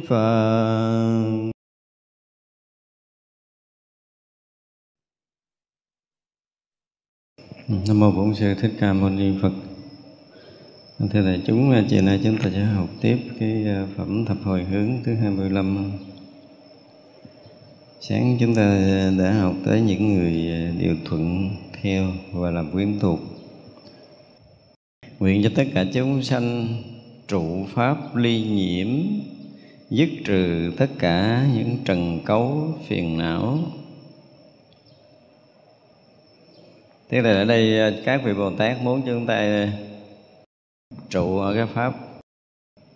phật Nam mô Bổn Sư Thích Ca Mâu Ni Phật. Thưa đại chúng, à, chiều nay chúng ta sẽ học tiếp cái à, phẩm thập hồi hướng thứ 25. Sáng chúng ta đã học tới những người à, điều thuận theo và làm quyến thuộc. Nguyện cho tất cả chúng sanh trụ pháp ly nhiễm, dứt trừ tất cả những trần cấu phiền não. Thế là ở đây à, các vị Bồ Tát muốn chúng ta à, trụ ở cái pháp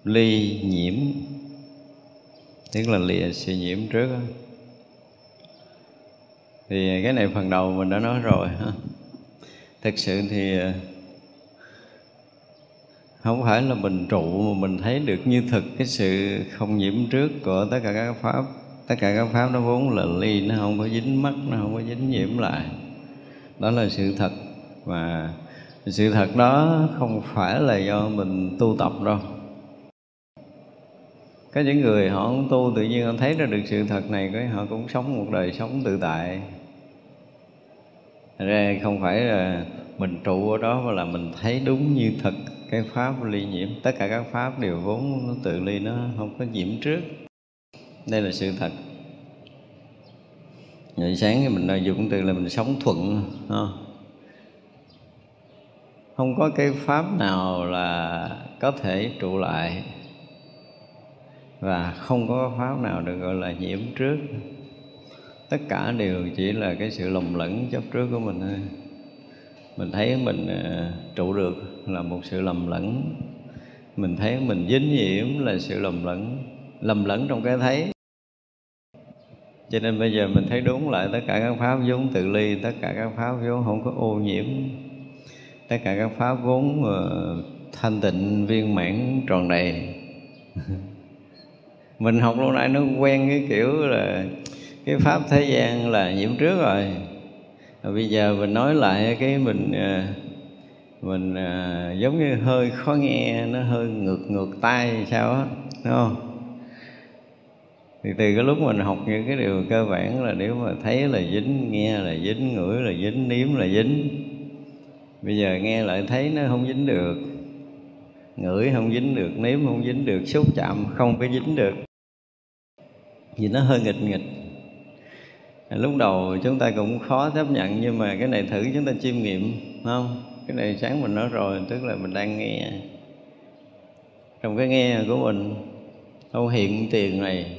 ly nhiễm, tức là lìa sự nhiễm trước thì cái này phần đầu mình đã nói rồi ha. Thực sự thì à, không phải là mình trụ mà mình thấy được như thực cái sự không nhiễm trước của tất cả các pháp. Tất cả các pháp nó vốn là ly, nó không có dính mắt, nó không có dính nhiễm lại. Đó là sự thật. Và sự thật đó không phải là do mình tu tập đâu. Có những người họ không tu, tự nhiên họ thấy ra được sự thật này, cái họ cũng sống một đời sống tự tại. Thật ra không phải là mình trụ ở đó mà là mình thấy đúng như thật cái pháp ly nhiễm, tất cả các pháp đều vốn nó tự ly, nó không có nhiễm trước. Đây là sự thật. Ngày sáng thì mình dùng từ là mình sống thuận không? không có cái pháp nào là có thể trụ lại và không có pháp nào được gọi là nhiễm trước. Tất cả đều chỉ là cái sự lầm lẫn chấp trước của mình thôi. Mình thấy mình ờ, trụ được là một sự lầm lẫn. Mình thấy mình dính nhiễm là sự lầm lẫn lầm lẫn trong cái thấy. Cho nên bây giờ mình thấy đúng lại tất cả các pháp vốn tự ly tất cả các pháp vốn không có ô nhiễm tất cả các pháp vốn uh, thanh tịnh viên mãn tròn đầy. Mình học lâu nay nó quen cái kiểu là cái pháp thế gian là nhiễm trước rồi. Bây giờ mình nói lại cái mình uh, mình à, giống như hơi khó nghe nó hơi ngược ngược tay sao á đúng không? Thì từ cái lúc mình học những cái điều cơ bản là nếu mà thấy là dính nghe là dính ngửi là dính nếm là dính. Bây giờ nghe lại thấy nó không dính được ngửi không dính được nếm không dính được xúc chạm không có dính được. Vì nó hơi nghịch nghịch. Lúc đầu chúng ta cũng khó chấp nhận nhưng mà cái này thử chúng ta chiêm nghiệm không? Cái này sáng mình nói rồi, tức là mình đang nghe. Trong cái nghe của mình câu hiện tiền này.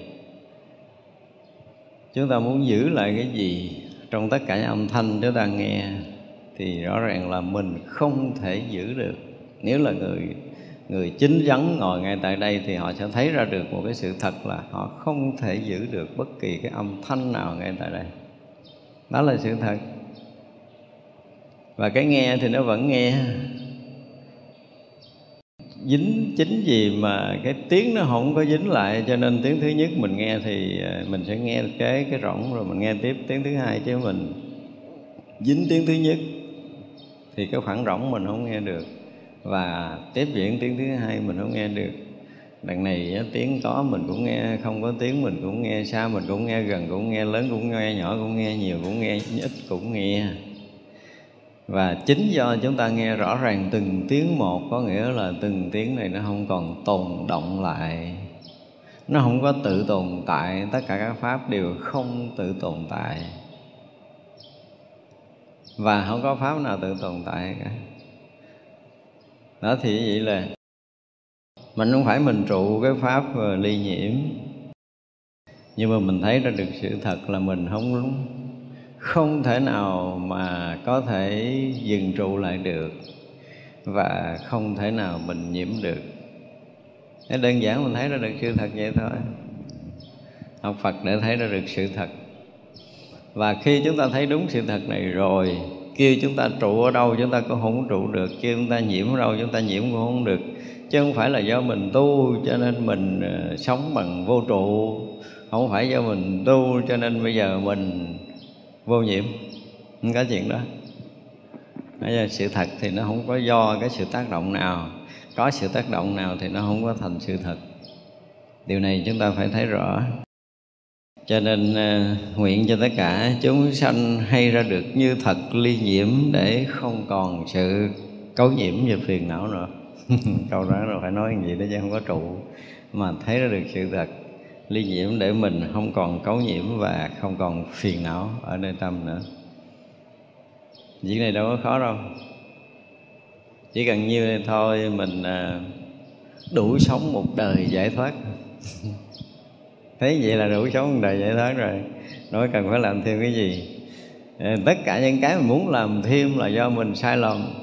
Chúng ta muốn giữ lại cái gì trong tất cả những âm thanh chúng ta nghe thì rõ ràng là mình không thể giữ được. Nếu là người người chính chắn ngồi ngay tại đây thì họ sẽ thấy ra được một cái sự thật là họ không thể giữ được bất kỳ cái âm thanh nào ngay tại đây. Đó là sự thật và cái nghe thì nó vẫn nghe. Dính chính gì mà cái tiếng nó không có dính lại, cho nên tiếng thứ nhất mình nghe thì ờ, mình sẽ nghe cái cái rỗng rồi mình nghe tiếp tiếng thứ hai chứ mình dính tiếng thứ nhất thì cái khoảng rỗng mình không nghe được. Và tiếp diễn tiếng thứ hai mình không nghe được. Đằng này tiếng có mình cũng nghe, không có tiếng mình cũng nghe, xa mình cũng nghe, gần cũng nghe, lớn cũng nghe, nhỏ cũng nghe, nhiều cũng nghe, ít cũng nghe và chính do chúng ta nghe rõ ràng từng tiếng một, có nghĩa là từng tiếng này nó không còn tồn động lại. Nó không có tự tồn tại, tất cả các pháp đều không tự tồn tại. Và không có pháp nào tự tồn tại cả. Đó thì vậy là mình không phải mình trụ cái pháp ờ, ly nhiễm. Nhưng mà mình thấy ra được sự thật là mình không không thể nào mà có thể dừng trụ lại được và không thể nào mình nhiễm được. Thế đơn giản mình thấy ra được sự thật vậy thôi. Học Phật để thấy ra được sự thật. Và khi chúng ta thấy đúng sự thật này rồi, kêu chúng ta trụ ở đâu chúng ta cũng không trụ được, kêu chúng ta nhiễm ở đâu chúng ta nhiễm cũng không được. Chứ không phải là do mình tu cho nên mình ờ, sống bằng vô trụ, không phải do mình tu cho nên bây giờ mình vô nhiễm. Không có chuyện đó. Bây giờ sự thật thì nó không có do cái sự tác động nào. Có sự tác động nào thì nó không có thành sự thật. Điều này chúng ta phải thấy rõ. Cho nên uh, nguyện cho tất cả chúng sanh hay ra được như thật ly nhiễm để không còn sự cấu nhiễm và phiền não nữa. Câu đó là phải nói gì đó chứ không có trụ mà thấy ra được sự thật ly nhiễm để mình không còn cấu nhiễm và không còn phiền não ở nơi tâm nữa. Việc này đâu có khó đâu. Chỉ cần như này thôi, mình à, đủ sống một đời giải thoát. Thấy vậy là đủ sống một đời giải thoát rồi. Nói cần phải làm thêm cái gì? À, tất cả những cái mình muốn làm thêm là do mình sai lầm.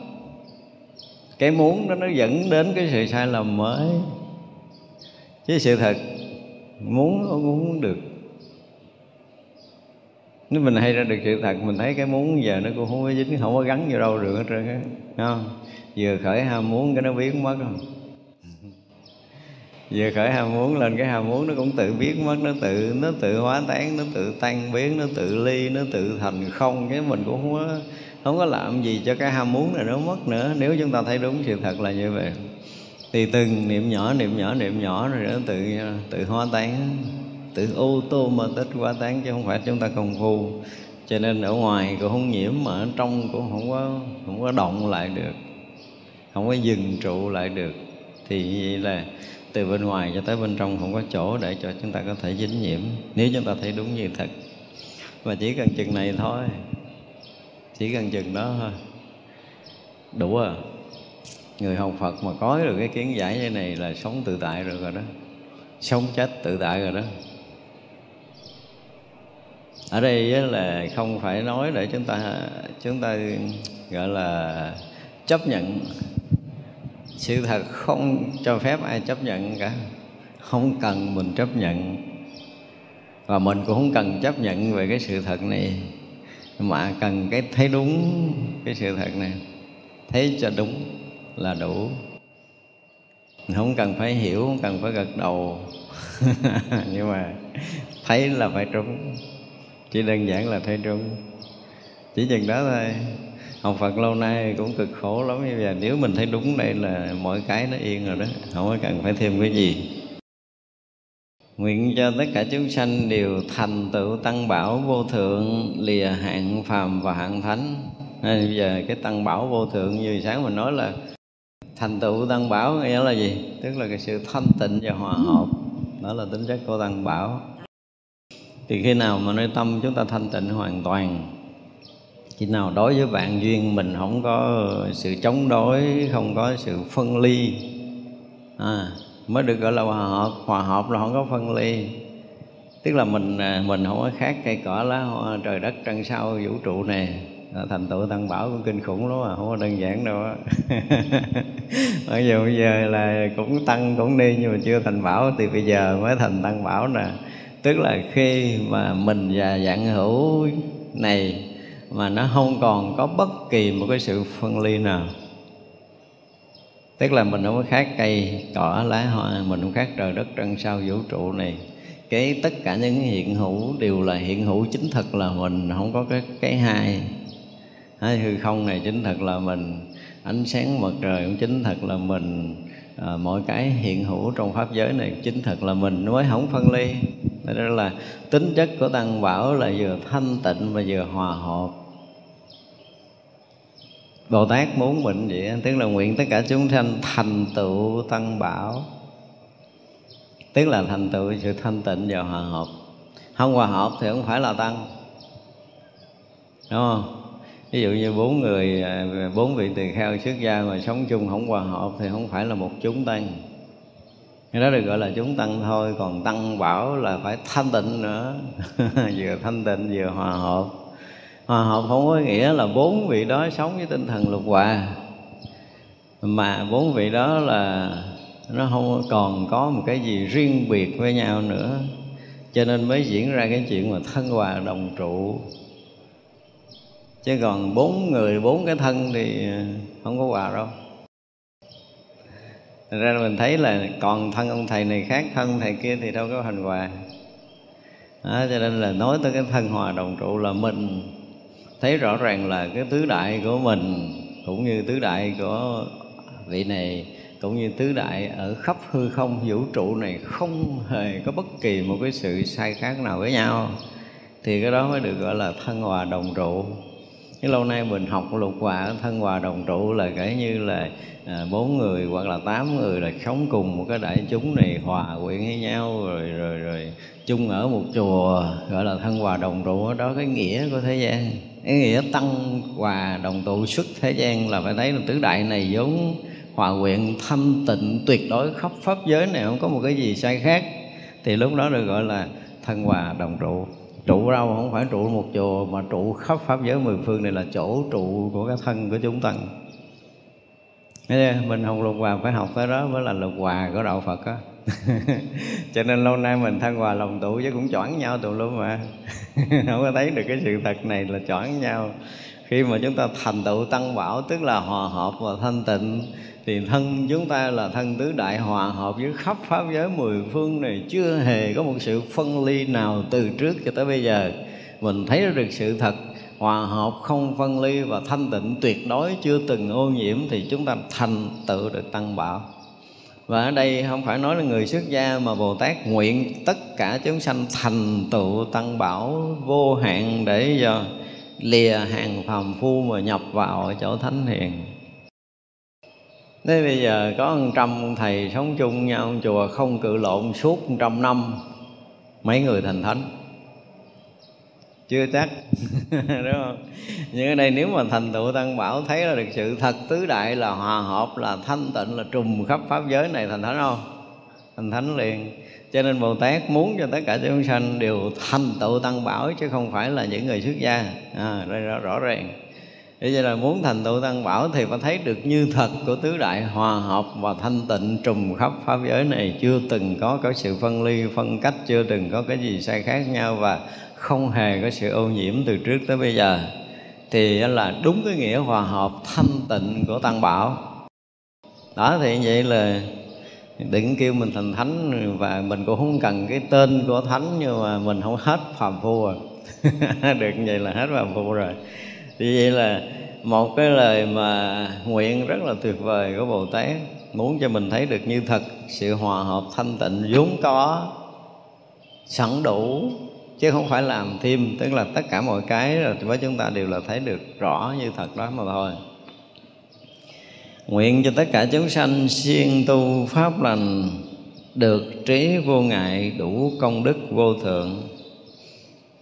Cái muốn đó nó dẫn đến cái sự sai lầm mới. Chứ sự thật muốn cũng muốn được. Nếu mình hay ra được sự thật, mình thấy cái muốn giờ nó cũng không có dính, không có gắn vô đâu được hết trơn á. Không? Vừa khởi ham muốn cái nó biến mất không? Vừa khởi ham muốn lên cái ham muốn nó cũng tự biến mất, nó tự nó tự hóa tán, nó tự tan biến, nó tự ly, nó tự thành không. Cái mình cũng không có không có làm gì cho cái ham muốn này nó mất nữa. Nếu chúng ta thấy đúng sự thật là như vậy thì từng niệm nhỏ niệm nhỏ niệm nhỏ rồi nó tự tự hóa tán. Tự ô tô mà tích hóa tán chứ không phải chúng ta công phu. Cho nên ở ngoài cũng không nhiễm, mà ở trong cũng không có không có động lại được. Không có dừng trụ lại được. Thì vậy là từ bên ngoài cho tới bên trong không có chỗ để cho chúng ta có thể dính nhiễm, nếu chúng ta thấy đúng như thật. Và chỉ cần chừng này thôi. Chỉ cần chừng đó thôi. Đủ à? Người học Phật mà có được cái kiến giải như này là sống tự tại rồi rồi đó. Sống chết tự tại rồi đó. Ở đây là không phải nói để chúng ta chúng ta gọi là chấp nhận. Sự thật không cho phép ai chấp nhận cả. Không cần mình chấp nhận. Và mình cũng không cần chấp nhận về cái sự thật này. Mà cần cái thấy đúng cái sự thật này. Thấy cho đúng là đủ. Không cần phải hiểu không cần phải gật đầu. Nhưng mà thấy là phải trúng. Chỉ đơn giản là thấy trúng. Chỉ chừng đó thôi. Học Phật lâu nay cũng cực khổ lắm. Như vậy nếu mình thấy đúng đây là mọi cái nó yên rồi đó. Không có cần phải thêm cái gì. Nguyện cho tất cả chúng sanh đều thành tựu tăng bảo vô thượng lìa hạng phàm và hạng thánh. À, Bây giờ cái tăng bảo vô thượng như sáng mình nói là thành tựu tăng bảo nghĩa là gì? Tức là cái sự thanh tịnh và hòa hợp. Đó là tính chất của tăng bảo. Thì khi nào mà nơi tâm chúng ta thanh tịnh hoàn toàn khi nào đối với bạn duyên mình không có sự chống đối không có sự phân ly à, mới được gọi là hòa hợp. Hòa hợp là không có phân ly. Tức là mình à, mình không có khác cây cỏ lá hoa trời đất trăng sao vũ trụ này Ờ, thành tựu tăng bảo cũng kinh khủng lắm à không có đơn giản đâu á. Bây giờ bây giờ là cũng tăng cũng đi nhưng mà chưa thành bảo, thì bây giờ mới thành tăng bảo nè. Tức là khi mà mình và dạng hữu này mà nó không còn có bất kỳ một cái sự phân ly nào. Tức là mình không có khác cây, cỏ, lá hoa, mình không khác trời đất, trăng sao, vũ trụ này. Cái tất cả những hiện hữu đều là hiện hữu chính thật là mình, không có cái cái hai hay hư không này chính thật là mình. Ánh sáng mặt trời cũng chính thật là mình. À, mọi cái hiện hữu trong pháp giới này chính thật là mình mới không phân ly. Đó là tính chất của tăng bảo là vừa thanh tịnh và vừa hòa hợp. Bồ Tát muốn mình vậy tức là nguyện tất cả chúng sanh thành tựu tăng bảo. Tức là thành tựu sự thanh tịnh và hòa hợp. Không hòa hợp thì không phải là tăng. Đúng không? Ví dụ như bốn người à, bốn vị tỳ kheo xuất gia mà sống chung không hòa hợp thì không phải là một chúng tăng. Cái đó được gọi là chúng tăng thôi, còn tăng bảo là phải thanh tịnh nữa. Vừa thanh tịnh vừa hòa hợp. Hòa hợp không có nghĩa là bốn vị đó sống với tinh thần lục hòa. Mà bốn vị đó là, nó không còn có một cái gì riêng biệt với nhau nữa. Cho nên mới diễn ra cái chuyện mà thân hòa đồng trụ chứ còn bốn người bốn cái thân thì ờ, không có hòa đâu. Thật ra mình thấy là còn thân ông thầy này khác thân thầy kia thì đâu có thành hòa đó, cho nên là nói tới cái thân hòa đồng trụ là mình thấy rõ ràng là cái tứ đại của mình cũng như tứ đại của vị này cũng như tứ đại ở khắp hư không vũ trụ này không hề có bất kỳ một cái sự sai khác nào với nhau. Thì cái đó mới được gọi là thân hòa đồng trụ cái lâu nay mình học lục hòa thân hòa đồng trụ là kể như là à, bốn người hoặc là tám người là sống cùng một cái đại chúng này hòa quyện với nhau rồi rồi rồi chung ở một chùa gọi là thân hòa đồng trụ. Đó cái nghĩa của thế gian cái nghĩa tăng hòa đồng tụ xuất thế gian là phải thấy là tứ đại này giống hòa quyện thâm tịnh tuyệt đối khắp pháp giới này không có một cái gì sai khác. Thì lúc đó được gọi là thân hòa đồng trụ trụ đâu không phải trụ một chùa mà trụ khắp pháp giới mười phương này là chỗ trụ của cái thân của chúng tăng mình học lục hòa phải học tới đó mới là lục hòa của đạo phật á. Cho nên lâu nay mình thân hòa lòng tụ chứ cũng choảng nhau tụ luôn mà. Không có thấy được cái sự thật này là choảng nhau khi mà chúng ta thành tựu tăng bảo, tức là hòa hợp và thanh tịnh, thì thân chúng ta là thân tứ đại hòa hợp với khắp pháp giới mười phương này. Chưa hề có một sự phân ly nào từ trước cho tới bây giờ. Mình thấy được sự thật, hòa hợp không phân ly và thanh tịnh tuyệt đối chưa từng ô nhiễm, thì chúng ta thành tựu được tăng bảo. Và ở đây không phải nói là người xuất gia mà Bồ Tát nguyện tất cả chúng sanh thành tựu tăng bảo vô hạn để cho lìa hàng phàm phu mà nhập vào chỗ thánh hiền Thế bây giờ có một trăm thầy sống chung nhau, chùa không cự lộn suốt một trăm năm, Mấy người thành thánh Chưa chắc, Đúng không? Nhưng ở đây nếu mà thành tựu, Tăng Bảo thấy là được sự thật tứ đại là hòa hợp, Là thanh tịnh, là trùng khắp pháp giới này thành thánh không? Thành thánh liền cho nên Bồ Tát muốn cho tất cả chúng sanh đều thành tựu tăng bảo chứ không phải là những người xuất gia. À, đây rõ, rõ ràng. Thế cho là muốn thành tựu tăng bảo thì phải thấy được như thật của tứ đại hòa hợp và thanh tịnh trùng khắp pháp giới này. Chưa từng có cái sự phân ly phân cách chưa từng có cái gì sai khác nhau và không hề có sự ô nhiễm từ trước tới bây giờ. Thì là đúng cái nghĩa hòa hợp thanh tịnh của tăng bảo. Đó thì vậy là đừng kêu mình thành thánh, và mình cũng không cần cái tên của thánh, nhưng mà mình không hết phàm phu rồi. Được như vậy là hết phàm phu rồi. Thì vậy là một cái lời mà nguyện rất là tuyệt vời của bồ tát, muốn cho mình thấy được như thật sự hòa hợp, thanh tịnh, vốn có, sẵn đủ, chứ không phải làm thêm. Tức là tất cả mọi cái rồi với chúng ta đều là thấy được rõ như thật đó mà thôi. Nguyện cho tất cả chúng sanh siêng tu pháp lành Được trí vô ngại đủ công đức vô thượng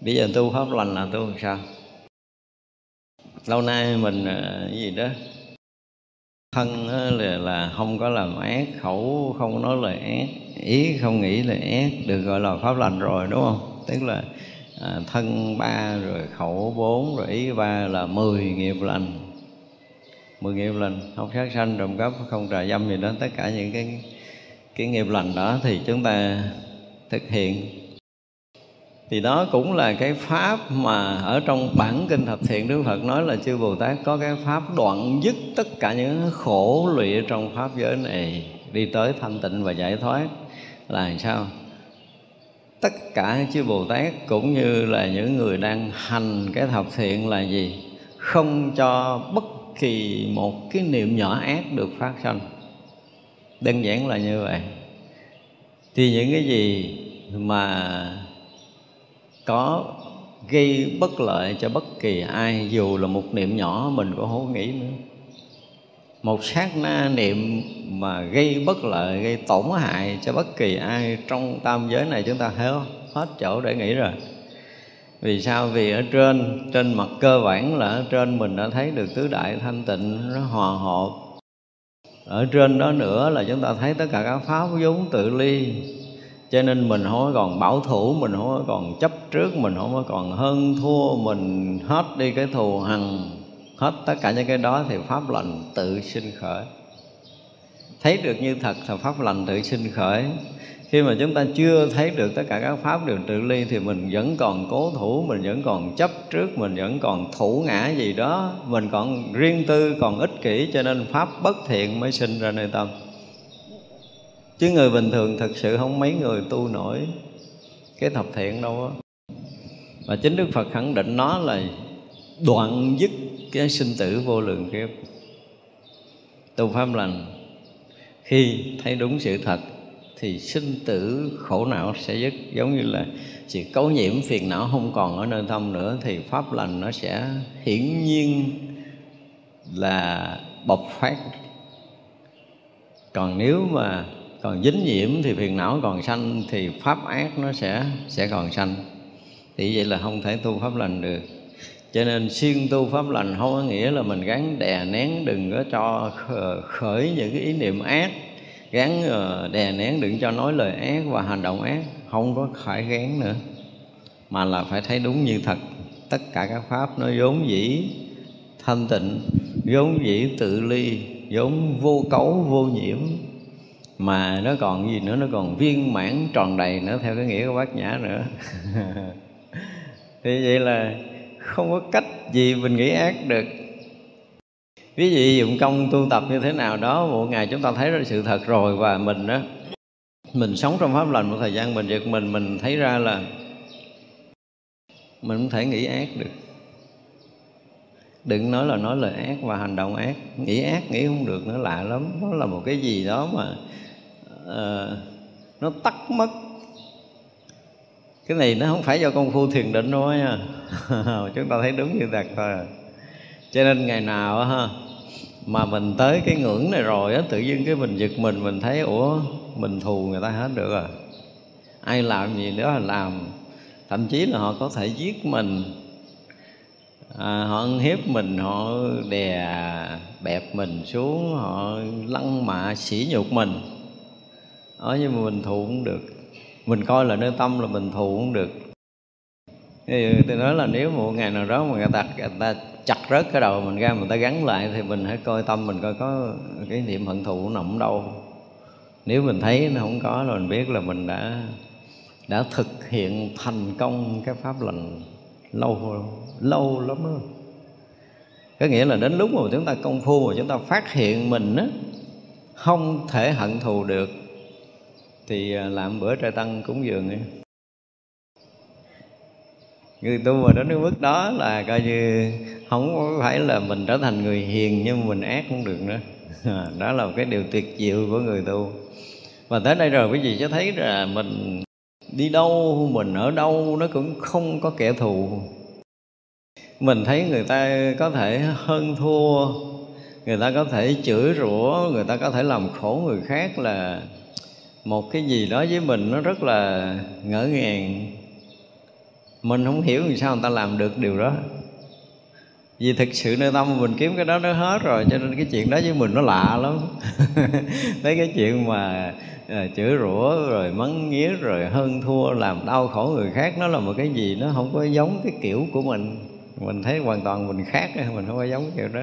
Bây giờ tu pháp lành là tu làm sao? Lâu nay mình ờ, cái gì đó Thân là, là không có làm ác Khẩu không nói lời ác Ý không nghĩ lời ác Được gọi là pháp lành rồi đúng không? Tức là à, thân ba rồi khẩu bốn rồi ý ba là mười nghiệp lành mười nghiệp lành, không sát sanh, trộm cắp, không trà dâm gì đó. Tất cả những cái cái nghiệp lành đó thì chúng ta thực hiện. Thì đó cũng là cái pháp mà ở trong bản kinh thập thiện Đức Phật nói là chư Bồ Tát có cái pháp đoạn dứt tất cả những khổ lụy trong pháp giới này, đi tới thanh tịnh và giải thoát là sao? Tất cả chư Bồ Tát cũng như là những người đang hành cái thập thiện là gì? Không cho bất kỳ một cái niệm nhỏ ác được phát sanh. Đơn giản là như vậy. Thì những cái gì mà có gây bất lợi cho bất kỳ ai, dù là một niệm nhỏ, mình cũng không nghĩ nữa. Một sát na niệm mà gây bất lợi, gây tổn hại cho bất kỳ ai trong tam giới này, chúng ta hết hết chỗ để nghĩ rồi vì sao? Vì ở trên trên mặt cơ bản là ở trên mình đã thấy được tứ đại thanh tịnh, nó hòa hợp. Ở trên đó nữa là chúng ta thấy tất cả các pháp vốn tự ly. Cho nên mình không còn bảo thủ, mình không còn chấp trước, mình không còn hơn thua, mình hết đi cái thù hằn. Hết tất cả những cái đó thì pháp lành tự sinh khởi. Thấy được như thật thì pháp lành tự sinh khởi khi mà chúng ta chưa thấy được tất cả các pháp đều tự ly, thì mình vẫn còn cố thủ, mình vẫn còn chấp trước, mình vẫn còn thủ ngã gì đó. Mình còn riêng tư, còn ích kỷ, cho nên pháp bất thiện mới sinh ra nơi tâm. Chứ người bình thường thực sự không mấy người tu nổi cái thập thiện đâu á. Và chính đức phật khẳng định nó là đoạn dứt cái sinh tử vô lượng kiếp. Tu pháp lành, khi thấy đúng sự thật thì sinh tử khổ não sẽ dứt. Giống như là sự cấu nhiễm phiền não không còn ở nơi tâm nữa, thì pháp lành nó sẽ hiển nhiên là bộc phát. Còn nếu mà còn dính nhiễm thì phiền não còn sanh, thì pháp ác nó sẽ sẽ còn sanh. Thì vậy là không thể tu pháp lành được. Cho nên siêng tu pháp lành không có nghĩa là mình gắn đè nén, đừng có cho khởi những cái ý niệm ác gắn ờ, đè nén đừng cho nói lời ác và hành động ác. Không có phải gán nữa, mà là phải thấy đúng như thật. Tất cả các pháp nó vốn dĩ thanh tịnh, vốn dĩ tự ly, vốn vô cấu, vô nhiễm. Mà nó còn gì nữa? Nó còn viên mãn tròn đầy nữa, theo cái nghĩa của bác nhã nữa. Thì vậy là không có cách gì mình nghĩ ác được ví dụ dụng công tu tập như thế nào đó một ngày chúng ta thấy ra sự thật rồi và mình đó mình sống trong pháp lành một thời gian mình giật mình mình thấy ra là mình không thể nghĩ ác được. Đừng nói là nói lời ác và hành động ác nghĩ ác nghĩ không được nó lạ lắm. Nó là một cái gì đó mà uh, nó tắt mất. Cái này nó không phải do công phu thiền định đâu à. nha chúng ta thấy đúng như thật thôi à cho nên ngày nào ha mà mình tới cái ngưỡng này rồi á tự nhiên cái mình giật mình mình thấy ủa mình thù người ta hết được rồi. Ai làm gì nữa là làm. Thậm chí là họ có thể giết mình. À, họ ăn hiếp mình họ đè bẹp mình xuống họ lăng mạ sỉ nhục mình. Ở nhưng mà mình thù cũng được. Mình coi là nơi tâm là mình thù cũng được. Thì tôi nói là nếu một ngày nào đó mà người ta người ta chặt rớt cái đầu mình ra mình ta gắn lại thì mình hãy coi tâm mình coi có cái niệm hận thù nó nằm đâu nếu mình thấy nó không có rồi mình biết là mình đã đã thực hiện thành công cái pháp lành lâu lâu lắm đó. có nghĩa là đến lúc mà chúng ta công phu mà chúng ta phát hiện mình á, không thể hận thù được, thì à, làm bữa trai tăng cúng dường ấy người tu mà đến cái mức đó là coi như không phải là mình trở thành người hiền nhưng mình ác cũng được nữa. Đó là một cái điều tuyệt diệu của người tu. Và tới đây rồi quý vị sẽ thấy là mình đi đâu, mình ở đâu, nó cũng không có kẻ thù. Mình thấy người ta có thể hơn thua, người ta có thể chửi rủa, người ta có thể làm khổ người khác là một cái gì đó với mình nó rất là ngỡ ngàng. Mình không hiểu vì sao người ta làm được điều đó vì thực sự nơi tâm mình kiếm cái đó nó hết rồi cho nên cái chuyện đó với mình nó lạ lắm. Thấy cái chuyện mà à, chửi rủa rồi mắng nghía rồi hơn thua làm đau khổ người khác nó là một cái gì nó không có giống cái kiểu của mình. Mình thấy hoàn toàn mình khác mình không có giống kiểu đó.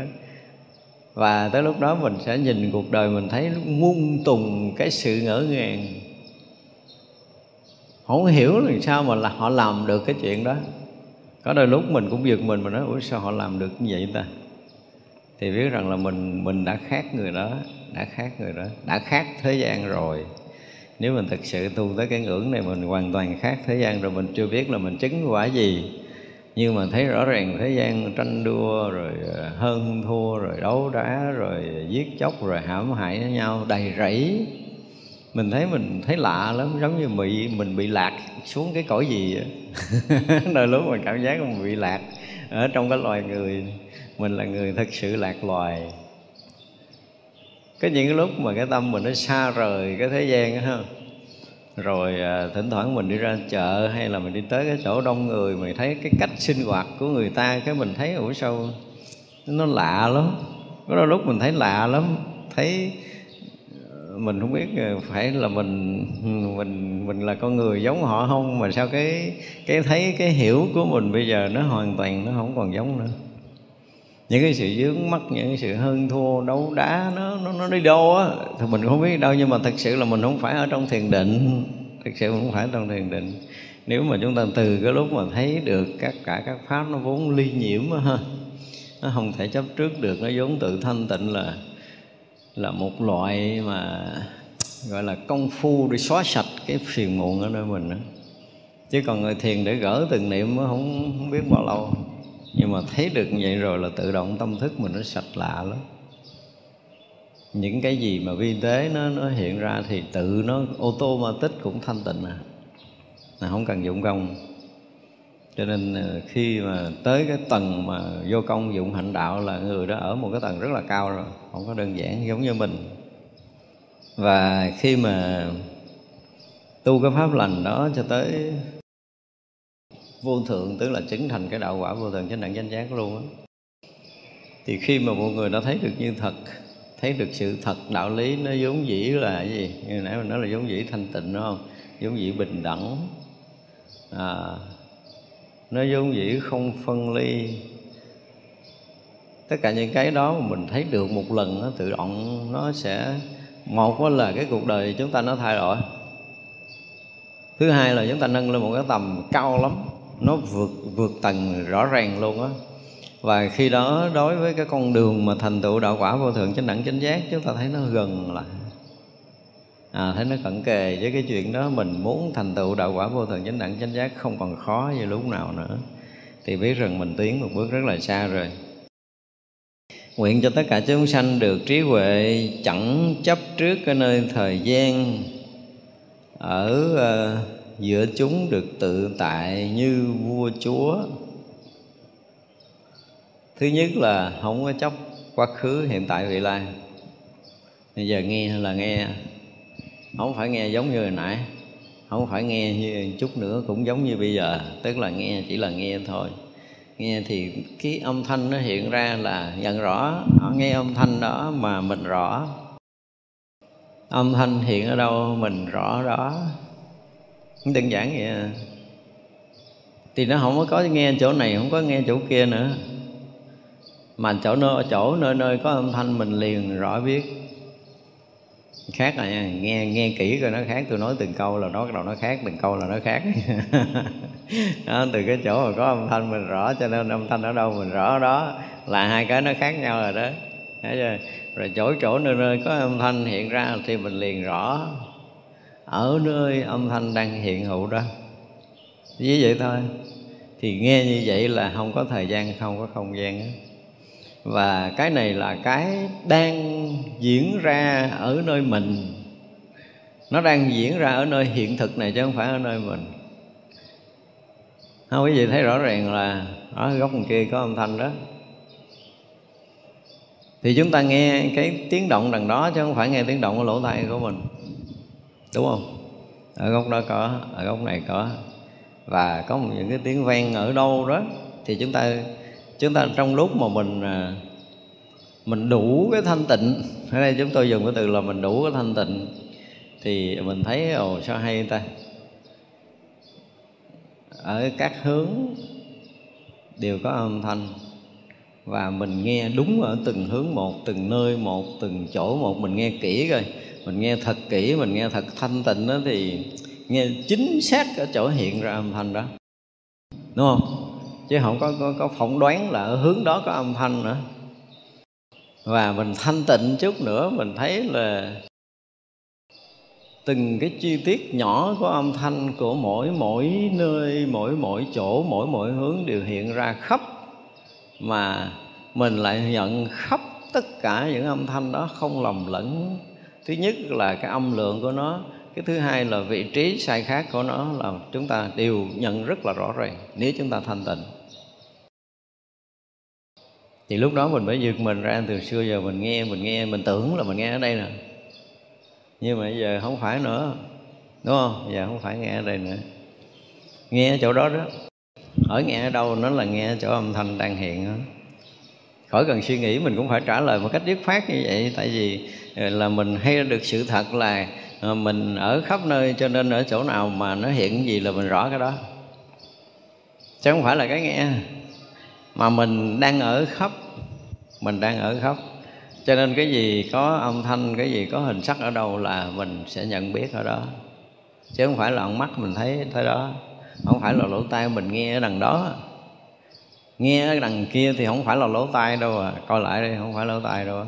Và tới lúc đó mình sẽ nhìn cuộc đời mình thấy muôn tùng cái sự ngỡ ngàng. Không hiểu làm sao mà là họ làm được cái chuyện đó có đôi lúc mình cũng giật mình mà nói, ủa, sao họ làm được như vậy ta? Thì biết rằng là mình mình đã khác người đó, đã khác người đó, đã khác thế gian rồi. Nếu mình thực sự tu tới cái ngưỡng này, mình hoàn toàn khác thế gian rồi, mình chưa biết là mình chứng quả gì. Nhưng mà thấy rõ ràng thế gian tranh đua rồi ờ, hơn thua rồi, đấu đá rồi, giết chóc rồi hãm hại nhau, đầy rẫy mình thấy mình thấy lạ lắm giống như bị mình bị lạc xuống cái cõi gì đôi lúc mình cảm giác mình bị lạc ở trong cái loài người mình là người thật sự lạc loài. Có những cái lúc mà cái tâm mình nó xa rời cái thế gian á ha. Rồi à, thỉnh thoảng mình đi ra chợ hay là mình đi tới cái chỗ đông người mình thấy cái cách sinh hoạt của người ta cái mình thấy ủa sao nó lạ lắm. Có đôi lúc mình thấy lạ lắm thấy mình không biết ờ, phải là mình mình mình là con người giống họ không? Mà sao cái cái thấy, cái hiểu của mình bây giờ nó hoàn toàn nó không còn giống nữa? Những cái sự dướng mắt, những cái sự hơn thua, đấu đá, nó nó nó đi đâu á? Thì mình không biết đâu, nhưng mà thật sự là mình không phải ở trong thiền định. Thật sự mình không phải trong thiền định. Nếu mà chúng ta từ cái lúc mà thấy được các cả các pháp nó vốn ly nhiễm ha, nó không thể chấp trước được, nó vốn tự thanh tịnh là là một loại mà gọi là công phu để xóa sạch cái phiền muộn ở nơi mình đó. chứ còn người thiền để gỡ từng niệm không, không biết bao lâu. Nhưng mà thấy được như vậy rồi là tự động tâm thức mình nó sạch lạ lắm. Những cái gì mà vi tế nó nó hiện ra thì tự nó ô tô ma tích cũng thanh tịnh à. À không cần dụng công cho nên ờ, khi mà tới cái tầng mà vô công dụng hạnh đạo là người đó ở một cái tầng rất là cao rồi không có đơn giản giống như mình. Và khi mà tu cái pháp lành đó cho tới vô thượng tức là chứng thành cái đạo quả vô thượng chánh đẳng danh giác luôn á thì khi mà một người đã thấy được như thật thấy được sự thật đạo lý nó vốn dĩ là cái gì? Như nãy mình nói là vốn dĩ thanh tịnh đúng không? Vốn dĩ bình đẳng. À, nó vốn dĩ không phân ly. Tất cả những cái đó mà mình thấy được một lần nó tự động nó sẽ, một là cái cuộc đời chúng ta nó thay đổi. Thứ hai là chúng ta nâng lên một cái tầm cao lắm, nó vượt vượt tầng rõ ràng luôn á. Và khi đó đối với cái con đường mà thành tựu đạo quả vô thượng chánh đẳng chánh giác, chúng ta thấy nó gần lại à, thấy nó cận kề với cái chuyện đó mình muốn thành tựu đạo quả vô thượng chánh đẳng chánh giác không còn khó như lúc nào nữa. Thì biết rằng mình tiến một bước rất là xa rồi. Nguyện cho tất cả chúng sanh được trí huệ chẳng chấp trước cái nơi thời gian ở uh, giữa chúng được tự tại như vua chúa. Thứ nhất là không có chấp quá khứ hiện tại vị lai. Bây giờ nghe là nghe không phải nghe giống như hồi nãy. Không phải nghe như chút nữa cũng giống như bây giờ. Tức là nghe chỉ là nghe thôi. Nghe thì cái âm thanh nó hiện ra là nhận rõ. Nghe âm thanh đó mà mình rõ. Âm thanh hiện ở đâu mình rõ đó. Đơn giản vậy à. thì nó không có nghe chỗ này, không có nghe chỗ kia nữa. Mà chỗ nơi chỗ nơi nơi có âm thanh mình liền rõ biết khác là nha. Nghe nghe kỹ coi nó khác. Tôi nói từng câu là nó bắt đầu nó khác từng câu là nó khác. Đó, từ cái chỗ mà có âm thanh mình rõ cho nên âm thanh ở đâu mình rõ ở đó. Là hai cái nó khác nhau rồi đó. Thấy chưa? rồi chỗ chỗ nơi nơi có âm thanh hiện ra thì mình liền rõ. Ở nơi âm thanh đang hiện hữu đó. Như vậy thôi. Thì nghe như vậy là không có thời gian không có không gian đó và cái này là cái đang diễn ra ở nơi mình. Nó đang diễn ra ở nơi hiện thực này chứ không phải ở nơi mình. Không, quý vị thấy rõ ràng là, ở góc kia có âm thanh đó. Thì chúng ta nghe cái tiếng động đằng đó chứ không phải nghe tiếng động ở lỗ tai của mình. Đúng không? Ở góc đó có, ở góc này có. Và có những cái tiếng vang ở đâu đó, thì chúng ta chúng ta trong lúc mà mình à, mình đủ cái thanh tịnh ở đây chúng tôi dùng cái từ là mình đủ cái thanh tịnh thì mình thấy ồ sao hay ta? Ở các hướng đều có âm thanh và mình nghe đúng ở từng hướng một từng nơi một từng chỗ một mình nghe kỹ rồi, mình nghe thật kỹ mình nghe thật thanh tịnh đó thì nghe chính xác ở chỗ hiện ra âm thanh đó. Đúng không? Chứ không có có, có phỏng đoán là ở hướng đó có âm thanh nữa. Và mình thanh tịnh chút nữa mình thấy là từng cái chi tiết nhỏ của âm thanh của mỗi mỗi nơi mỗi mỗi chỗ mỗi mỗi hướng đều hiện ra khắp. Mà mình lại nhận khắp tất cả những âm thanh đó không lầm lẫn. Thứ nhất là cái âm lượng của nó cái thứ hai là vị trí sai khác của nó là chúng ta đều nhận rất là rõ ràng nếu chúng ta thanh tịnh thì lúc đó mình mới giật mình ra, từ xưa giờ mình nghe mình nghe, mình tưởng là mình nghe ở đây nè. Nhưng mà giờ không phải nữa, đúng không? Giờ không phải nghe ở đây nữa. Nghe ở chỗ đó đó. Ở nghe ở đâu nó là nghe chỗ âm thanh đang hiện đó. Khỏi cần suy nghĩ, mình cũng phải trả lời một cách dứt khoát như vậy. Tại vì ờ, là mình hay được sự thật là ờ, mình ở khắp nơi cho nên ở chỗ nào mà nó hiện gì là mình rõ cái đó. Chứ không phải là cái nghe. Mà mình đang ở khắp mình đang ở khắp cho nên cái gì có âm thanh, cái gì có hình sắc ở đâu là mình sẽ nhận biết ở đó. Chứ không phải là con mắt mình thấy tới đó. Không phải là lỗ tai mình nghe ở đằng đó. Nghe ở đằng kia thì không phải là lỗ tai đâu à. Coi lại đây không phải lỗ tai đâu à.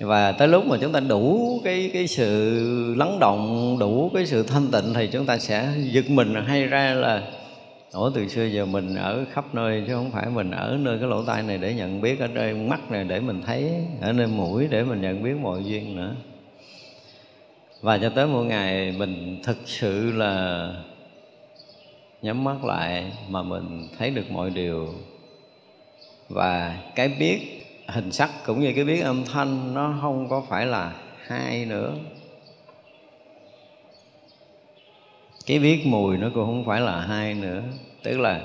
và tới lúc mà chúng ta đủ cái cái sự lắng động, đủ cái sự thanh tịnh thì chúng ta sẽ giật mình hay ra là Ủa, từ xưa giờ mình ở khắp nơi chứ không phải mình ở nơi cái lỗ tai này để nhận biết, ở nơi mắt này để mình thấy, ở nơi mũi để mình nhận biết mọi duyên nữa. Và cho tới một ngày mình thực sự là nhắm mắt lại mà mình thấy được mọi điều. Và cái biết, hình sắc cũng như cái biết âm thanh nó không có phải là hai nữa. Cái biết mùi nó cũng không phải là hai nữa. Tức là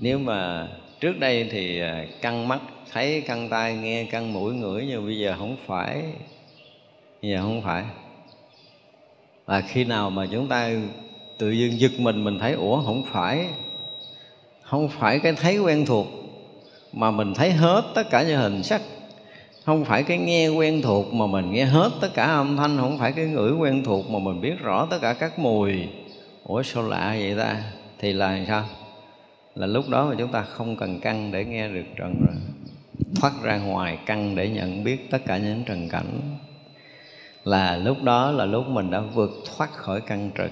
nếu mà trước đây thì à, căng mắt, thấy căng tai, nghe căng mũi, ngửi, nhưng bây giờ không phải. Bây giờ không phải. Và khi nào mà chúng ta tự dưng giật mình mình thấy, ủa, không phải. Không phải cái thấy quen thuộc, mà mình thấy hết tất cả những hình sắc. Không phải cái nghe quen thuộc mà mình nghe hết tất cả âm thanh. Không phải cái ngửi quen thuộc mà mình biết rõ tất cả các mùi ủa, sao lạ vậy ta? Thì là sao? Là lúc đó mà chúng ta không cần căng để nghe được trần rồi. Thoát ra ngoài căng để nhận biết tất cả những trần cảnh. Là lúc đó là lúc mình đã vượt thoát khỏi căn trần.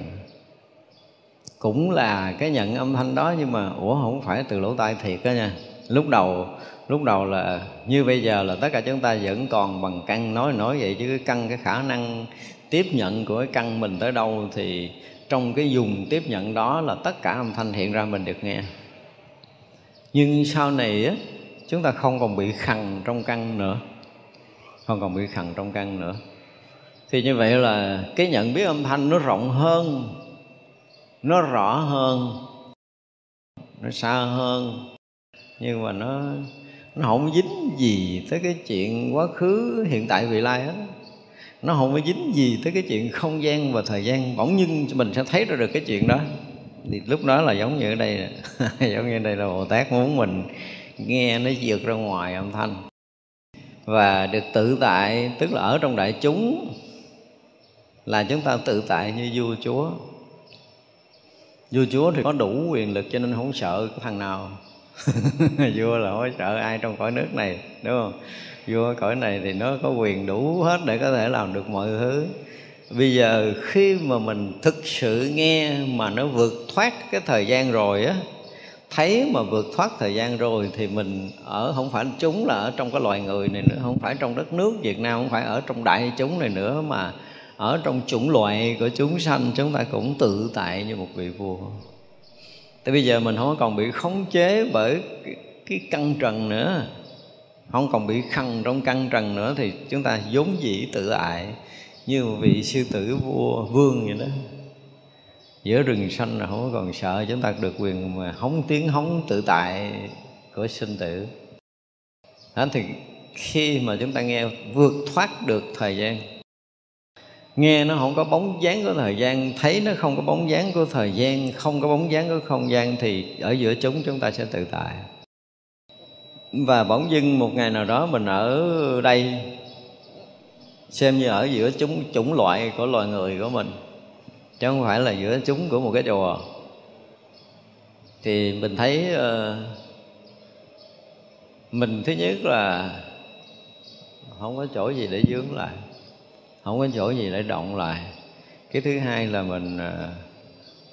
Cũng là cái nhận âm thanh đó nhưng mà, ủa, không phải từ lỗ tai thiệt đó nha. Lúc đầu lúc đầu là như bây giờ là tất cả chúng ta vẫn còn bằng căn nói nói vậy chứ cái căn cái khả năng tiếp nhận của cái căn mình tới đâu thì trong cái dùng tiếp nhận đó là tất cả âm thanh hiện ra mình được nghe. Nhưng sau này á, chúng ta không còn bị khằng trong căn nữa. Không còn bị khằng trong căn nữa. Thì như vậy là cái nhận biết âm thanh nó rộng hơn, nó rõ hơn, nó xa hơn. Nhưng mà nó nó không dính gì tới cái chuyện quá khứ, hiện tại, vị lai hết nó không có dính gì tới cái chuyện không gian và thời gian. Bỗng nhưng mình sẽ thấy ra được cái chuyện đó. Thì lúc đó là giống như ở đây, giống như ở đây là bồ tát muốn mình nghe nó vượt ra ngoài âm thanh. Và được tự tại, tức là ở trong đại chúng, là chúng ta tự tại như vua chúa. Vua chúa thì có đủ quyền lực cho nên không sợ cái thằng nào. vua là không sợ ai trong cõi nước này, đúng không? Vua cõi này thì nó có quyền đủ hết để có thể làm được mọi thứ. Bây giờ khi mà mình thực sự nghe mà nó vượt thoát cái thời gian rồi á, thấy mà vượt thoát thời gian rồi thì mình ở, không phải chúng là ở trong cái loài người này nữa, không phải trong đất nước Việt Nam, không phải ở trong đại chúng này nữa mà ở trong chủng loại của chúng sanh, chúng ta cũng tự tại như một vị vua. Tại bây giờ mình không còn bị khống chế bởi cái, cái căng trần nữa. Không còn bị khăn trong căng trần nữa Thì chúng ta vốn dĩ tự ại Như một vị sư tử vua vương vậy đó. Giữa rừng xanh là không còn sợ Chúng ta được quyền mà hóng tiếng hóng tự tại của sinh tử. Đó thì khi mà chúng ta nghe vượt thoát được thời gian nghe nó không có bóng dáng của thời gian thấy nó không có bóng dáng của thời gian không có bóng dáng của không gian thì ở giữa chúng chúng ta sẽ tự tại. Và bỗng dưng một ngày nào đó mình ở đây xem như ở giữa chúng chủng loại của loài người của mình chứ không phải là giữa chúng của một cái chùa. Thì mình thấy uh, mình thứ nhất là không có chỗ gì để dướng lại không có chỗ gì để động lại. Cái thứ hai là mình ờ,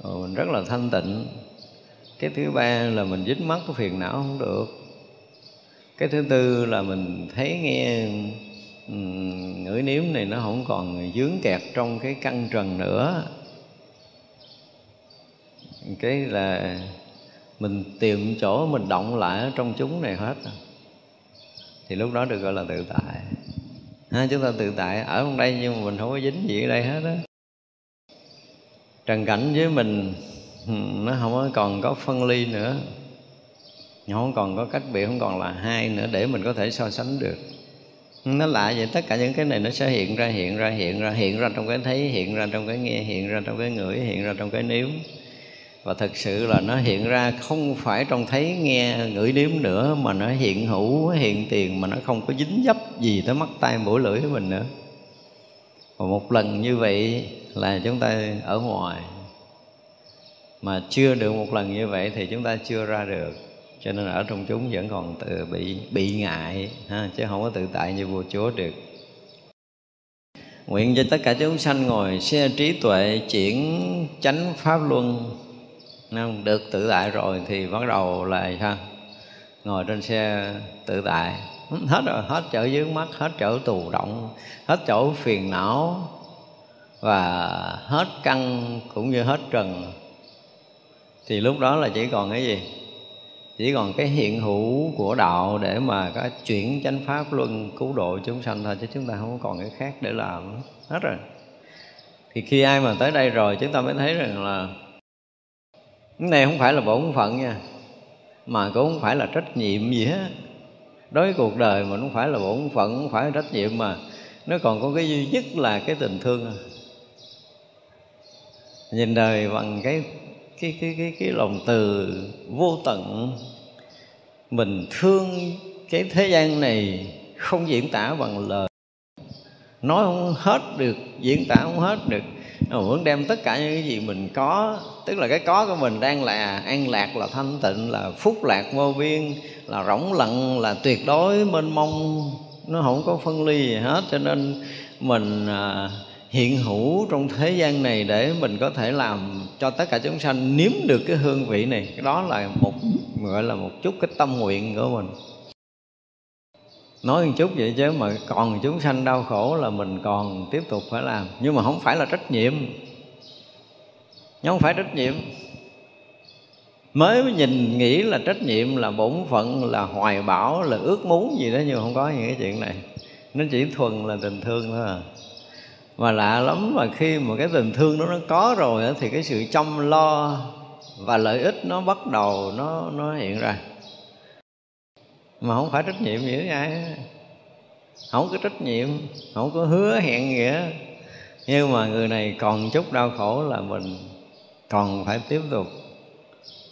ờ, mình rất là thanh tịnh. Cái thứ ba là mình dính mắt cái phiền não không được. Cái thứ tư là mình thấy nghe ngửi nếm này nó không còn dướng kẹt trong cái căn trần nữa. Cái là mình tìm chỗ mình động lại ở trong chúng này hết. Thì lúc đó được gọi là tự tại ha, chúng ta tự tại ở trong đây nhưng mà mình không có dính gì ở đây hết á. Trần cảnh với mình nó không còn có phân ly nữa. Không còn có cách biệt không còn là hai nữa để mình có thể so sánh được. Nó lạ vậy tất cả những cái này nó sẽ hiện ra hiện ra hiện ra hiện ra trong cái thấy hiện ra trong cái nghe hiện ra trong cái ngửi hiện ra trong cái nếm và thực sự là nó hiện ra không phải trong thấy nghe ngửi nếm nữa mà nó hiện hữu hiện tiền mà nó không có dính dấp gì tới mắt tay mũi lưỡi của mình nữa. Và một lần như vậy là chúng ta ở ngoài. Mà chưa được một lần như vậy thì chúng ta chưa ra được. Cho nên ở trong chúng vẫn còn tự bị bị ngại ha, chứ không có tự tại như vua chúa được. Nguyện cho tất cả chúng sanh ngồi xe trí tuệ chuyển chánh pháp luân không? được tự tại rồi thì bắt đầu là sao? Ngồi trên xe tự tại. Hết rồi, hết chỗ dướng mắt, hết chỗ tù động, hết chỗ phiền não và hết căng cũng như hết trần. Thì lúc đó là chỉ còn cái gì? Chỉ còn cái hiện hữu của đạo để mà có chuyển chánh pháp luân cứu độ chúng sanh thôi, chứ chúng ta không còn cái khác để làm. Hết rồi. Thì khi ai mà tới đây rồi, chúng ta mới thấy rằng là cái này không phải là bổn phận nha, mà cũng không phải là trách nhiệm gì hết. Đối với cuộc đời mà không phải là bổn phận, không phải là trách nhiệm mà nó còn có cái duy nhất là cái tình thương. Nhìn đời bằng cái cái cái cái cái lòng từ vô tận, mình thương cái thế gian này không diễn tả bằng lời. Nói không hết được, diễn tả không hết được mà muốn đem tất cả những cái gì mình có tức là cái có của mình đang là an lạc là thanh tịnh là phúc lạc vô biên là rỗng lặng là tuyệt đối mênh mông nó không có phân ly gì hết. Cho nên mình à, hiện hữu trong thế gian này để mình có thể làm cho tất cả chúng sanh nếm được cái hương vị này. Cái đó là một gọi là một chút cái tâm nguyện của mình nói một chút vậy chứ mà còn chúng sanh đau khổ là mình còn tiếp tục phải làm. Nhưng mà không phải là trách nhiệm. Không phải trách nhiệm. Mới nhìn nghĩ là trách nhiệm là bổn phận, là hoài bão, là ước muốn gì đó, nhưng không có những cái chuyện này. Nó chỉ thuần là tình thương thôi à. Mà lạ lắm mà khi mà cái tình thương đó nó có rồi thì cái sự chăm lo và lợi ích nó bắt đầu nó nó hiện ra mà không phải trách nhiệm gì với ai. Không có trách nhiệm không có hứa hẹn gì hết nhưng mà người này còn chút đau khổ là mình còn phải tiếp tục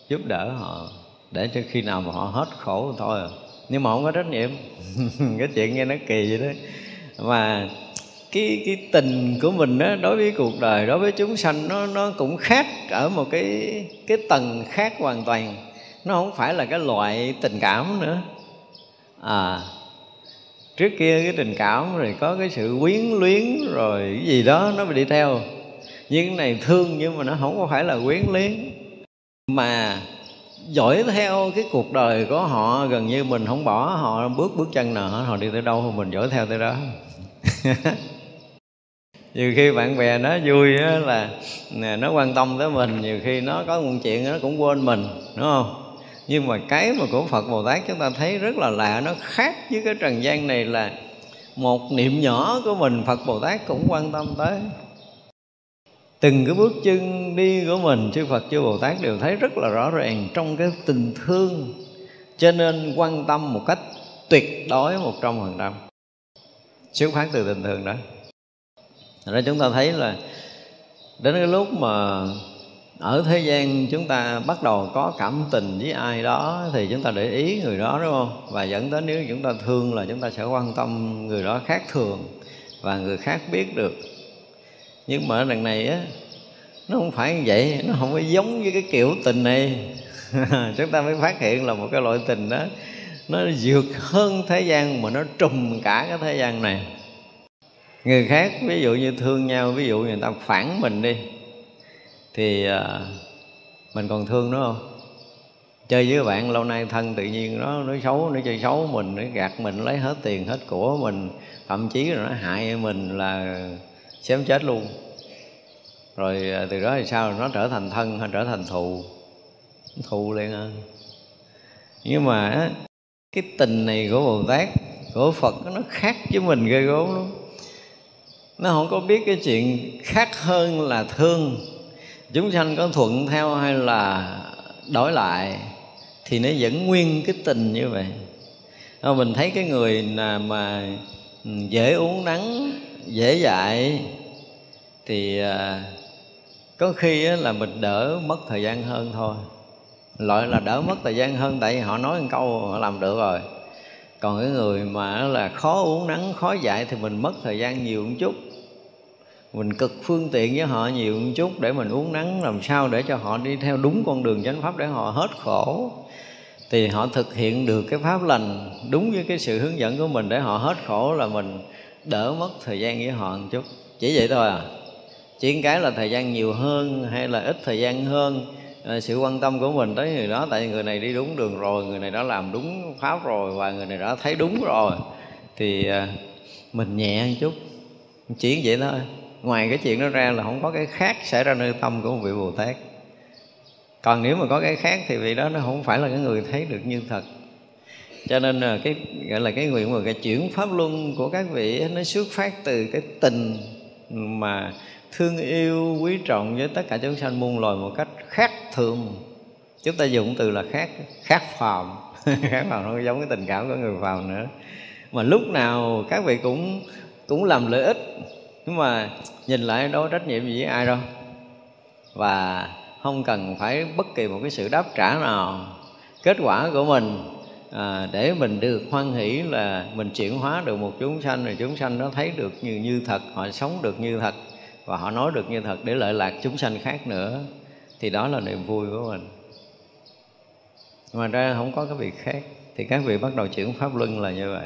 giúp đỡ họ để cho khi nào mà họ hết khổ thôi à. nhưng mà không có trách nhiệm. Cái chuyện nghe nó kỳ vậy đó. Mà cái cái tình của mình đó, đối với cuộc đời đối với chúng sanh nó nó cũng khác ở một cái cái tầng khác hoàn toàn. Nó không phải là cái loại tình cảm nữa à. Trước kia cái tình cảm rồi có cái sự quyến luyến rồi cái gì đó nó bị đi theo. Nhưng cái này thương nhưng mà nó không có phải là quyến luyến. Mà dõi theo cái cuộc đời của họ gần như mình không bỏ họ bước bước chân nào họ đi tới đâu mình dõi theo tới đó. Nhiều khi bạn bè nó vui á, là nó quan tâm tới mình nhiều khi nó có một chuyện nó cũng quên mình đúng không? Nhưng mà cái mà của Phật Bồ Tát chúng ta thấy rất là lạ, nó khác với cái trần gian này là một niệm nhỏ của mình Phật Bồ Tát cũng quan tâm tới. Từng cái bước chân đi của mình, chư Phật, chư Bồ Tát đều thấy rất là rõ ràng trong cái tình thương. Cho nên quan tâm một cách tuyệt đối một trăm phần trăm. Xuất phát từ tình thương đó. Thật ra chúng ta thấy là đến cái lúc mà ở thế gian chúng ta bắt đầu có cảm tình với ai đó thì chúng ta để ý người đó, đúng không? Và dẫn đến nếu chúng ta thương là chúng ta sẽ quan tâm người đó khác thường và người khác biết được. Nhưng mà ở này á, nó không phải như vậy, nó không có giống với cái kiểu tình này. Chúng ta mới phát hiện là một cái loại tình đó, nó vượt hơn thế gian mà nó trùm cả cái thế gian này. Người khác, ví dụ như thương nhau, ví dụ người ta phản mình đi thì à, mình còn thương nó không? Chơi với bạn lâu nay thân tự nhiên nó nó xấu, nó chơi xấu mình, nó gạt mình, lấy hết tiền hết của mình, thậm chí là nó hại mình là xém chết luôn. Rồi à, từ đó thì sao? Nó trở thành thân hay trở thành thù? Thù liền à. Nhưng mà cái tình này của bồ tát, của phật, nó khác với mình ghê gớm lắm. Nó không có biết cái chuyện khác hơn là thương chúng sanh có thuận theo hay là đổi lại thì nó vẫn nguyên cái tình như vậy. Ờ, mình thấy cái người nào mà ừ, dễ uống nắng, dễ dạy thì ờ, có khi là mình đỡ mất thời gian hơn thôi. Loại là đỡ mất thời gian hơn tại vì họ nói một câu họ làm được rồi. Còn cái người mà là khó uống nắng, khó dạy thì mình mất thời gian nhiều một chút mình cực phương tiện với họ nhiều một chút để mình uống nắng, làm sao để cho họ đi theo đúng con đường chánh pháp để họ hết khổ. Thì họ thực hiện được cái pháp lành đúng với cái sự hướng dẫn của mình để họ hết khổ là mình đỡ mất thời gian với họ một chút. Chỉ vậy thôi à. Chỉ cái là thời gian nhiều hơn hay là ít thời gian hơn ờ, sự quan tâm của mình tới người đó, tại vì người này đi đúng đường rồi, người này đã làm đúng pháp rồi và người này đã thấy đúng rồi. Thì ờ, mình nhẹ một chút. Chỉ vậy thôi ngoài cái chuyện đó ra là không có cái khác xảy ra nơi tâm của một vị bồ tát. Còn nếu mà có cái khác thì vị đó nó không phải là cái người thấy được như thật. Cho nên là cái, gọi là cái nguyện mà cái chuyển pháp luân của các vị nó xuất phát từ cái tình mà thương yêu, quý trọng với tất cả chúng sanh muôn loài một cách khác thường. Chúng ta dùng từ là khác khác phàm. Khác phàm không giống cái tình cảm của người phàm nữa. Mà lúc nào các vị cũng cũng làm lợi ích nhưng mà nhìn lại đâu có trách nhiệm gì với ai đâu. Và không cần phải bất kỳ một cái sự đáp trả nào. Kết quả của mình à, để mình được hoan hỷ là mình chuyển hóa được một chúng sanh rồi chúng sanh nó thấy được như như thật họ sống được như thật và họ nói được như thật để lợi lạc chúng sanh khác nữa thì đó là niềm vui của mình. Ngoài ra không có cái việc khác thì các vị bắt đầu chuyển pháp luân là như vậy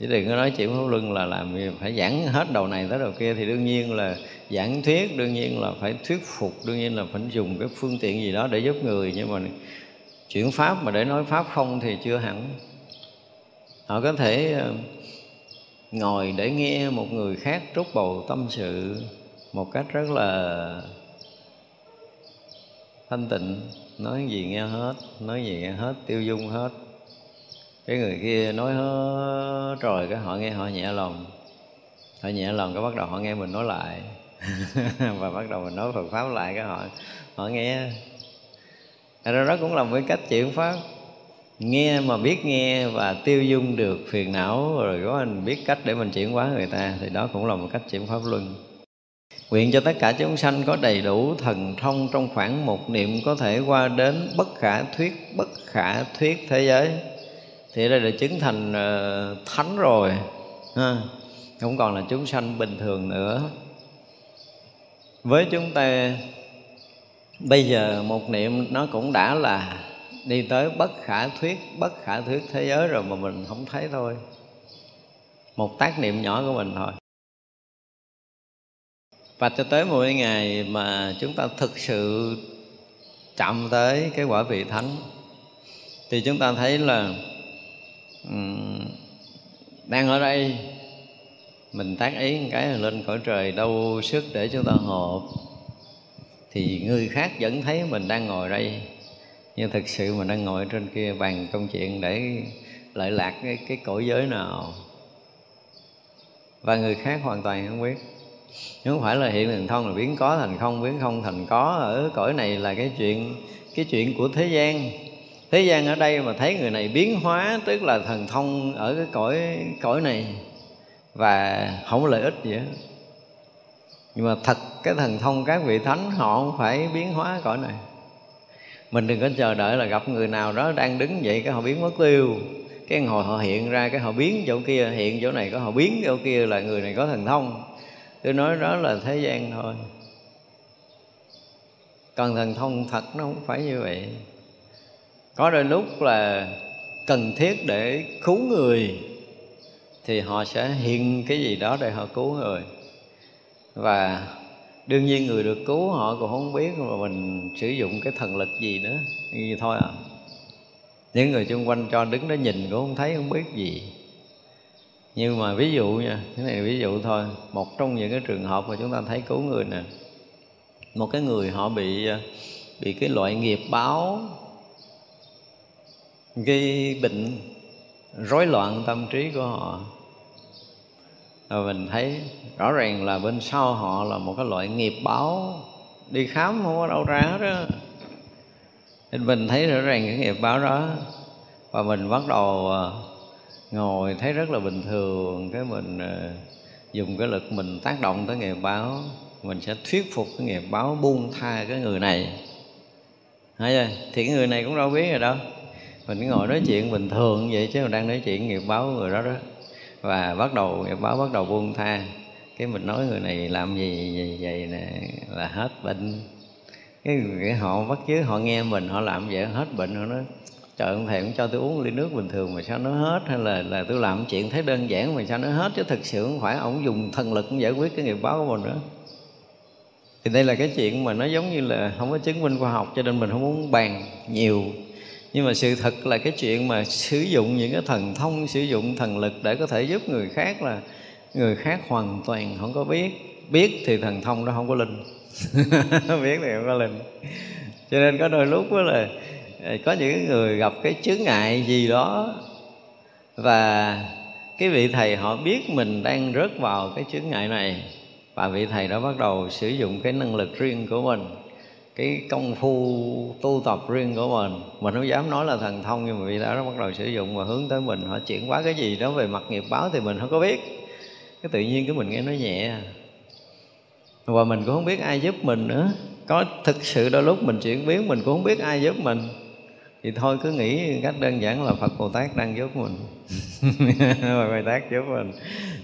chứ đừng có nói chuyện pháp luân là làm gì, phải giảng hết đầu này tới đầu kia thì đương nhiên là giảng thuyết, đương nhiên là phải thuyết phục, đương nhiên là phải dùng cái phương tiện gì đó để giúp người. Nhưng mà chuyển pháp mà để nói pháp không thì chưa hẳn. Họ có thể ờ, ngồi để nghe một người khác trút bầu tâm sự một cách rất là thanh tịnh, nói gì nghe hết, nói gì nghe hết, tiêu dung hết cái người kia nói hết rồi cái họ nghe họ nhẹ lòng. Họ nhẹ lòng cái bắt đầu họ nghe mình nói lại. Và bắt đầu mình nói Phật pháp lại cái họ họ nghe. Ra đó cũng là một cái cách chuyển pháp. Nghe mà biết nghe và tiêu dung được phiền não rồi có anh biết cách để mình chuyển hóa người ta thì đó cũng là một cách chuyển pháp luân. Nguyện cho tất cả chúng sanh có đầy đủ thần thông trong khoảng một niệm có thể qua đến bất khả thuyết, bất khả thuyết thế giới. Thì đây là chứng thành ờ, thánh rồi, ha. không còn là chúng sanh bình thường nữa. Với chúng ta bây giờ một niệm nó cũng đã là đi tới bất khả thuyết, bất khả thuyết thế giới rồi mà mình không thấy thôi. Một tác niệm nhỏ của mình thôi và cho tới một ngày mà chúng ta thực sự chạm tới cái quả vị thánh thì chúng ta thấy là đang ở đây. Mình tác ý một cái lên cõi trời đâu sức để chúng ta hộp thì người khác vẫn thấy mình đang ngồi đây nhưng thực sự mình đang ngồi trên kia bàn công chuyện để lợi lạc cái, cái cõi giới nào. Và người khác hoàn toàn không biết. Không phải là hiện thần thông là biến có thành không biến không thành có ở cõi này là cái chuyện cái chuyện của thế gian thế gian ở đây mà thấy người này biến hóa, tức là thần thông ở cái cõi cõi này và không có lợi ích gì hết. Nhưng mà thật, cái thần thông các vị thánh họ không phải biến hóa cõi này. Mình đừng có chờ đợi là gặp người nào đó đang đứng vậy, cái họ biến mất tiêu. Cái hồi họ hiện ra, cái họ biến chỗ kia, hiện chỗ này có họ biến chỗ kia là người này có thần thông. Tôi nói đó là thế gian thôi. Còn thần thông thật nó không phải như vậy có đôi lúc là cần thiết để cứu người thì họ sẽ hiện cái gì đó để họ cứu người. Và đương nhiên người được cứu họ cũng không biết mà mình sử dụng cái thần lực gì nữa, như thôi à. Những người xung quanh cho đứng đó nhìn cũng không thấy, không biết gì. Nhưng mà ví dụ nha, cái này ví dụ thôi, một trong những cái trường hợp mà chúng ta thấy cứu người nè, một cái người họ bị à, bị cái loại nghiệp báo gây bệnh rối loạn tâm trí của họ. Và mình thấy rõ ràng là bên sau họ là một cái loại nghiệp báo đi khám không có đâu ra hết nên mình thấy rõ ràng cái nghiệp báo đó và mình bắt đầu à, ngồi thấy rất là bình thường. Cái mình à, dùng cái lực mình tác động tới nghiệp báo, mình sẽ thuyết phục cái nghiệp báo buông tha cái người này. Thấy chưa? thì cái người này cũng đâu biết rồi đâu mình ngồi nói chuyện bình thường vậy chứ mình đang nói chuyện nghiệp báo người đó đó. Và bắt đầu nghiệp báo bắt đầu buông tha. Cái mình nói người này làm gì vậy, vậy nè là hết bệnh. Cái, cái họ bắt chứ họ nghe mình họ làm vậy hết bệnh họ nói trời ông thầy cũng cho tôi uống ly nước bình thường mà sao nó hết? Hay là là tôi làm chuyện thấy đơn giản mà sao nó hết? Chứ thực sự không phải ông dùng thần lực cũng giải quyết cái nghiệp báo của mình nữa thì đây là cái chuyện mà nó giống như là không có chứng minh khoa học cho nên mình không muốn bàn nhiều nhưng mà sự thật là cái chuyện mà sử dụng những cái thần thông, sử dụng thần lực để có thể giúp người khác là người khác hoàn toàn không có biết. Biết thì thần thông đó không có linh. Biết thì không có linh. Cho nên có đôi lúc đó là à, có những người gặp cái chướng ngại gì đó và cái vị thầy họ biết mình đang rớt vào cái chướng ngại này và vị thầy đó bắt đầu sử dụng cái năng lực riêng của mình cái công phu tu tập riêng của mình. Mình không dám nói là thần thông, nhưng mà vị đã nó bắt đầu sử dụng và hướng tới mình. Họ chuyển quá cái gì đó về mặt nghiệp báo thì mình không có biết. Cái tự nhiên cái mình nghe nói nhẹ. Và mình cũng không biết ai giúp mình nữa. Có thực sự đôi lúc mình chuyển biến, mình cũng không biết ai giúp mình. Thì thôi, cứ nghĩ cách đơn giản là Phật Bồ Tát đang giúp mình. Phật Bồ Tát giúp mình.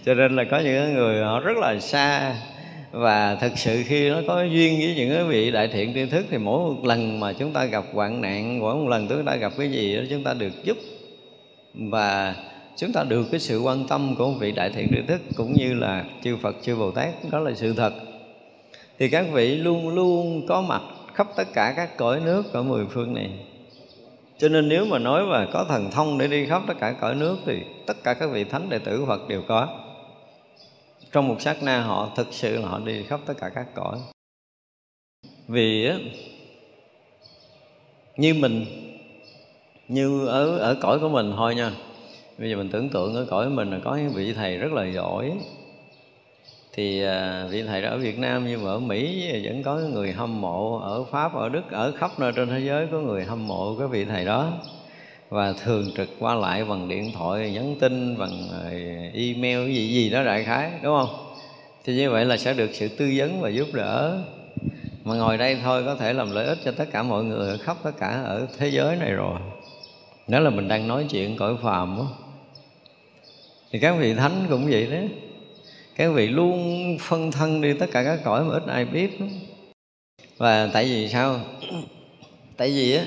Cho nên là có những người họ rất là xa và thực sự khi nó có duyên với những cái vị đại thiện tri thức thì mỗi một lần mà chúng ta gặp hoạn nạn, mỗi một lần chúng ta gặp cái gì đó, chúng ta được giúp. Và chúng ta được cái sự quan tâm của vị đại thiện tri thức cũng như là chư Phật, chư Bồ Tát, đó là sự thật. Thì các vị luôn luôn có mặt khắp tất cả các cõi nước ở mười phương này. Cho nên nếu mà nói mà có thần thông để đi khắp tất cả cõi nước thì tất cả các vị thánh đệ tử Phật đều có trong một sát na, họ thực sự là họ đi khắp tất cả các cõi. Vì á, như mình, như ở ở cõi của mình thôi nha. Bây giờ mình tưởng tượng ở cõi mình là có những vị thầy rất là giỏi. Thì à, vị thầy đó ở Việt Nam nhưng mà ở Mỹ vẫn có người hâm mộ, ở Pháp, ở Đức, ở khắp nơi trên thế giới có người hâm mộ cái vị thầy đó và thường trực qua lại bằng điện thoại, nhắn tin, bằng ờ, email gì gì đó đại khái, đúng không? Thì như vậy là sẽ được sự tư vấn và giúp đỡ. Mà ngồi đây thôi có thể làm lợi ích cho tất cả mọi người khắp tất cả ở thế giới này rồi. Đó là mình đang nói chuyện cõi phàm đó. thì các vị thánh cũng vậy đấy các vị luôn phân thân đi tất cả các cõi mà ít ai biết. Đó. và tại vì sao? Tại vì á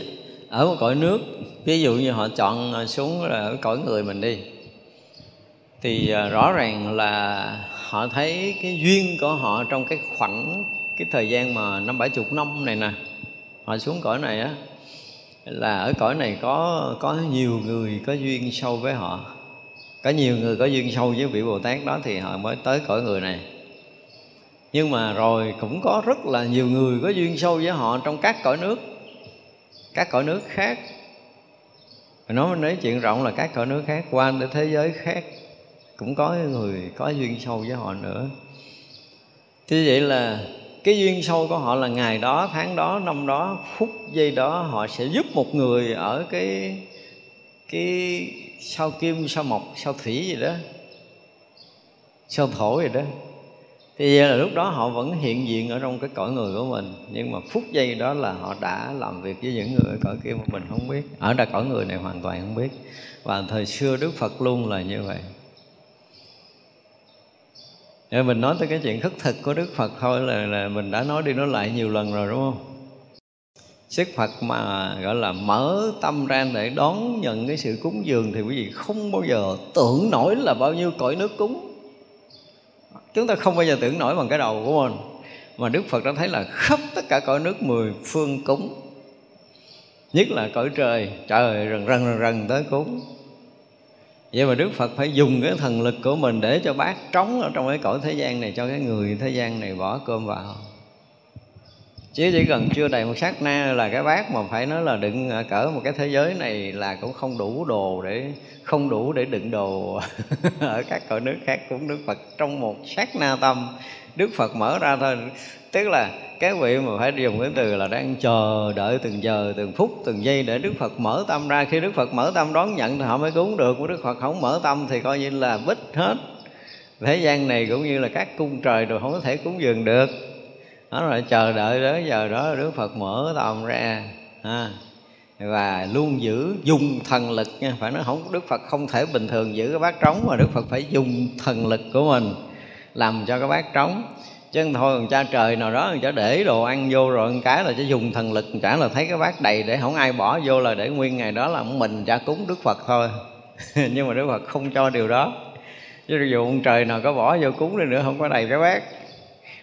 ở một cõi nước. Ví dụ như họ chọn à, xuống là ở cõi người mình đi. Thì à, rõ ràng là họ thấy cái duyên của họ trong cái khoảng cái thời gian mà năm bảy chục năm này nè, họ xuống cõi này á, là ở cõi này có có nhiều người có duyên sâu với họ. Có nhiều người có duyên sâu với vị bồ tát đó thì họ mới tới cõi người này. Nhưng mà rồi cũng có rất là nhiều người có duyên sâu với họ trong các cõi nước các cõi nước khác. Nói nói chuyện rộng là các cõi nước khác, qua đến thế giới khác, cũng có người có duyên sâu với họ nữa. Thế vậy là cái duyên sâu của họ là ngày đó, tháng đó, năm đó, phút giây đó họ sẽ giúp một người ở cái cái sao kim, sao mộc, sao thủy gì đó, sao thổ gì đó thì là lúc đó họ vẫn hiện diện ở trong cái cõi người của mình nhưng mà phút giây đó là họ đã làm việc với những người ở cõi kia mà mình không biết ở ra cõi người này hoàn toàn không biết và thời xưa đức phật luôn là như vậy để mình nói tới cái chuyện khất thực của Đức Phật thôi là, là mình đã nói đi nói lại nhiều lần rồi đúng không? Sức Phật mà gọi là mở tâm ra để đón nhận cái sự cúng dường thì quý vị không bao giờ tưởng nổi là bao nhiêu cõi nước cúng. Chúng ta không bao giờ tưởng nổi bằng cái đầu của mình. Mà Đức Phật đã thấy là khắp tất cả cõi nước mười phương cúng. Nhất là cõi trời, trời rần rần rần rần tới cúng vậy mà đức phật phải dùng cái thần lực của mình để cho bác trống ở trong cái cõi thế gian này cho cái người thế gian này bỏ cơm vào chứ chỉ cần chưa đầy một sát na là cái bát mà phải nói là đựng cỡ một cái thế giới này là cũng không đủ đồ để, không đủ để đựng đồ. Ở các cõi nước khác cũng đức phật trong một sát na tâm. Đức phật mở ra thôi. Tức là các vị mà phải dùng cái từ là đang chờ, đợi từng giờ, từng phút, từng giây để đức phật mở tâm ra. Khi đức phật mở tâm đón nhận thì họ mới cúng được. Đức phật không mở tâm thì coi như là bích hết. Thế gian này cũng như là các cung trời rồi không có thể cúng dường được đó là chờ đợi đến giờ đó đức phật mở tâm ra, ha. Và luôn giữ, dùng thần lực nha. Phải nói không, đức phật không thể bình thường giữ cái bát trống mà đức phật phải dùng thần lực của mình làm cho cái bát trống. Chứ thôi cha trời nào đó cha để đồ ăn vô rồi một cái là cha dùng thần lực chả là thấy cái bát đầy để không ai bỏ vô là để nguyên ngày đó là mình cha cúng đức phật thôi. Nhưng mà đức phật không cho điều đó. Chứ dù ông trời nào có bỏ vô cúng đi nữa, không có đầy cái bát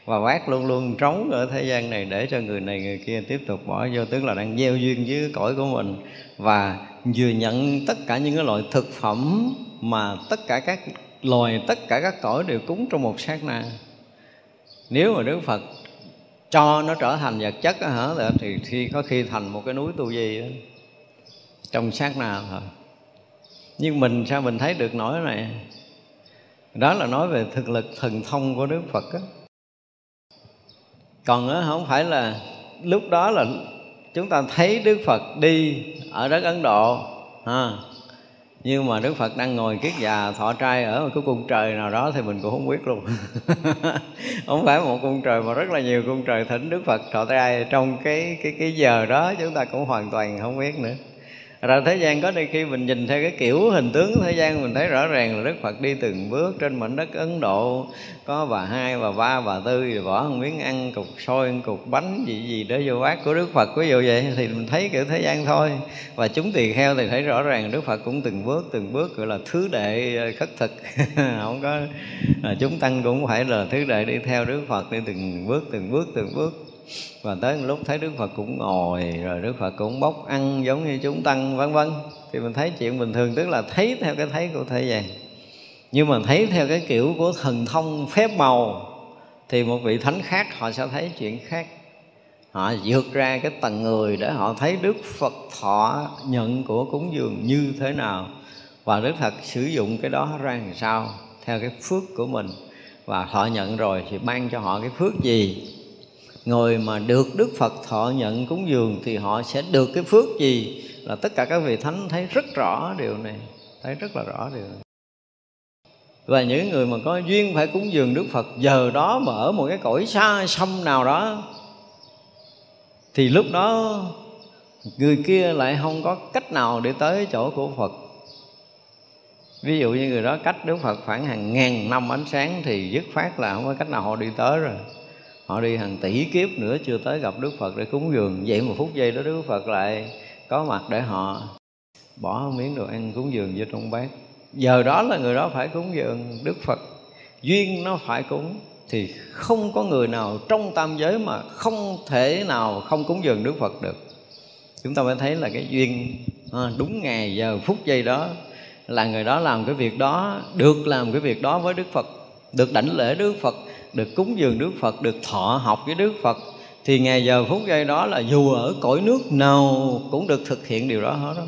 và bác luôn luôn trống ở thế gian này để cho người này người kia tiếp tục bỏ vô tức là đang gieo duyên với cõi của mình. Và vừa nhận tất cả những cái loại thực phẩm mà tất cả các loài tất cả các cõi đều cúng trong một sát na. Nếu mà đức phật cho nó trở thành vật chất đó, hả thì khi có khi thành một cái núi tu di đó, trong sát na thôi nhưng mình sao mình thấy được nổi này? Đó là nói về thực lực thần thông của đức phật đó còn đó, không phải là lúc đó là chúng ta thấy đức phật đi ở đất ấn độ ha. Nhưng mà đức phật đang ngồi kiết già thọ trai ở một cái cung trời nào đó thì mình cũng không biết luôn. Không phải một cung trời mà rất là nhiều cung trời thỉnh đức phật thọ trai. Trong cái cái cái giờ đó chúng ta cũng hoàn toàn không biết nữa ra thế gian có đôi khi mình nhìn theo cái kiểu hình tướng thế gian, mình thấy rõ ràng là đức phật đi từng bước trên mảnh đất ấn độ. Có bà hai, bà ba, bà tư rồi bỏ một miếng ăn, cục sôi, cục bánh gì gì đó vô bát của đức phật, ví dụ vậy, thì mình thấy kiểu thế gian thôi. Và chúng tỳ kheo thì thấy rõ ràng đức phật cũng từng bước từng bước, gọi là thứ đệ ờ, khất thực. Không có à, chúng tăng cũng phải là thứ đệ đi theo đức phật đi từng bước từng bước từng bước và tới lúc thấy đức phật cũng ngồi, rồi đức phật cũng bốc ăn giống như chúng tăng, vân vân. Thì mình thấy chuyện bình thường, tức là thấy theo cái thấy của thế gian. Nhưng mà thấy theo cái kiểu của thần thông phép màu, thì một vị thánh khác họ sẽ thấy chuyện khác. Họ vượt ra cái tầng người để họ thấy đức phật thọ nhận của cúng dường như thế nào. Và đức phật sử dụng cái đó ra làm sao? Theo cái phước của mình. Và họ nhận rồi thì ban cho họ cái phước gì? Người mà được đức phật thọ nhận cúng dường thì họ sẽ được cái phước gì? Là tất cả các vị thánh thấy rất rõ điều này, thấy rất là rõ điều này. Và những người mà có duyên phải cúng dường Đức Phật, giờ đó mà ở một cái cõi xa xăm nào đó, thì lúc đó người kia lại không có cách nào để tới chỗ của Phật. Ví dụ như người đó cách Đức Phật khoảng hàng ngàn năm ánh sáng thì dứt phát là không có cách nào họ đi tới rồi họ đi hàng tỷ kiếp nữa chưa tới gặp Đức Phật để cúng dường. Vậy một phút giây đó Đức Phật lại có mặt để họ bỏ miếng đồ ăn cúng dường vô trong bát. Giờ đó là người đó phải cúng dường Đức Phật. Duyên nó phải cúng thì không có người nào trong tam giới mà không thể nào không cúng dường Đức Phật được. Chúng ta mới thấy là cái duyên à, đúng ngày giờ phút giây đó là người đó làm cái việc đó được làm cái việc đó với Đức Phật được đảnh lễ Đức Phật được cúng dường Đức Phật, được thọ học với Đức Phật, thì ngày giờ phút giây đó là dù ở cõi nước nào cũng được thực hiện điều đó hết đó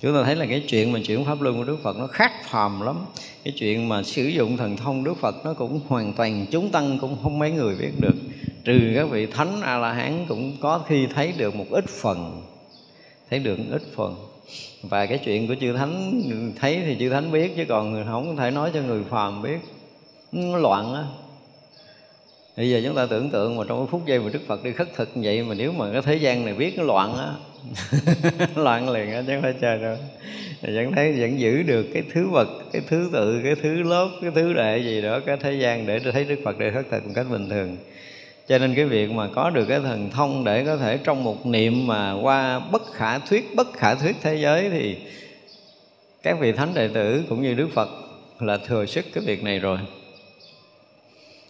chúng ta thấy là cái chuyện mà chuyển pháp luân của Đức Phật nó khác phàm lắm. Cái chuyện mà sử dụng thần thông Đức Phật nó cũng hoàn toàn, chúng tăng cũng không mấy người biết được. Trừ các vị thánh a la hán cũng có khi thấy được một ít phần, thấy được một ít phần. Và cái chuyện của chư thánh, thấy thì chư thánh biết chứ còn không thể nói cho người phàm biết loạn á. Bây giờ chúng ta tưởng tượng mà trong cái phút giây mà đức phật đi khất thực như vậy mà nếu mà cái thế gian này biết nó loạn á, loạn liền á, chứ không phải chơi đâu. Vẫn thấy, vẫn giữ được cái thứ vật, cái thứ tự, cái thứ lớp, cái thứ đệ gì đó, cái thế gian để thấy đức phật đi khất thực một cách bình thường. Cho nên cái việc mà có được cái thần thông để có thể trong một niệm mà qua bất khả thuyết, bất khả thuyết thế giới thì các vị thánh đệ tử cũng như đức phật là thừa sức cái việc này rồi.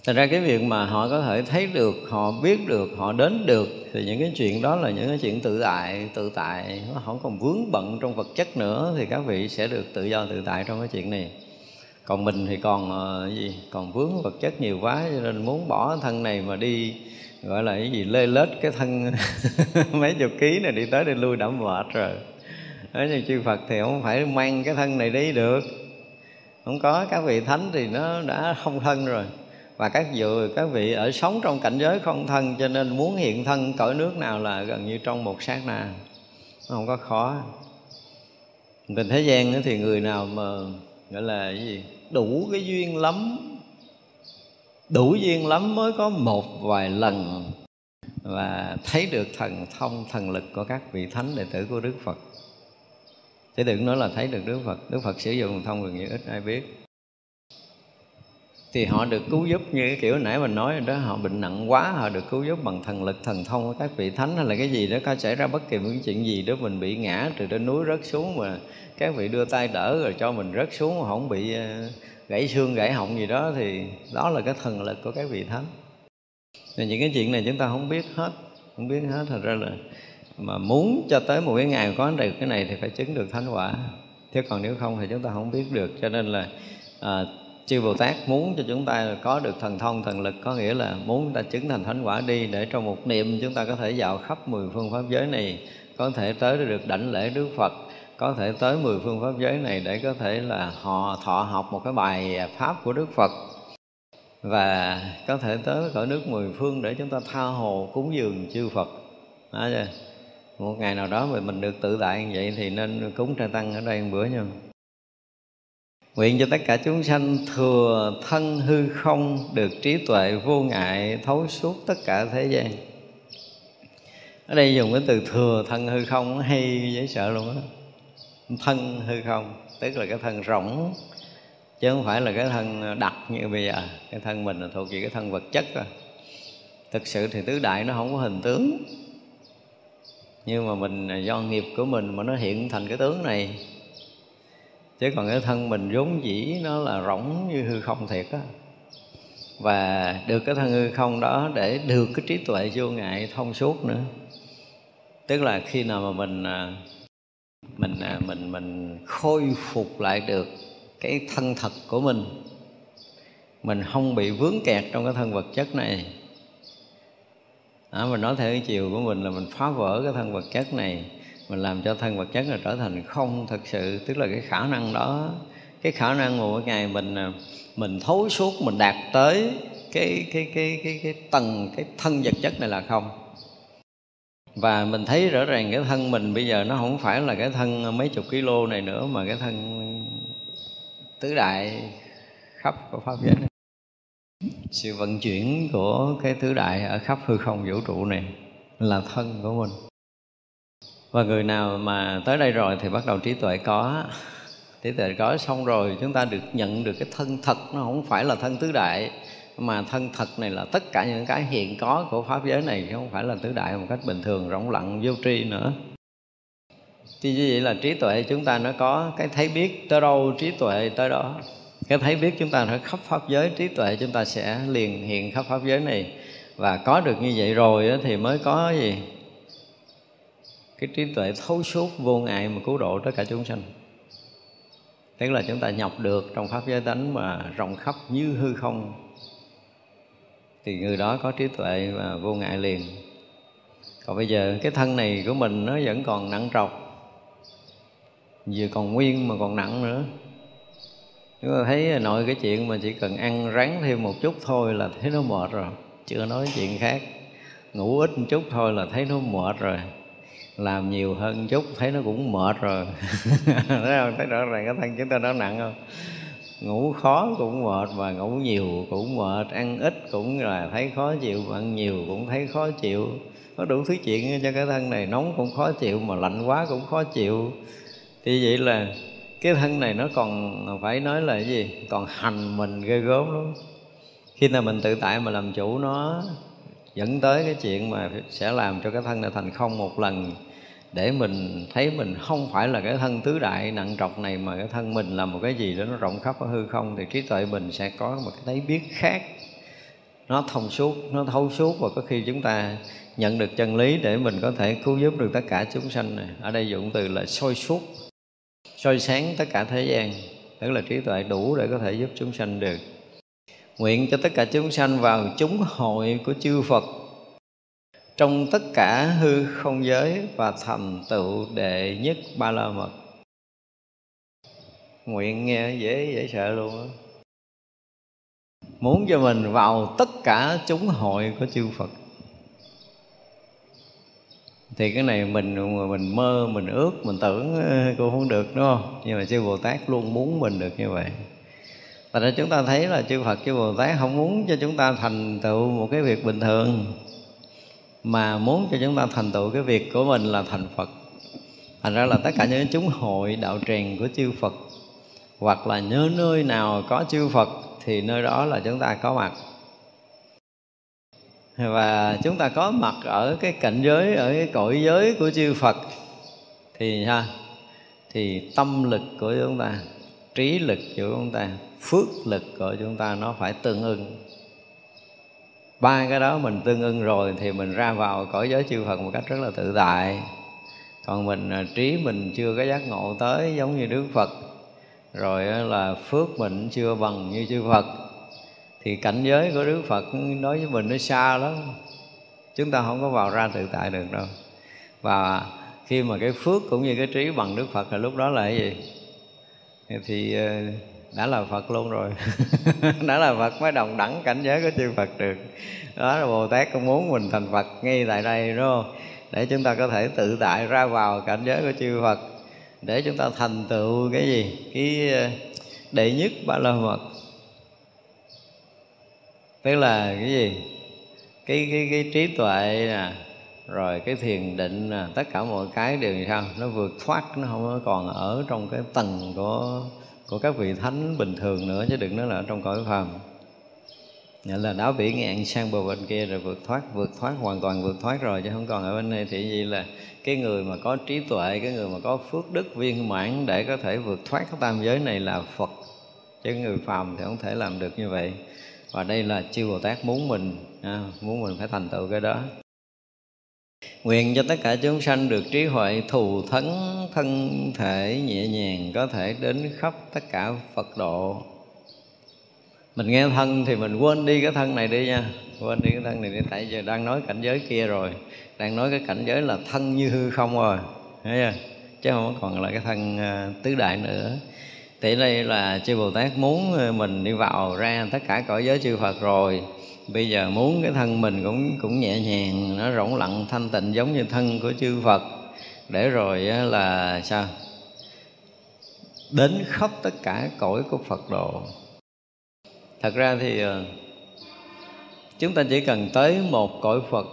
Thành ra cái việc mà họ có thể thấy được, họ biết được, họ đến được Thì những cái chuyện đó là những cái chuyện tự tại, tự tại. Nó không còn vướng bận trong vật chất nữa Thì các vị sẽ được tự do tự tại trong cái chuyện này. Còn mình thì còn uh, gì? Còn vướng vật chất nhiều quá cho nên muốn bỏ thân này mà đi gọi là cái gì lê lết cái thân mấy chục ký này đi tới đi lui đã mệt rồi. Nói như chư Phật thì không phải mang cái thân này đi được. Không có các vị thánh thì nó đã không thân rồi và các vị các vị ở sống trong cảnh giới không thân, cho nên muốn hiện thân cõi nước nào là gần như trong một sát na. Nó không có khó. Tình thế gian thì người nào mà gọi là cái gì? Đủ cái duyên lắm. Đủ duyên lắm mới có một vài lần và thấy được thần thông, thần lực của các vị thánh đệ tử của đức phật. Thì đừng nói là thấy được đức phật. Đức phật sử dụng thông gần như ít ai biết thì họ được cứu giúp như cái kiểu nãy mình nói rồi đó họ bệnh nặng quá họ được cứu giúp bằng thần lực thần thông của các vị thánh hay là cái gì đó có xảy ra bất kỳ một chuyện gì đó mình bị ngã từ trên núi rớt xuống mà các vị đưa tay đỡ rồi cho mình rớt xuống mà không bị ờ, gãy xương gãy họng gì đó thì đó là cái thần lực của các vị thánh. Thì những cái chuyện này chúng ta không biết hết không biết hết. Thật ra là mà muốn cho tới một cái ngày có được cái này thì phải chứng được thánh quả. Chứ còn nếu không thì chúng ta không biết được. Cho nên là à, chư Bồ Tát muốn cho chúng ta có được thần thông, thần lực, có nghĩa là muốn ta chứng thành thánh quả đi để trong một niệm chúng ta có thể dạo khắp mười phương pháp giới này, có thể tới được đảnh lễ Đức Phật, có thể tới mười phương pháp giới này để có thể là họ thọ học một cái bài pháp của Đức Phật và có thể tới cõi nước mười phương để chúng ta tha hồ cúng dường chư Phật đó chưa? một ngày nào đó mà mình được tự tại như vậy thì nên cúng trai tăng ở đây một bữa nha Nguyện cho tất cả chúng sanh thừa thân hư không Được trí tuệ vô ngại thấu suốt tất cả thế gian. Ở đây dùng cái từ thừa thân hư không hay dễ sợ luôn á. Thân hư không, Tức là cái thân rỗng, Chứ không phải là cái thân đặc như bây giờ. Cái thân mình là thuộc về cái thân vật chất rồi. Thực sự thì tứ đại nó không có hình tướng. Nhưng mà mình do nghiệp của mình mà nó hiện thành cái tướng này chứ còn cái thân mình vốn dĩ nó là rỗng như hư không thiệt á. Và được cái thân hư không đó để được cái trí tuệ vô ngại thông suốt nữa. Tức là khi nào mà mình à, mình à, mình mình khôi phục lại được cái thân thật của mình mình không bị vướng kẹt trong cái thân vật chất này. À, mình nói theo cái chiều của mình là mình phá vỡ cái thân vật chất này mình làm cho thân vật chất là trở thành không thật sự, tức là cái khả năng đó, cái khả năng một ngày mình à, mình thấu suốt, mình đạt tới cái cái cái cái cái tầng, cái thân vật chất này là không. Và mình thấy rõ ràng cái thân mình bây giờ nó không phải là cái thân à, mấy chục kg này nữa, mà cái thân tứ đại khắp của pháp giới này. Sự vận chuyển của cái tứ đại ở khắp hư không vũ trụ này là thân của mình và người nào mà tới đây rồi thì bắt đầu trí tuệ có. Trí tuệ có xong rồi, chúng ta được nhận được cái thân thật, nó không phải là thân tứ đại. Mà thân thật này là tất cả những cái hiện có của pháp giới này, chứ không phải là tứ đại một cách bình thường, rỗng lặng, vô tri nữa. Thì như vậy là trí tuệ chúng ta nó có cái thấy biết tới đâu trí tuệ tới đó. Cái thấy biết chúng ta phải khắp pháp giới, trí tuệ chúng ta sẽ liền hiện khắp pháp giới này. Và có được như vậy rồi thì mới có gì? Cái trí tuệ thấu suốt vô ngại mà cứu độ tất cả chúng sanh. Tức là chúng ta nhập được trong pháp giới tánh mà rộng khắp như hư không, thì người đó có trí tuệ và vô ngại liền. Còn bây giờ cái thân này của mình nó vẫn còn nặng trọc, vừa còn nguyên mà còn nặng nữa. Chúng ta thấy nội cái chuyện mà chỉ cần ăn ráng thêm một chút thôi là thấy nó mệt rồi. Chưa nói chuyện khác, ngủ ít một chút thôi là thấy nó mệt rồi làm nhiều hơn chút, thấy nó cũng mệt rồi. Thấy không? Thấy rõ ràng cái thân chúng ta nó nặng không? Ngủ khó cũng mệt và ngủ nhiều cũng mệt, ăn ít cũng là thấy khó chịu ăn nhiều cũng thấy khó chịu. Có đủ thứ chuyện cho cái thân này nóng cũng khó chịu, mà lạnh quá cũng khó chịu. Thì vậy là cái thân này nó còn phải nói là cái gì? Còn hành mình ghê gớm lắm. Khi nào mình tự tại mà làm chủ nó, dẫn tới cái chuyện mà sẽ làm cho cái thân này thành không một lần để mình thấy mình không phải là cái thân tứ đại nặng trọc này, mà cái thân mình là một cái gì đó nó rộng khắp ở hư không, thì trí tuệ mình sẽ có một cái thấy biết khác. Nó thông suốt, nó thấu suốt, và có khi chúng ta nhận được chân lý để mình có thể cứu giúp được tất cả chúng sanh này. Ở đây dụng từ là soi suốt, soi sáng tất cả thế gian, tức là trí tuệ đủ để có thể giúp chúng sanh được. Nguyện cho tất cả chúng sanh vào chúng hội của chư Phật trong tất cả hư không giới và thành tựu đệ nhất ba la mật nguyện nghe dễ dễ sợ luôn á. Muốn cho mình vào tất cả chúng hội của chư Phật. Thì cái này mình mình mơ, mình ước, mình tưởng ờ, cũng không được, đúng không? Nhưng mà chư Bồ Tát luôn muốn mình được như vậy. Tại ra chúng ta thấy là chư Phật, chư Bồ Tát không muốn cho chúng ta thành tựu một cái việc bình thường. Mà muốn cho chúng ta thành tựu cái việc của mình là thành Phật. Thành ra là tất cả những chúng hội đạo tràng của chư Phật Hoặc là nhớ nơi nào có chư Phật Thì nơi đó là chúng ta có mặt. Và chúng ta có mặt ở cái cảnh giới, ở cái cõi giới của chư Phật Thì ha Thì tâm lực của chúng ta trí lực của chúng ta phước lực của chúng ta nó phải tương ưng ba cái đó mình tương ưng rồi thì mình ra vào cõi giới chư Phật một cách rất là tự tại. Còn mình à, trí mình chưa có giác ngộ tới giống như Đức Phật, rồi là phước mình chưa bằng như chư Phật, thì cảnh giới của Đức Phật nói với mình nó xa lắm. Chúng ta không có vào ra tự tại được đâu. Và khi mà cái phước cũng như cái trí bằng Đức Phật là lúc đó là cái gì? Thì à, đã là Phật luôn rồi. Đã là Phật mới đồng đẳng cảnh giới của chư Phật được. Đó là Bồ Tát cũng muốn mình thành Phật ngay tại đây, đúng không? Để chúng ta có thể tự tại ra vào cảnh giới của chư Phật. Để chúng ta thành tựu cái gì? Cái ờ, đệ nhất ba la mật. Tức là cái gì? Cái cái cái trí tuệ nè, rồi cái thiền định nè, tất cả mọi cái đều sao nó vượt thoát, nó không còn ở trong cái tầng của của các vị thánh bình thường nữa chứ đừng nói là ở trong cõi phàm. Nghĩa là đã bị ngạn sang bờ bên kia rồi vượt thoát vượt thoát hoàn toàn vượt thoát rồi chứ không còn ở bên đây thì gì là cái người mà có trí tuệ cái người mà có phước đức viên mãn để có thể vượt thoát cái tam giới này là phật. Chứ người phàm thì không thể làm được như vậy. Và đây là chư bồ tát muốn mình à, muốn mình phải thành tựu cái đó. Nguyện cho tất cả chúng sanh được trí huệ thù thắng thân thể nhẹ nhàng có thể đến khắp tất cả Phật độ. Mình nghe thân thì mình quên đi cái thân này đi nha, quên đi cái thân này đi tại giờ đang nói cảnh giới kia rồi, đang nói cái cảnh giới là thân như hư không rồi, thấy chưa? Chứ không còn là cái thân à, tứ đại nữa. Thì đây là chư Bồ Tát muốn à, mình đi vào ra tất cả cõi giới chư Phật rồi bây giờ muốn cái thân mình cũng cũng nhẹ nhàng, nó rỗng lặng, thanh tịnh giống như thân của chư Phật. Để rồi là sao? Đến khắp tất cả cõi của Phật độ. Thật ra thì ờ, chúng ta chỉ cần tới một cõi Phật.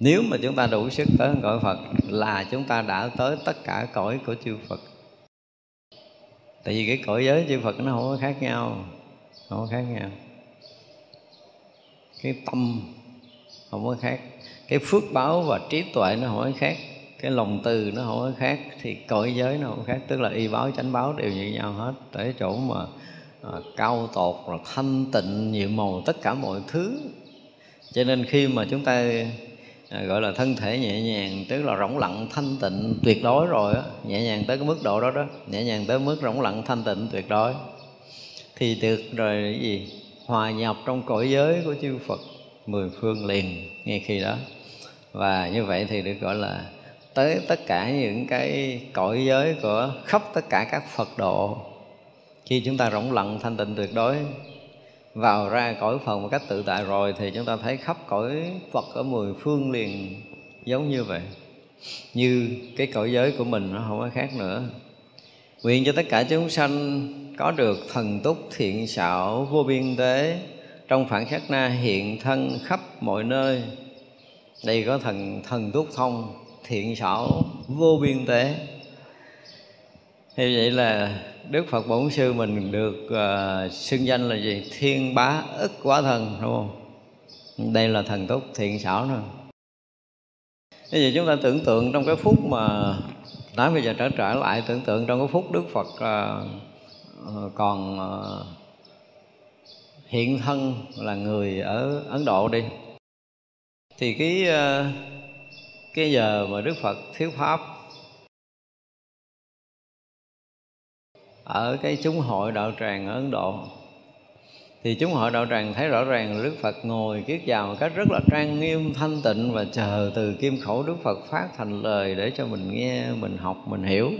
Nếu mà chúng ta đủ sức tới cõi Phật là chúng ta đã tới tất cả cõi của chư Phật. Tại vì cái cõi giới chư Phật nó không có khác nhau, không có khác nhau cái tâm không có khác. Cái phước báo và trí tuệ nó không có khác. Cái lòng từ nó không có khác. Thì cõi giới nó không khác. Tức là y báo chánh báo đều như nhau hết. Tới chỗ mà à, cao tột là thanh tịnh nhiệm màu tất cả mọi thứ. Cho nên khi mà chúng ta à, gọi là thân thể nhẹ nhàng tức là rỗng lặng thanh tịnh tuyệt đối rồi á nhẹ nhàng tới cái mức độ đó đó nhẹ nhàng tới mức rỗng lặng thanh tịnh tuyệt đối thì được rồi cái gì? Hòa nhập trong cõi giới của chư Phật mười phương liền ngay khi đó. Và như vậy thì được gọi là tới tất cả những cái cõi giới của khắp tất cả các Phật độ. Khi chúng ta rỗng lặng thanh tịnh tuyệt đối, vào ra cõi Phật một cách tự tại rồi thì chúng ta thấy khắp cõi Phật ở mười phương liền giống như vậy. Như cái cõi giới của mình nó không có khác nữa. Nguyện cho tất cả chúng sanh có được thần túc thiện xảo vô biên tế. Trong phản khắc na hiện thân khắp mọi nơi đây có thần thần túc thông thiện xảo vô biên tế. Thì vậy là đức phật bổn sư mình được uh, xưng danh là gì? Thiên bá ức quá thần đúng không? Đây là thần túc thiện xảo nữa. Bây giờ chúng ta tưởng tượng trong cái phút mà nói bây giờ trở trở lại tưởng tượng trong cái phút Đức Phật uh, Ờ, còn ờ, hiện thân là người ở Ấn Độ đi. Thì cái ờ, cái giờ mà Đức Phật thuyết pháp ở cái chúng hội đạo tràng ở Ấn Độ thì chúng hội đạo tràng thấy rõ ràng là Đức Phật ngồi kiết vào một cách rất là trang nghiêm thanh tịnh và chờ từ kim khẩu Đức Phật phát thành lời để cho mình nghe, mình học, mình hiểu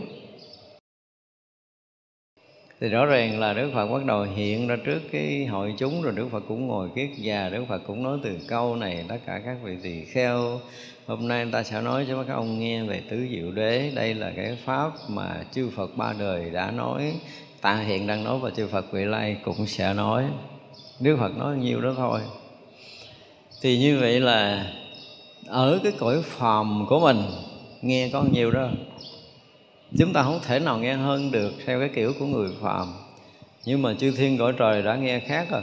thì rõ ràng là Đức Phật bắt đầu hiện ra trước cái hội chúng rồi Đức Phật cũng ngồi kiết già, Đức Phật cũng nói từ câu này, tất cả các vị tỳ kheo. Hôm nay ta sẽ nói cho các ông nghe về tứ diệu đế. Đây là cái pháp mà chư Phật ba đời đã nói. Ta hiện đang nói và chư Phật vị lai cũng sẽ nói. Đức Phật nói nhiều đó thôi. Thì như vậy là ở cái cõi phàm của mình, nghe có nhiều đó chúng ta không thể nào nghe hơn được theo cái kiểu của người phàm. Nhưng mà chư thiên cõi trời đã nghe khác rồi.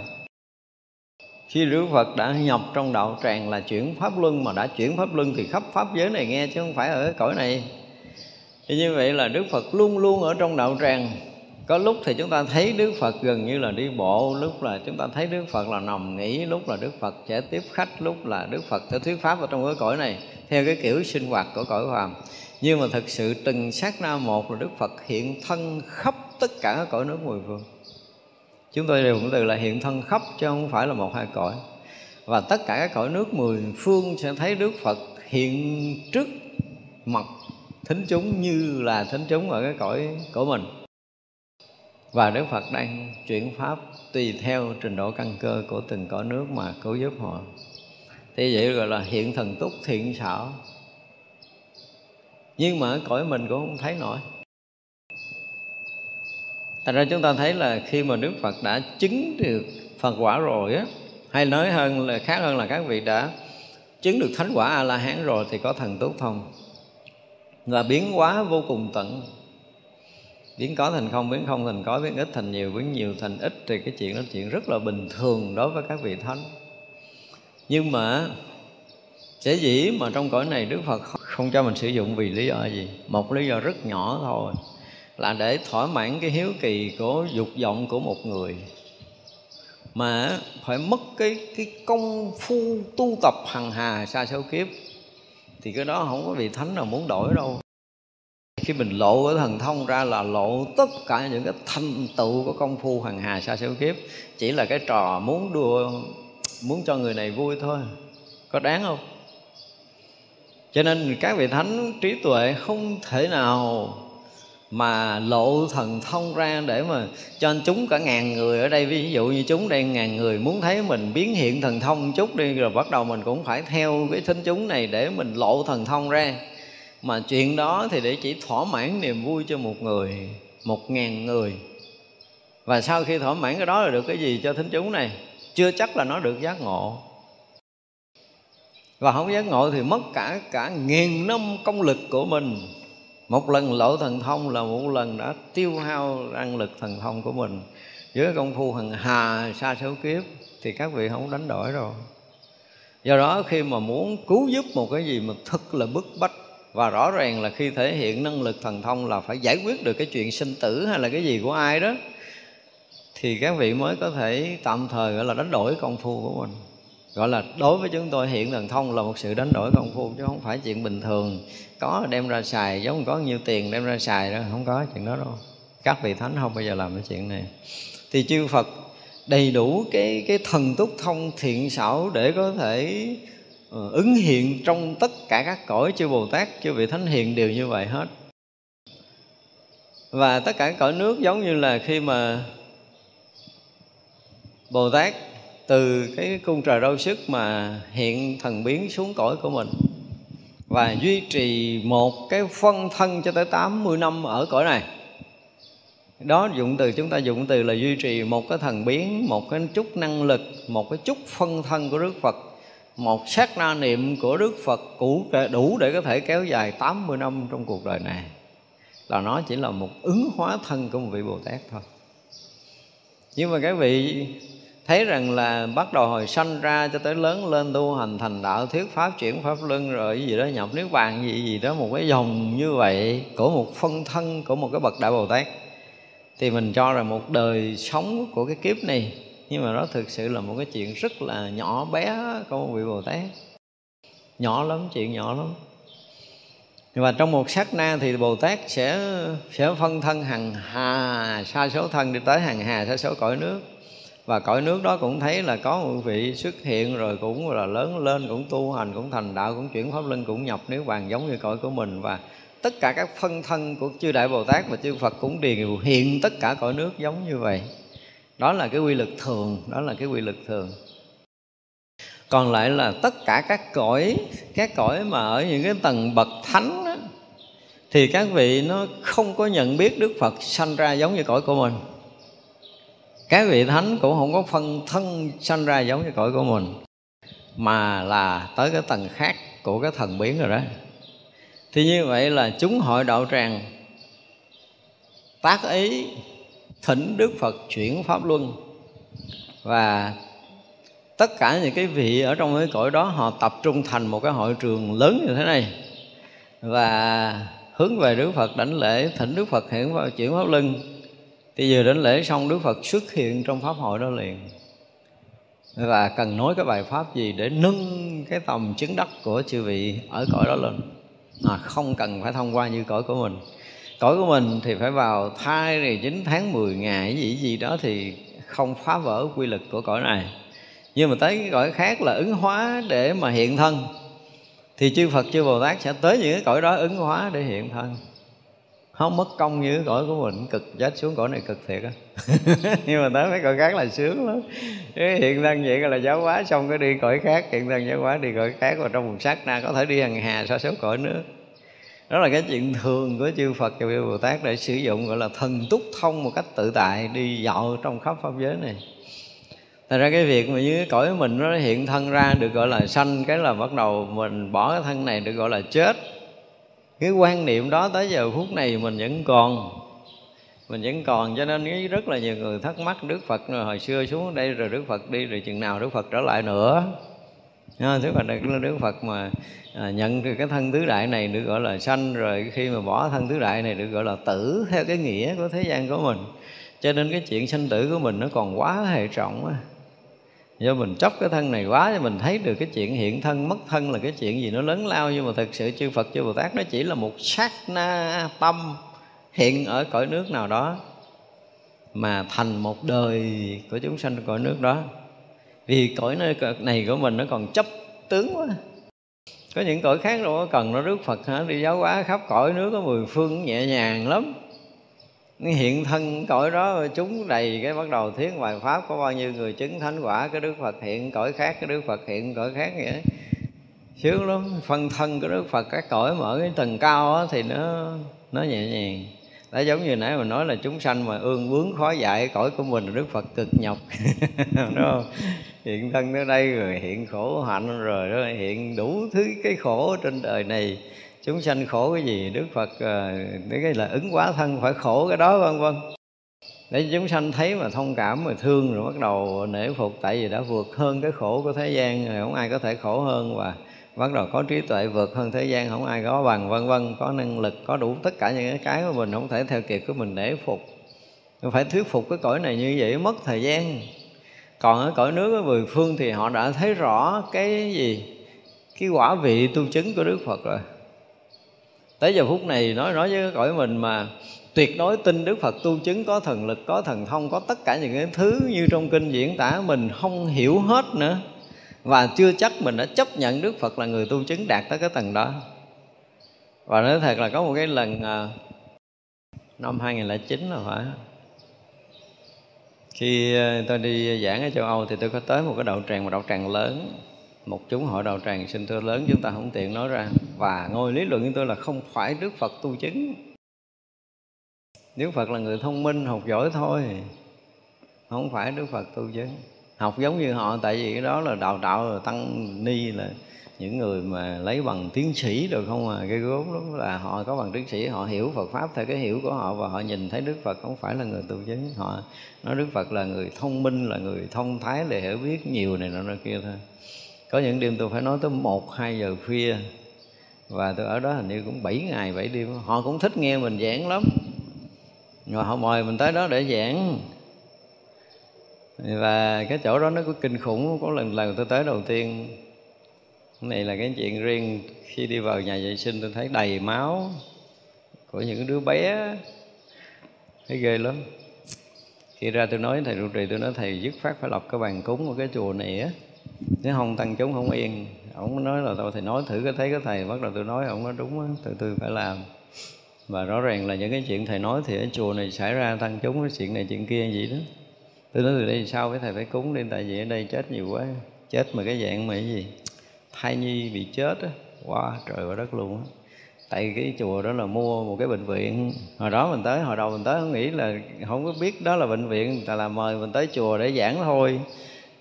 Khi Đức Phật đã nhập trong đạo tràng là chuyển pháp luân, mà đã chuyển pháp luân thì khắp pháp giới này nghe chứ không phải ở cõi này. Thì như vậy là Đức Phật luôn luôn ở trong đạo tràng. Có lúc thì chúng ta thấy Đức Phật gần như là đi bộ, lúc là chúng ta thấy Đức Phật là nằm nghỉ, lúc là Đức Phật sẽ tiếp khách, lúc là Đức Phật sẽ thuyết pháp ở trong cái cõi này, theo cái kiểu sinh hoạt của cõi phàm nhưng mà thật sự từng sát na một là Đức Phật hiện thân khắp tất cả các cõi nước mười phương. Chúng tôi đều cũng từ là hiện thân khắp chứ không phải là một hai cõi. Và tất cả các cõi nước mười phương sẽ thấy Đức Phật hiện trước mặt thính chúng như là thính chúng ở cái cõi của mình. Và Đức Phật đang chuyển pháp tùy theo trình độ căn cơ của từng cõi nước mà cứu giúp họ. Thì vậy gọi là hiện thần túc thiện xảo nhưng mà cõi mình cũng không thấy nổi. Thành ra chúng ta thấy là khi mà Đức Phật đã chứng được Phật quả rồi á, Hay nói hơn là, khác hơn là các vị đã chứng được thánh quả A-la-hán rồi Thì có thần túc thông. Và biến hóa vô cùng tận. Biến có thành không, biến không thành có, biến ít thành nhiều, biến nhiều thành ít thì cái chuyện đó chuyện rất là bình thường đối với các vị thánh. Nhưng mà sẽ dĩ mà trong cõi này Đức Phật không cho mình sử dụng vì lý do gì? Một lý do rất nhỏ thôi, là để thỏa mãn cái hiếu kỳ của dục vọng của một người. Mà phải mất cái cái công phu tu tập hằng hà xa số kiếp, thì cái đó không có vị thánh nào muốn đổi đâu. Khi mình lộ cái thần thông ra là lộ tất cả những cái thành tựu của công phu hằng hà xa xíu kiếp. Chỉ là cái trò muốn đùa muốn cho người này vui thôi. Có đáng không? Cho nên các vị thánh trí tuệ không thể nào mà lộ thần thông ra để mà cho anh chúng cả ngàn người ở đây. Ví dụ như chúng đây, ngàn người muốn thấy mình biến hiện thần thông chút đi, rồi bắt đầu mình cũng phải theo cái thính chúng này để mình lộ thần thông ra. Mà chuyện đó thì để chỉ thỏa mãn niềm vui cho một người, một ngàn người. Và sau khi thỏa mãn cái đó là được cái gì cho thính chúng này? Chưa chắc là nó được giác ngộ và không giác ngộ thì mất cả cả nghìn năm công lực của mình. Một lần lộ thần thông là một lần đã tiêu hao năng lực thần thông của mình. Với công phu hằng hà xa số kiếp thì các vị không đánh đổi rồi. Do đó khi mà muốn cứu giúp một cái gì mà thật là bức bách và rõ ràng là khi thể hiện năng lực thần thông là phải giải quyết được cái chuyện sinh tử hay là cái gì của ai đó, thì các vị mới có thể tạm thời gọi là đánh đổi công phu của mình gọi là đối với chúng tôi hiện thần thông là một sự đánh đổi công phu chứ không phải chuyện bình thường. Có đem ra xài giống có nhiều tiền đem ra xài đó không có chuyện đó đâu. Các vị thánh không bao giờ làm cái chuyện này. Thì chư Phật đầy đủ cái cái thần túc thông thiện xảo để có thể uh, ứng hiện trong tất cả các cõi chư Bồ Tát chư vị thánh hiền đều như vậy hết. Và tất cả cõi nước giống như là khi mà Bồ Tát từ cái cung trời đau sức mà hiện thần biến xuống cõi của mình và duy trì một cái phân thân cho tới 80 năm ở cõi này. Đó, dụng từ chúng ta dụng từ là duy trì một cái thần biến, một cái chút năng lực, một cái chút phân thân của Đức Phật, một sát na niệm của Đức Phật cũ đủ để có thể kéo dài 80 năm trong cuộc đời này. Là nó chỉ là một ứng hóa thân của một vị Bồ Tát thôi. Nhưng mà cái vị thấy rằng là bắt đầu hồi sanh ra cho tới lớn lên tu hành thành đạo, thuyết pháp, chuyển pháp luân rồi gì đó nhập niết bàn gì gì đó, một cái dòng như vậy, của một phân thân, của một cái bậc đại bồ tát. Thì mình cho rằng một đời sống của cái kiếp này, nhưng mà đó thực sự là một cái chuyện rất là nhỏ bé của một vị bồ tát. Nhỏ lắm, chuyện nhỏ lắm. Và trong một sát na thì bồ tát sẽ sẽ phân thân hàng hà, sa số thân đi tới hàng hà, sa số cõi nước và cõi nước đó cũng thấy là có một vị xuất hiện rồi cũng là lớn lên cũng tu hành cũng thành đạo cũng chuyển pháp luân cũng nhập nếu bàn giống như cõi của mình. Và tất cả các phân thân của chư đại bồ tát và chư phật cũng đều hiện tất cả cõi nước giống như vậy. Đó là cái quy lực thường đó là cái quy lực thường. Còn lại là tất cả các cõi các cõi mà ở những cái tầng bậc thánh đó, thì các vị nó không có nhận biết đức phật sanh ra giống như cõi của mình các vị thánh cũng không có phân thân sanh ra giống như cõi của mình, mà là tới cái tầng khác của cái thần biến rồi đó. Thì như vậy là chúng hội đạo tràng tác ý thỉnh đức phật chuyển pháp luân. Và tất cả những cái vị ở trong cái cõi đó, họ tập trung thành một cái hội trường lớn như thế này. Và hướng về Đức Phật đảnh lễ, thỉnh Đức Phật hiện vào chuyển pháp luân thì vừa đến lễ xong, Đức Phật xuất hiện trong pháp hội đó liền. Và cần nói cái bài pháp gì để nâng cái tầm chứng đắc của chư vị ở cõi đó lên. Mà không cần phải thông qua như cõi của mình. Cõi của mình thì phải vào thai thì chín tháng 10 ngày gì gì đó thì không phá vỡ quy lực của cõi này. Nhưng mà tới cái cõi khác là ứng hóa để mà hiện thân. Thì chư Phật, chư Bồ Tát sẽ tới những cái cõi đó ứng hóa để hiện thân không, mất công như cõi của mình. Cực, chết xuống cõi này cực thiệt á. Nhưng mà tới mấy cõi khác là sướng lắm. Cái hiện thân vậy là giáo hóa xong cái đi cõi khác, hiện thân giáo hóa đi cõi khác và trong một sát na có thể đi hàng hà so số cõi nữa. Đó là cái chuyện thường của chư Phật và Bồ Tát để sử dụng, gọi là thần túc thông một cách tự tại, đi dạo trong khắp pháp giới này. Thật ra cái việc mà như cái cõi mình nó hiện thân ra được gọi là sanh, Cái là bắt đầu mình bỏ cái thân này được gọi là chết. Cái quan niệm đó tới giờ phút này mình vẫn còn. Mình vẫn còn cho nên rất là nhiều người thắc mắc Đức Phật hồi xưa xuống đây rồi Đức Phật đi rồi chừng nào Đức Phật trở lại nữa. À, Đức Phật là Đức Phật mà à, nhận cái thân tứ đại này được gọi là sanh Rồi khi mà bỏ thân tứ đại này được gọi là tử Theo cái nghĩa của thế gian của mình. Cho nên cái chuyện sanh tử của mình nó còn quá hệ trọng á do mình chấp cái thân này quá thì mình thấy được cái chuyện hiện thân, mất thân là cái chuyện gì nó lớn lao. Nhưng mà thực sự chư Phật, chư Bồ Tát nó chỉ là một sát na tâm hiện ở cõi nước nào đó mà thành một đời của chúng sanh cõi nước đó. Vì cõi nơi này của mình nó còn chấp tướng quá. Có những cõi khác đâu có cần nó Đức Phật hả? Đi giáo hóa khắp cõi nước có mười phương nhẹ nhàng lắm hiện thân cõi đó chúng đầy cái bắt đầu thiết bài pháp có bao nhiêu người chứng thánh quả cái đức phật hiện cõi khác cái đức phật hiện cõi khác vậy sướng lắm phân thân của đức phật các cõi mở cái tầng cao đó, thì nó nó nhẹ nhàng. Đã giống như nãy mình nói là chúng sanh mà ương bướng khó dạy cõi của mình đức phật cực nhọc. Đúng không? Hiện thân tới đây rồi hiện khổ hạnh rồi đó hiện đủ thứ cái khổ trên đời này chúng sanh khổ cái gì? Đức phật uh, cái là ứng quá thân phải khổ cái đó vân vân. Để chúng sanh thấy mà thông cảm mà thương rồi bắt đầu nể phục tại vì đã vượt hơn cái khổ của thế gian rồi không ai có thể khổ hơn và bắt đầu có trí tuệ vượt hơn thế gian không ai có bằng vân vân. Có năng lực có đủ tất cả những cái mà mình không thể theo kịp của mình để phục. Phải thuyết phục cái cõi này như vậy mất thời gian. Còn ở cõi nước ở mười phương thì họ đã thấy rõ cái gì? Cái quả vị tu chứng của đức phật rồi tới giờ phút này nói nói với cõi mình mà tuyệt đối tin Đức Phật tu chứng có thần lực, có thần thông, có tất cả những cái thứ như trong kinh diễn tả mình không hiểu hết nữa. Và chưa chắc mình đã chấp nhận Đức Phật là người tu chứng đạt tới cái tầng đó. Và nói thật là có một cái lần à, năm 2009 là phải. Khi à, tôi đi giảng ở châu Âu thì tôi có tới một cái đạo tràng một đạo tràng lớn một chúng hội đầu tràng sinh thưa lớn chúng ta không tiện nói ra. Và ngôi lý luận của tôi là không phải đức phật tu chứng. Đức phật là người thông minh, học giỏi thôi. Không phải đức phật tu chứng. Học giống như họ, tại vì cái đó là đào tạo là tăng ni là những người mà lấy bằng tiến sĩ được không à. Cái gốm đó là họ có bằng tiến sĩ, họ hiểu Phật pháp theo cái hiểu của họ và họ nhìn thấy Đức Phật không phải là người tu chứng. Họ nói Đức Phật là người thông minh, là người thông thái để hiểu biết nhiều này nọ kia thôi có những đêm tôi phải nói tới một, hai giờ khuya. Và tôi ở đó hình như cũng 7 ngày 7 đêm. Họ cũng thích nghe mình giảng lắm. Rồi họ mời mình tới đó để giảng. Và cái chỗ đó nó có kinh khủng. Có lần lần tôi tới đầu tiên này là cái chuyện riêng. Khi đi vào nhà vệ sinh, tôi thấy đầy máu của những đứa bé. Thấy ghê lắm. Khi ra tôi nói, thầy trụ trì tôi nói, thầy dứt phát phải lập cái bàn cúng của cái chùa này á nếu không, tăng chúng không yên. Ông nói là tôi thì nói thử cái thấy cái thầy, bắt đầu tôi nói, ông nói đúng á, từ từ phải làm. Và rõ ràng là những cái chuyện thầy nói thì ở chùa này xảy ra tăng chúng cái chuyện này chuyện kia gì đó. Tôi nói từ đây sau cái thầy phải cúng đi, tại vì ở đây chết nhiều quá. Chết mà cái dạng mà cái gì? Thai nhi bị chết á. Wow trời và đất luôn á. Tại cái chùa đó là mua một cái bệnh viện. Hồi đó mình tới, hồi đầu mình tới không nghĩ là, không có biết đó là bệnh viện. Người ta là mời mình tới chùa để giảng thôi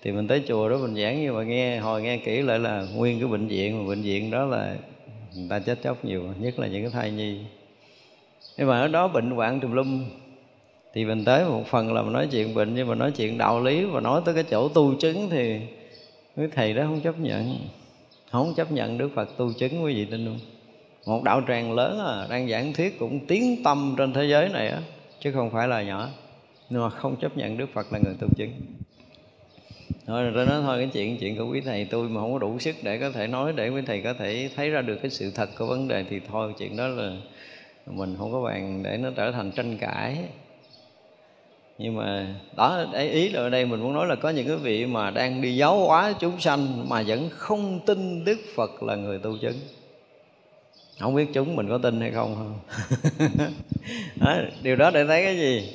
thì mình tới chùa đó mình giảng nhưng mà nghe hồi nghe kỹ lại là nguyên cái bệnh viện mà bệnh viện đó là người ta chết chóc nhiều nhất là những cái thai nhi. Nhưng mà ở đó bệnh hoạn tùm lum. Thì mình tới một phần là mình nói chuyện bệnh nhưng mà nói chuyện đạo lý và nói tới cái chỗ tu chứng thì cái thầy đó không chấp nhận. Không chấp nhận đức phật tu chứng quý vị tin không? Một đạo tràng lớn à, đang giảng thuyết cũng tiếng tâm trên thế giới này á chứ không phải là nhỏ. Nhưng mà không chấp nhận đức phật là người tu chứng thôi rồi nói thôi cái chuyện chuyện của quý thầy tôi mà không có đủ sức để có thể nói để quý thầy có thể thấy ra được cái sự thật của vấn đề thì thôi chuyện đó là mình không có bàn để nó trở thành tranh cãi. Nhưng mà đó ý là ở đây mình muốn nói là có những cái vị mà đang đi giáo hóa chúng sanh mà vẫn không tin Đức Phật là người tu chứng. Không biết chúng mình có tin hay không không? Đó, điều đó để thấy cái gì?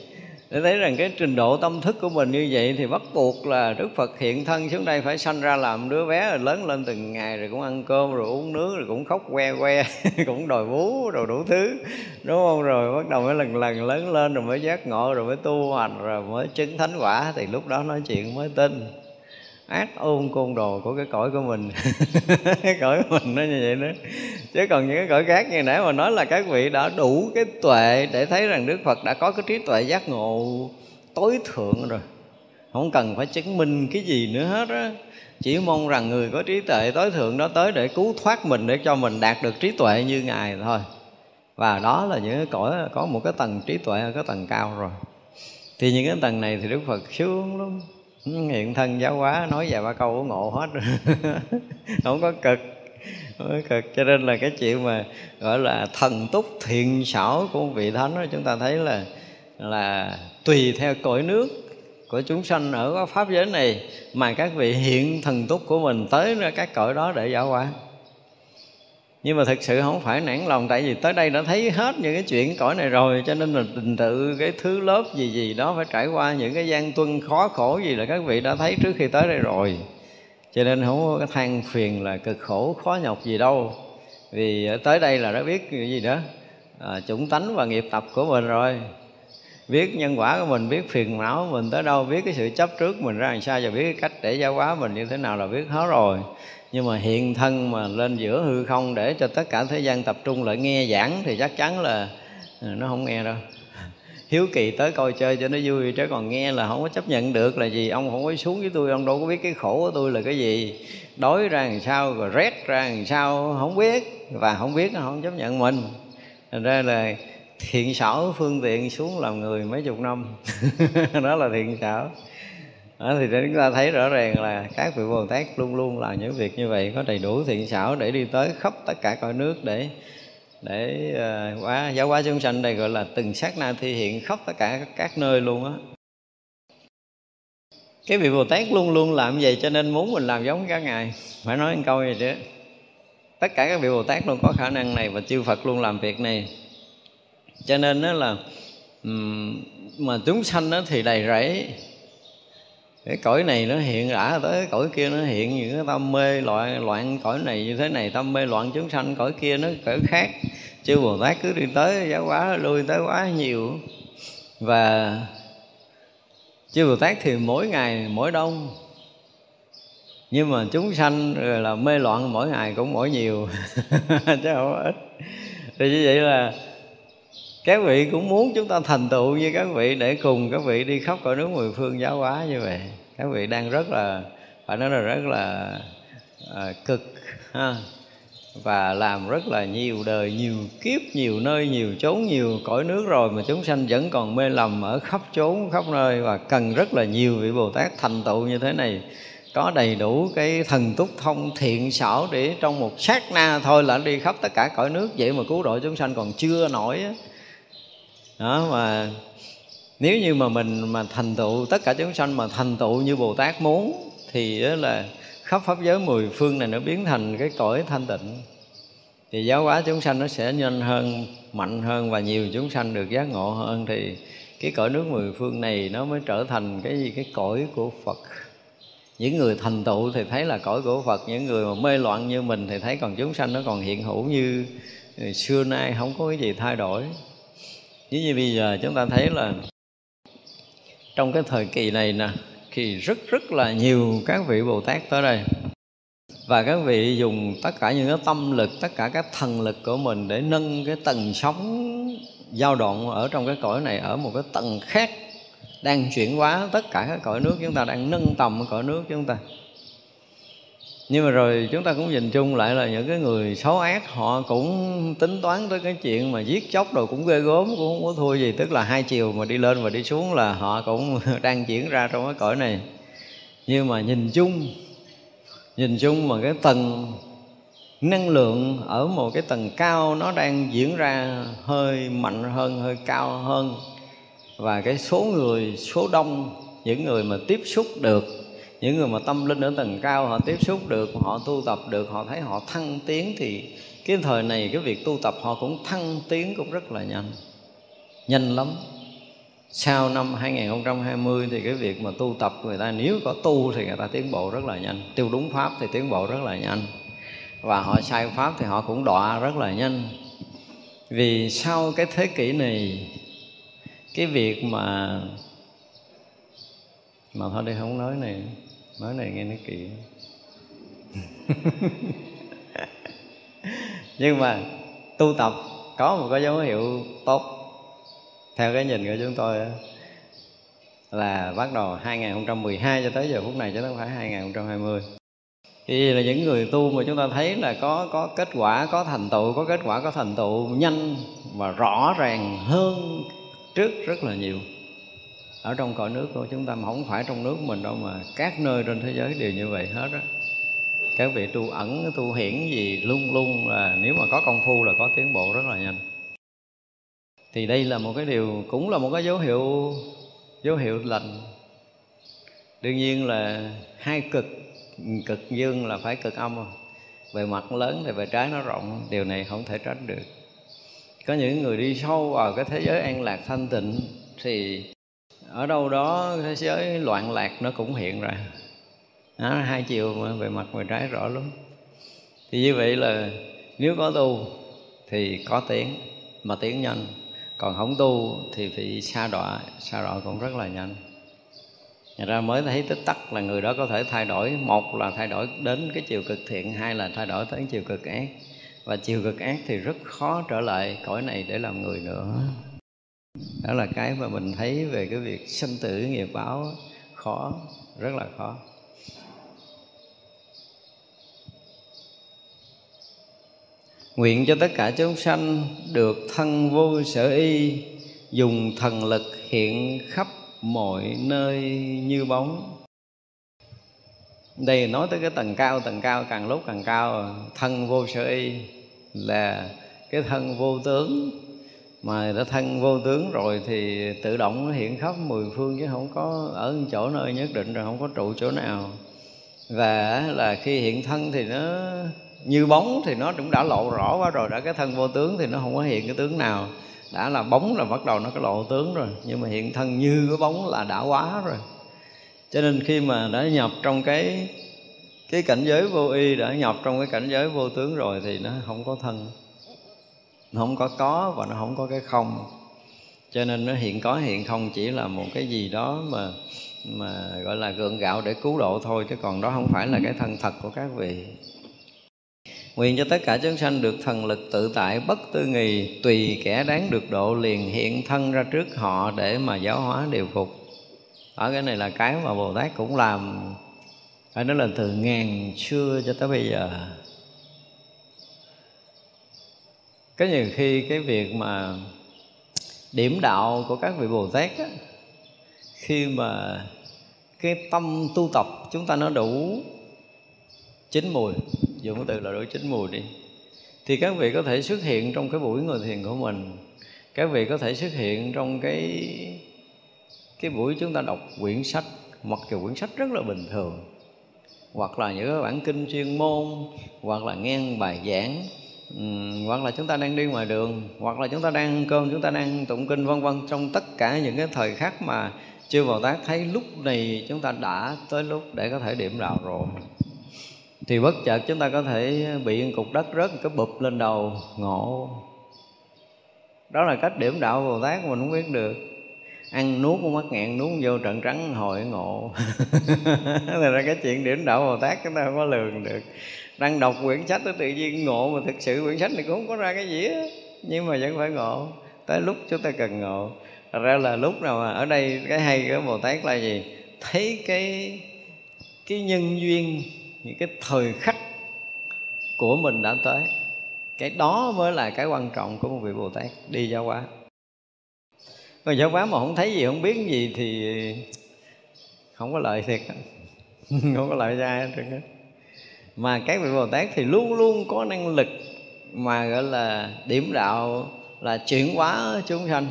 Để thấy rằng cái trình độ tâm thức của mình như vậy thì bắt buộc là Đức Phật hiện thân xuống đây phải sanh ra làm đứa bé, rồi lớn lên từng ngày, rồi cũng ăn cơm, rồi uống nước, rồi cũng khóc que que, cũng đòi bú rồi đủ thứ, đúng không? Rồi bắt đầu mới lần lần lớn lên, rồi mới giác ngộ, rồi mới tu hành, rồi mới chứng thánh quả, thì lúc đó nói chuyện mới tin ác ôn côn đồ của cái cõi của mình. Cái cõi của mình nó như vậy đó. Chứ còn những cái cõi khác như nãy mà nói là các vị đã đủ cái tuệ để thấy rằng đức phật đã có cái trí tuệ giác ngộ tối thượng rồi. Không cần phải chứng minh cái gì nữa hết á. Chỉ mong rằng người có trí tuệ tối thượng đó tới để cứu thoát mình, để cho mình đạt được trí tuệ như ngài thôi. Và đó là những cái cõi, có một cái tầng trí tuệ ở cái tầng cao rồi. Thì những cái tầng này thì đức phật sướng lắm hiện thân giáo hóa, nói vài ba câu có ngộ hết. Không có cực, không có cực. Cho nên là cái chuyện mà gọi là thần túc thiện xảo của vị thánh đó, chúng ta thấy là là tùy theo cõi nước của chúng sanh ở pháp giới này mà các vị hiện thần túc của mình tới các cõi đó để giáo hóa nhưng mà thực sự không phải nản lòng tại vì tới đây đã thấy hết những cái chuyện cõi này rồi cho nên là tình tự cái thứ lớp gì gì đó phải trải qua những cái gian tuân khó khổ gì là các vị đã thấy trước khi tới đây rồi. Cho nên không có cái than phiền là cực khổ khó nhọc gì đâu. Vì tới đây là đã biết cái gì đó. À, chủng tánh và nghiệp tập của mình rồi. Biết nhân quả của mình biết phiền não của mình tới đâu biết cái sự chấp trước mình ra làm sao và biết cái cách để giáo hóa mình như thế nào là biết hết rồi nhưng mà hiện thân mà lên giữa hư không để cho tất cả thế gian tập trung lại nghe giảng thì chắc chắn là ừ, nó không nghe đâu. Hiếu kỳ tới coi chơi cho nó vui, chứ còn nghe là không có chấp nhận được là gì. Ông không có xuống với tôi, ông đâu có biết cái khổ của tôi là cái gì. Đói ra làm sao, rồi rét ra làm sao, không biết. Và không biết nó không chấp nhận mình. Thành ra là thiện xảo phương tiện xuống làm người mấy chục năm. Đó là thiện xảo đó, thì chúng ta thấy rõ ràng là các vị Bồ Tát luôn luôn làm những việc như vậy có đầy đủ thiện xảo để đi tới khắp tất cả cõi nước để để uh, hóa giáo hóa chúng sanh đây gọi là từng sát na thi hiện khắp tất cả các nơi luôn á. Cái vị Bồ Tát luôn luôn làm vậy cho nên muốn mình làm giống cả ngài. Phải nói một câu vậy chứ. Tất cả các vị Bồ Tát luôn có khả năng này và chư Phật luôn làm việc này. Cho nên đó là mà chúng sanh đó thì đầy rẫy cái cõi này nó hiện đã tới cái cõi kia nó hiện những cái tâm mê loạn loạn cõi này như thế này, tâm mê loạn chúng sanh, cõi kia nó cõi khác. Chư bồ tát cứ đi tới, giáo quá lui tới quá nhiều. Và chư bồ tát thì mỗi ngày, mỗi đông nhưng mà chúng sanh rồi là mê loạn mỗi ngày cũng mỗi nhiều, chứ không ít. Thì như vậy là các vị cũng muốn chúng ta thành tựu như các vị để cùng các vị đi khắp cõi nước mười phương giáo hóa như vậy. Các vị đang rất là phải nói là rất là à, cực ha và làm rất là nhiều đời nhiều kiếp nhiều nơi nhiều chốn nhiều cõi nước rồi mà chúng sanh vẫn còn mê lầm ở khắp chốn khắp nơi và cần rất là nhiều vị bồ tát thành tựu như thế này. Có đầy đủ cái thần túc thông thiện xảo để trong một sát na thôi là đi khắp tất cả cõi nước vậy mà cứu độ chúng sanh còn chưa nổi á đó, mà nếu như mà mình mà thành tựu, tất cả chúng sanh mà thành tựu như bồ tát muốn, thì đó là khắp pháp giới mười phương này nó biến thành cái cõi thanh tịnh. Thì giáo hóa chúng sanh nó sẽ nhanh hơn, mạnh hơn và nhiều chúng sanh được giác ngộ hơn, thì cái cõi nước mười phương này nó mới trở thành cái gì? Cái cõi của phật. Những người thành tựu thì thấy là cõi của phật, những người mà mê loạn như mình thì thấy còn chúng sanh nó còn hiện hữu như ừ, xưa nay không có cái gì thay đổi như như bây giờ chúng ta thấy là trong cái thời kỳ này nè, thì rất rất là nhiều các vị bồ tát tới đây. Và các vị dùng tất cả những cái tâm lực, tất cả các thần lực của mình để nâng cái tầng sóng dao động ở trong cái cõi này ở một cái tầng khác, đang chuyển hóa tất cả các cõi nước chúng ta, đang nâng tầm cõi nước chúng ta nhưng mà rồi chúng ta cũng nhìn chung lại là những cái người xấu ác, họ cũng tính toán tới cái chuyện mà giết chóc rồi cũng ghê gốm cũng không có thua gì. Tức là hai chiều mà đi lên và đi xuống là họ cũng đang diễn ra trong cái cõi này. Nhưng mà nhìn chung nhìn chung mà cái tầng năng lượng ở một cái tầng cao nó đang diễn ra hơi mạnh hơn, hơi cao hơn. Và cái số người, số đông, những người mà tiếp xúc được những người mà tâm linh ở tầng cao, họ tiếp xúc được, họ tu tập được, họ thấy họ thăng tiến thì cái thời này, cái việc tu tập họ cũng thăng tiến cũng rất là nhanh. Nhanh lắm. Sau năm 2020 thì cái việc mà tu tập người ta nếu có tu thì người ta tiến bộ rất là nhanh. Tiêu đúng pháp thì tiến bộ rất là nhanh. Và họ sai pháp thì họ cũng đọa rất là nhanh. Vì sau cái thế kỷ này, cái việc mà mà thôi đi, không nói này nói này nghe nó kỳ nhưng mà tu tập có một cái dấu hiệu tốt. Theo cái nhìn của chúng tôi là bắt đầu 2012 cho tới giờ phút này chứ không phải 2020 thì là những người tu mà chúng ta thấy là có có kết quả, có thành tựu, có kết quả, có thành tựu nhanh và rõ ràng hơn trước rất là nhiều ở trong cõi nước của chúng ta mà không phải trong nước mình đâu mà các nơi trên thế giới đều như vậy hết á. Các vị tu ẩn, tu hiển gì luôn luôn là nếu mà có công phu là có tiến bộ rất là nhanh. Thì đây là một cái điều, cũng là một cái dấu hiệu dấu hiệu lành. Đương nhiên là hai cực cực dương là phải cực âm. Về mặt lớn thì về trái nó rộng, điều này không thể tránh được. Có những người đi sâu vào cái thế giới an lạc thanh tịnh thì ở đâu đó thế giới loạn lạc nó cũng hiện ra đó, hai chiều mà về mặt về trái rõ lắm. Thì như vậy là nếu có tu thì có tiếng mà tiếng nhanh. Còn không tu thì bị xa đọa xa đọa cũng rất là nhanh. Thật ra mới thấy tích tắc là người đó có thể thay đổi. Một là thay đổi đến cái chiều cực thiện Hai là thay đổi tới chiều cực ác. Và chiều cực ác thì rất khó trở lại cõi này để làm người nữa. Đó là cái mà mình thấy về cái việc sinh tử nghiệp báo Khó, rất là khó. Nguyện cho tất cả chúng sanh được thân vô sở y Dùng thần lực hiện khắp mọi nơi như bóng. Đây nói tới cái tầng cao tầng cao càng lúc càng cao thân vô sở y là cái thân vô tướng mà đã thân vô tướng rồi thì tự động nó hiện khắp mười phương chứ không có ở chỗ nơi nhất định rồi không có trụ chỗ nào. Và là khi hiện thân thì nó như bóng thì nó cũng đã lộ rõ quá rồi, đã cái thân vô tướng thì nó không có hiện cái tướng nào. Đã là bóng là bắt đầu nó có lộ tướng rồi, nhưng mà hiện thân như cái bóng là đã quá rồi. Cho nên khi mà đã nhập trong cái cái cảnh giới vô y, đã nhập trong cái cảnh giới vô tướng rồi thì nó không có thân nó không có có và nó không có cái không. Cho nên nó hiện có hiện không chỉ là một cái gì đó mà mà gọi là gượng gạo để cứu độ thôi, chứ còn đó không phải là cái thân thật của các vị. Nguyện cho tất cả chúng sanh được thần lực tự tại bất tư nghì, Tùy kẻ đáng được độ liền hiện thân ra trước họ để mà giáo hóa điều phục. Ở cái này là cái mà Bồ Tát cũng làm. Phải nói là từ ngàn xưa cho tới bây giờ. Có nhiều khi cái việc mà điểm đạo của các vị Bồ Tát á, Khi mà cái tâm tu tập chúng ta nó đủ chín mùi dùng cái từ là đủ chín mùi đi thì các vị có thể xuất hiện trong cái buổi ngồi thiền của mình. Các vị có thể xuất hiện trong cái cái buổi chúng ta đọc quyển sách mặc dù quyển sách rất là bình thường hoặc là những cái bản kinh chuyên môn hoặc là nghe bài giảng hoặc là chúng ta đang đi ngoài đường, hoặc là chúng ta đang ăn cơm, chúng ta đang tụng kinh, vân vân. Trong tất cả những cái thời khắc mà chư Bồ Tát thấy lúc này chúng ta đã tới lúc để có thể điểm đạo rồi, thì bất chợt chúng ta có thể bị cục đất rớt, cái bụp lên đầu, ngộ. Đó là cách điểm đạo Bồ Tát mình không biết được. Ăn nuốt con mắt ngẹn nuốt vô trận trắng, hồi ngộ. Là ra cái chuyện điểm đạo Bồ Tát chúng ta không có lường được đang đọc quyển sách tự nhiên ngộ mà thực sự quyển sách này cũng không có ra cái gì á. Nhưng mà vẫn phải ngộ. Tới lúc chúng ta cần ngộ. Thật ra là lúc nào mà ở đây cái hay của Bồ Tát là gì? Thấy cái cái nhân duyên, những cái thời khắc của mình đã tới. Cái đó mới là cái quan trọng của một vị Bồ Tát. Đi giáo hóa. Còn giáo hóa mà không thấy gì, không biết gì thì không có lợi thiệt. Không có lợi cho ai hết mà các vị Bồ Tát thì luôn luôn có năng lực mà gọi là điểm đạo là chuyển hóa chúng sanh.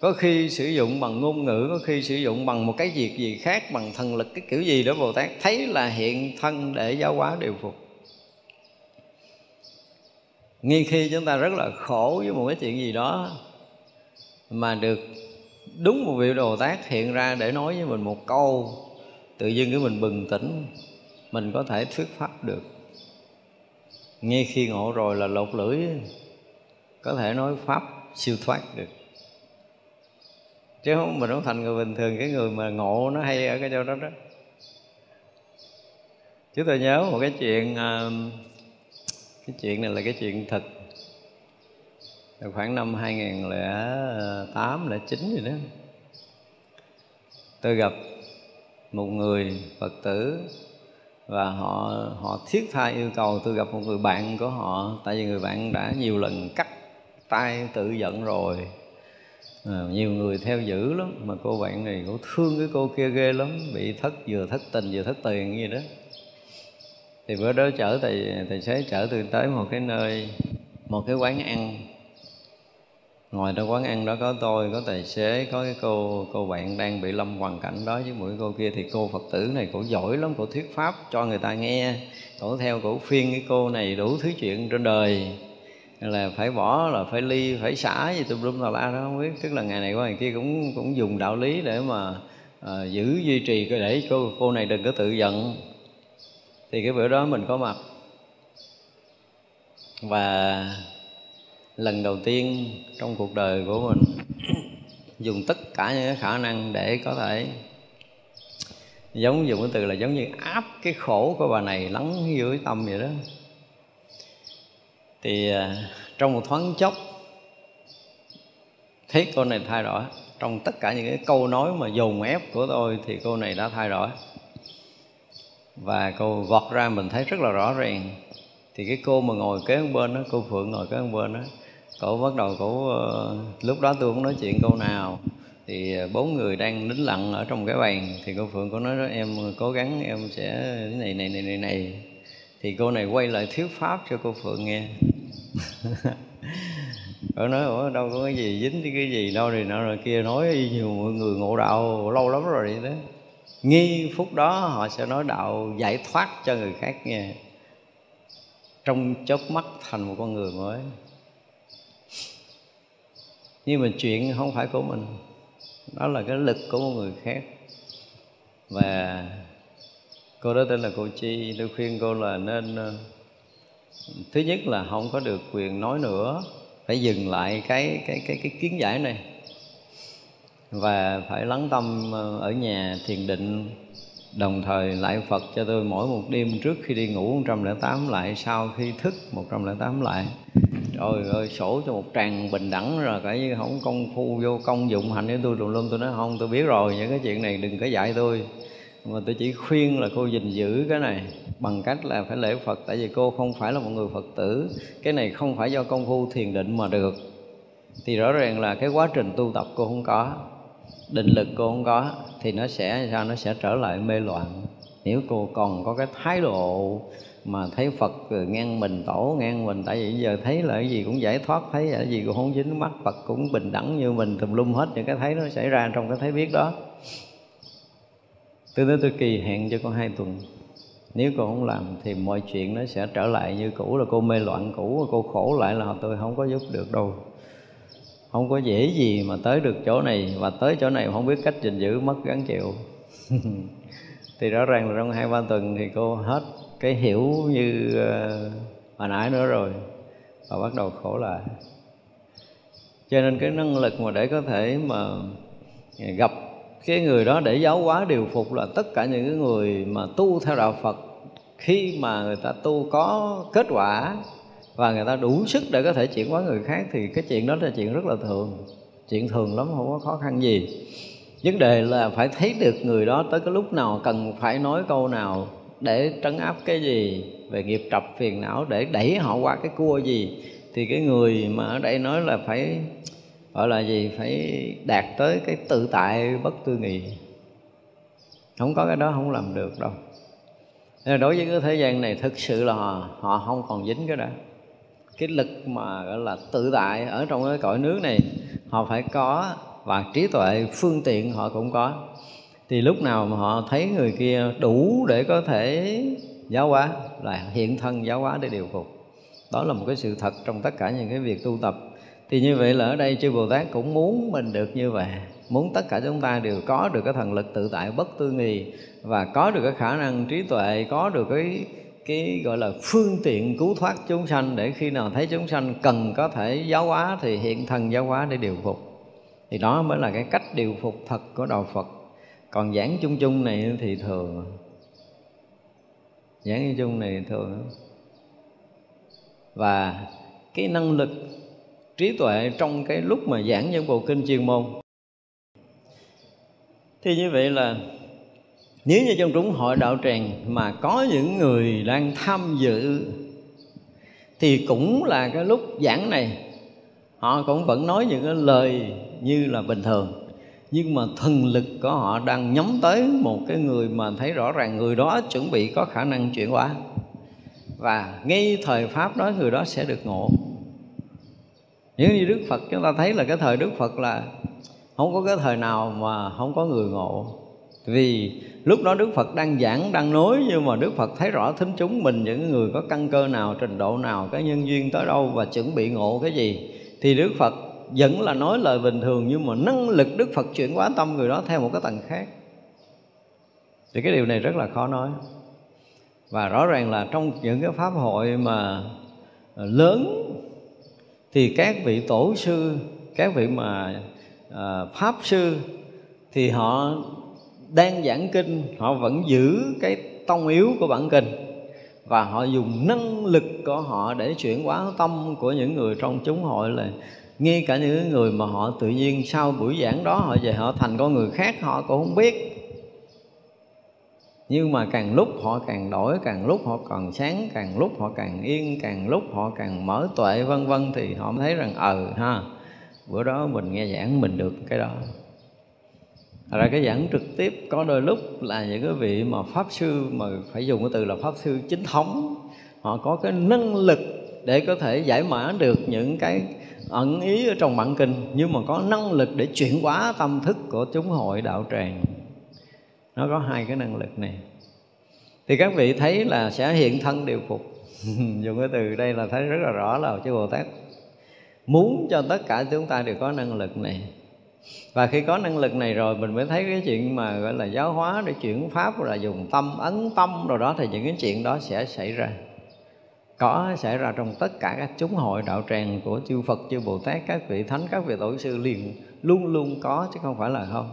Có khi sử dụng bằng ngôn ngữ, có khi sử dụng bằng một cái việc gì khác, bằng thần lực, cái kiểu gì đó bồ tát thấy là hiện thân để giáo hóa điều phục. Ngay khi chúng ta rất là khổ với một cái chuyện gì đó mà được đúng một vị Bồ Tát hiện ra để nói với mình một câu, tự dưng cái mình bừng tỉnh mình có thể thuyết pháp được. Ngay khi ngộ rồi là lột lưỡi, có thể nói pháp siêu thoát được. Chứ không mình không thành người bình thường, cái người mà ngộ nó hay ở cái chỗ đó đó. Chứ tôi nhớ một cái chuyện à, cái chuyện này là cái chuyện thật. Khoảng năm 2008 là chín gì đó, tôi gặp một người phật tử và họ họ thiết tha yêu cầu tôi gặp một người bạn của họ. Tại vì người bạn đã nhiều lần cắt tay tự giận rồi. À, nhiều người theo dữ lắm. Mà cô bạn này cũng thương cái cô kia ghê lắm. Bị thất vừa thất tình vừa thất tiền gì đó. Thì bữa đó chở thầy thầy xế chở tôi tới một cái nơi một cái quán ăn ngồi trong quán ăn đó có tôi có tài xế có cái cô cô bạn đang bị lâm hoàn cảnh đó với mỗi cô kia. Thì cô phật tử này cổ giỏi lắm cổ thuyết pháp cho người ta nghe. Cổ theo cổ phiên cái cô này đủ thứ chuyện trên đời. Là phải bỏ là phải ly phải xả gì tùm lum tà la đó không biết. Tức là ngày này qua ngày kia cũng cũng dùng đạo lý để mà à, giữ duy trì cái để cô cô này đừng có tự giận. Thì cái bữa đó mình có mặt. Và lần đầu tiên trong cuộc đời của mình, dùng tất cả những khả năng để có thể giống dùng cái từ là giống như áp cái khổ của bà này lắng dưới tâm vậy đó. Thì à, trong một thoáng chốc, thấy cô này thay đổi. Trong tất cả những cái câu nói mà dồn ép của tôi thì cô này đã thay đổi. Và cô vọt ra mình thấy rất là rõ ràng. Thì cái cô mà ngồi kế bên đó, cô phượng ngồi kế bên đó cổ bắt đầu cổ ờ, lúc đó tôi cũng nói chuyện câu nào. Thì ờ, bốn người đang nín lặng ở trong cái bàn. Thì cô phượng có nói đó, em cố gắng, em sẽ này này này này này. Thì cô này quay lại thuyết pháp cho cô phượng nghe. Ở nói, ủa, đâu có cái gì dính cái gì đâu rồi nọ rồi kia. Nói nhiều mọi người ngộ đạo, lâu lắm rồi vậy đó. Nghi phút đó họ sẽ nói đạo giải thoát cho người khác nghe. Trong chớp mắt thành một con người mới nhưng mà chuyện không phải của mình. Đó là cái lực của một người khác. Và cô đó tên là cô chi. Tôi khuyên cô là nên ờ, thứ nhất là không có được quyền nói nữa. Phải dừng lại cái cái cái cái kiến giải này. Và phải lắng tâm ờ, ở nhà thiền định đồng thời lại Phật cho tôi mỗi một đêm trước khi đi ngủ 108 lại, sau khi thức 108 lại. Trời ơi, sổ cho một tràng bình đẳng rồi cả như không công phu, vô công dụng. Hành với tôi tùm lum, tôi nói, không, tôi biết rồi, những cái chuyện này đừng có dạy tôi. Mà tôi chỉ khuyên là cô gìn giữ cái này bằng cách là phải lễ Phật, tại vì cô không phải là một người Phật tử. Cái này không phải do công phu thiền định mà được. Thì rõ ràng là cái quá trình tu tập cô không có định lực cô không có, thì nó sẽ, sao nó sẽ trở lại mê loạn. Nếu cô còn có cái thái độ mà thấy Phật ngang mình tổ, ngang mình, tại vì giờ thấy là cái gì cũng giải thoát, thấy là cái gì cũng không dính mắt, Phật cũng bình đẳng như mình, tùm lum hết những cái thấy nó xảy ra trong cái thấy biết đó. Tôi tới tôi kỳ hẹn cho con hai tuần. Nếu cô không làm thì mọi chuyện nó sẽ trở lại như cũ, là cô mê loạn cũ, cô khổ lại là tôi không có giúp được đâu không có dễ gì mà tới được chỗ này và tới chỗ này không biết cách gìn giữ mất gắn chịu. Thì rõ ràng là trong hai ba tuần thì cô hết cái hiểu như uh, hồi nãy nữa rồi và bắt đầu khổ lại. Cho nên cái năng lực mà để có thể mà gặp cái người đó để giáo hóa điều phục là tất cả những người mà tu theo đạo Phật khi mà người ta tu có kết quả và người ta đủ sức để có thể chuyển hóa người khác thì cái chuyện đó là chuyện rất là thường. Chuyện thường lắm không có khó khăn gì. Vấn đề là phải thấy được người đó tới cái lúc nào cần phải nói câu nào để trấn áp cái gì về nghiệp trập phiền não để đẩy họ qua cái cua gì. Thì cái người mà ở đây nói là phải gọi là gì phải đạt tới cái tự tại bất tư nghị. Không có cái đó không làm được đâu. Nên đối với cái thế gian này thực sự là họ, họ không còn dính cái đó cái lực mà, gọi là, tự tại ở trong cái cõi nước này, họ phải có và trí tuệ phương tiện họ cũng có. Thì lúc nào mà họ thấy người kia đủ để có thể giáo hóa, là hiện thân giáo hóa để điều phục. Đó là một cái sự thật trong tất cả những cái việc tu tập. Thì như vậy là ở đây chư Bồ Tát cũng muốn mình được như vậy, muốn tất cả chúng ta đều có được cái thần lực tự tại bất tư nghì và có được cái khả năng trí tuệ, có được cái cái gọi là phương tiện cứu thoát chúng sanh để khi nào thấy chúng sanh cần có thể giáo hóa thì hiện thần giáo hóa để điều phục. Thì đó mới là cái cách điều phục thật của đạo Phật. Còn giảng chung chung này thì thường, giảng chung chung này thường. Và cái năng lực trí tuệ trong cái lúc mà giảng những bộ kinh chuyên môn. Thì như vậy là nếu như trong chúng hội đạo tràng mà có những người đang tham dự, thì cũng là cái lúc giảng này. Họ cũng vẫn nói những cái lời như là bình thường. Nhưng mà thần lực của họ đang nhắm tới một cái người mà thấy rõ ràng người đó chuẩn bị có khả năng chuyển hóa. Và ngay thời pháp đó, người đó sẽ được ngộ. Nếu như đức phật, chúng ta thấy là cái thời đức phật là không có cái thời nào mà không có người ngộ vì lúc đó đức phật đang giảng đang nói nhưng mà đức phật thấy rõ thính chúng mình những người có căn cơ nào trình độ nào cái nhân duyên tới đâu và chuẩn bị ngộ cái gì thì đức phật vẫn là nói lời bình thường nhưng mà năng lực đức phật chuyển hóa tâm người đó theo một cái tầng khác. Thì cái điều này rất là khó nói. Và rõ ràng là trong những cái pháp hội mà ờ, lớn thì các vị tổ sư các vị mà à, pháp sư thì họ đang giảng kinh, họ vẫn giữ cái tông yếu của bản kinh. Và họ dùng năng lực của họ để chuyển hóa tâm của những người trong chúng hội là ngay cả những người mà họ tự nhiên sau buổi giảng đó họ về họ thành con người khác, họ cũng không biết. Nhưng mà càng lúc họ càng đổi, càng lúc họ càng sáng, càng lúc họ càng yên, càng lúc họ càng mở tuệ, vân vân, thì họ mới thấy rằng ờ ha, bữa đó mình nghe giảng mình được cái đó. Thật ra cái giảng trực tiếp có đôi lúc là những cái vị mà pháp sư mà phải dùng cái từ là pháp sư chính thống. Họ có cái năng lực để có thể giải mã được những cái ẩn ý ở trong bản kinh, nhưng mà có năng lực để chuyển hóa tâm thức của chúng hội đạo tràng. Nó có hai cái năng lực này. Thì các vị thấy là sẽ hiện thân điều phục. Dùng cái từ đây là thấy rất là rõ là chư bồ tát muốn cho tất cả chúng ta đều có năng lực này và khi có năng lực này rồi mình mới thấy cái chuyện mà gọi là giáo hóa để chuyển pháp là dùng tâm ấn tâm rồi đó thì những cái chuyện đó sẽ xảy ra có xảy ra trong tất cả các chúng hội đạo tràng của chư Phật, chư Bồ Tát, các vị thánh, các vị tổ sư liền luôn luôn có chứ không phải là không.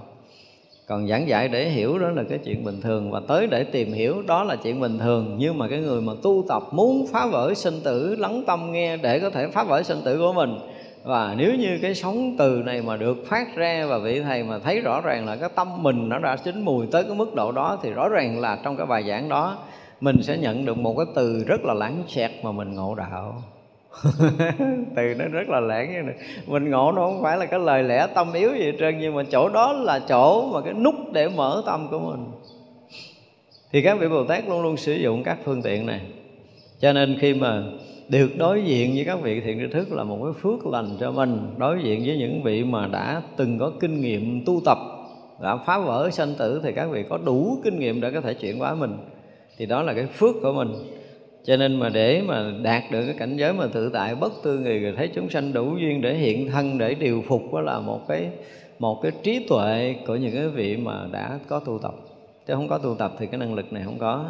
Còn giảng dạy để hiểu đó là cái chuyện bình thường và tới để tìm hiểu đó là chuyện bình thường. Nhưng mà cái người mà tu tập muốn phá vỡ sinh tử lắng tâm nghe để có thể phá vỡ sinh tử của mình và nếu như cái sóng từ này mà được phát ra và vị thầy mà thấy rõ ràng là cái tâm mình nó đã chín mùi tới cái mức độ đó, thì rõ ràng là trong cái bài giảng đó, mình sẽ nhận được một cái từ rất là lãng xẹt mà mình ngộ đạo. Từ nó rất là lãng như này. Mình ngộ nó không phải là cái lời lẽ tâm yếu gì hết trơn, nhưng mà chỗ đó là chỗ mà cái nút để mở tâm của mình. Thì các vị bồ tát luôn luôn sử dụng các phương tiện này. Cho nên khi mà được đối diện với các vị thiện tri thức là một cái phước lành cho mình, đối diện với những vị mà đã từng có kinh nghiệm tu tập, đã phá vỡ sanh tử thì các vị có đủ kinh nghiệm để có thể chuyển hóa mình. Thì đó là cái phước của mình. Cho nên mà để mà đạt được cái cảnh giới mà tự tại bất tư nghì rồi thấy chúng sanh đủ duyên để hiện thân, để điều phục, đó là một cái một cái trí tuệ của những cái vị mà đã có tu tập. Chứ không có tu tập thì cái năng lực này không có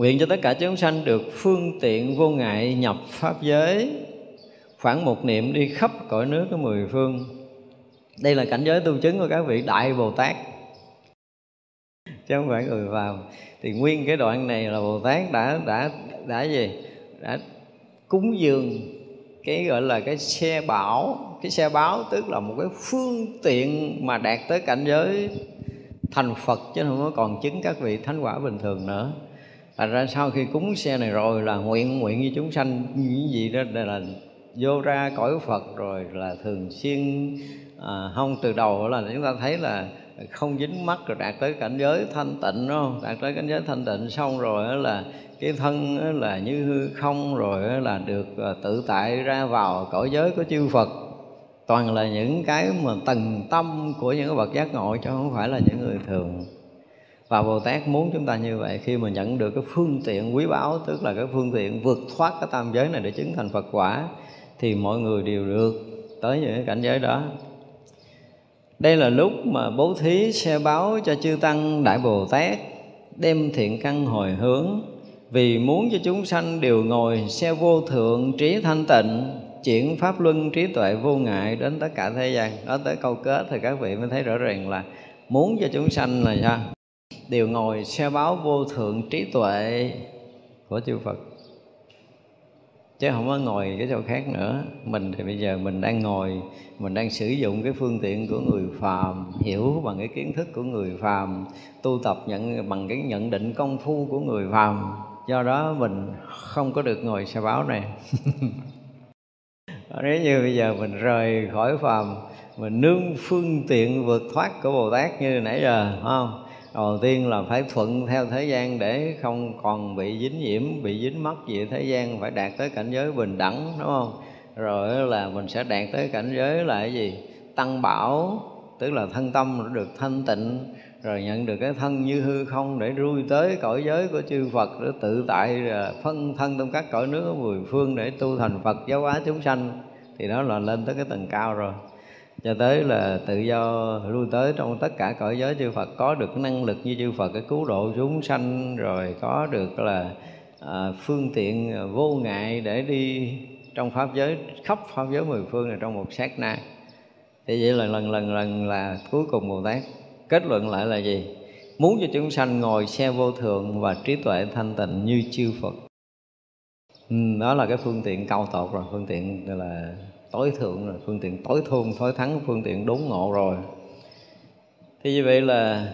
nguyện cho tất cả chúng sanh được phương tiện vô ngại nhập pháp giới. Khoảng một niệm đi khắp cõi nước của mười phương. Đây là cảnh giới tu chứng của các vị đại bồ tát. Chứ không phải người vào. Thì nguyên cái đoạn này là bồ tát đã đã đã gì? Đã cúng dường cái gọi là cái xe bảo. Cái xe báo tức là một cái phương tiện mà đạt tới cảnh giới thành phật chứ không có còn chứng các vị thánh quả bình thường nữa thành ra sau khi cúng xe này rồi là nguyện nguyện như chúng sanh như gì đó là vô ra cõi phật rồi là thường xuyên à, không từ đầu là chúng ta thấy là không dính mắt rồi đạt tới cảnh giới thanh tịnh đúng không? Đạt tới cảnh giới thanh tịnh xong rồi là cái thân là như hư không rồi là được à, tự tại ra vào cõi giới của chư Phật. Toàn là những cái mà tầng tâm của những cái bậc giác ngộ chứ không phải là những người thường và Bồ Tát muốn chúng ta như vậy khi mà nhận được cái phương tiện quý báu, tức là cái phương tiện vượt thoát cái tam giới này để chứng thành Phật quả, thì mọi người đều được tới những cái cảnh giới đó. Đây là lúc mà bố thí xe báo cho chư tăng đại bồ tát, đem thiện căn hồi hướng, vì muốn cho chúng sanh đều ngồi xe vô thượng trí thanh tịnh, chuyển pháp luân trí tuệ vô ngại đến tất cả thế gian. Đó tới câu kết thì các vị mới thấy rõ ràng là muốn cho chúng sanh là sao? Đều ngồi xe báo vô thượng trí tuệ của chư Phật. Chứ không có ngồi cái chỗ khác nữa. Mình thì bây giờ mình đang ngồi, mình đang sử dụng cái phương tiện của người phàm, hiểu bằng cái kiến thức của người phàm, tu tập nhận, bằng cái nhận định công phu của người phàm. Do đó mình không có được ngồi xe báo này. Nếu như bây giờ mình rời khỏi phàm, mình nương phương tiện vượt thoát của bồ tát như nãy giờ không? Đầu tiên là phải thuận theo thế gian để không còn bị dính nhiễm, bị dính mắc gì thế gian, phải đạt tới cảnh giới bình đẳng, đúng không? Rồi là mình sẽ đạt tới cảnh giới là cái gì? Tăng bảo, tức là thân tâm được thanh tịnh, rồi nhận được cái thân như hư không để lui tới cõi giới của chư Phật, để tự tại à, phân thân trong các cõi nước mười phương để tu thành Phật giáo hóa chúng sanh. Thì đó là lên tới cái tầng cao rồi cho tới là tự do lui tới trong tất cả cõi giới chư Phật có được năng lực như chư Phật cái cứu độ chúng sanh rồi có được là à, phương tiện vô ngại để đi trong pháp giới khắp pháp giới mười phương này trong một sát na. Thì vậy là lần lần lần là cuối cùng Bồ Tát. Kết luận lại là gì? Muốn cho chúng sanh ngồi xe vô thượng và trí tuệ thanh tịnh như chư Phật. Ừ, đó là cái phương tiện cao tột rồi phương tiện là tối thượng rồi, phương tiện tối thôn tối thắng phương tiện đốn ngộ rồi. Thì như vậy là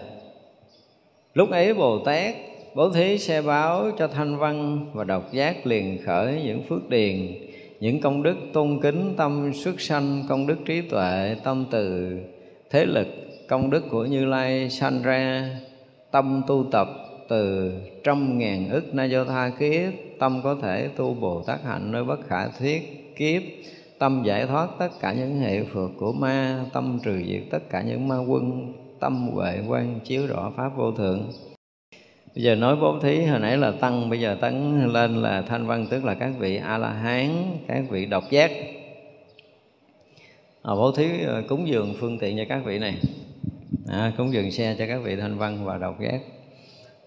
lúc ấy bồ tát bố thí xe báo cho thanh văn và độc giác liền khởi những phước điền, những công đức tôn kính tâm xuất sanh, công đức trí tuệ tâm từ, thế lực, công đức của như lai sanh ra, tâm tu tập từ trăm ngàn ức na do tha kiếp, tâm có thể tu bồ tát hạnh nơi bất khả thuyết kiếp tâm giải thoát tất cả những hệ phược của ma tâm trừ diệt tất cả những ma quân tâm huệ quan chiếu rõ pháp vô thượng. Bây giờ nói bố thí hồi nãy là tăng bây giờ tăng lên là thanh văn tức là các vị a la hán các vị độc giác. À, bố thí ờ, cúng dường phương tiện cho các vị này. À, cúng dường xe cho các vị thanh văn và độc giác.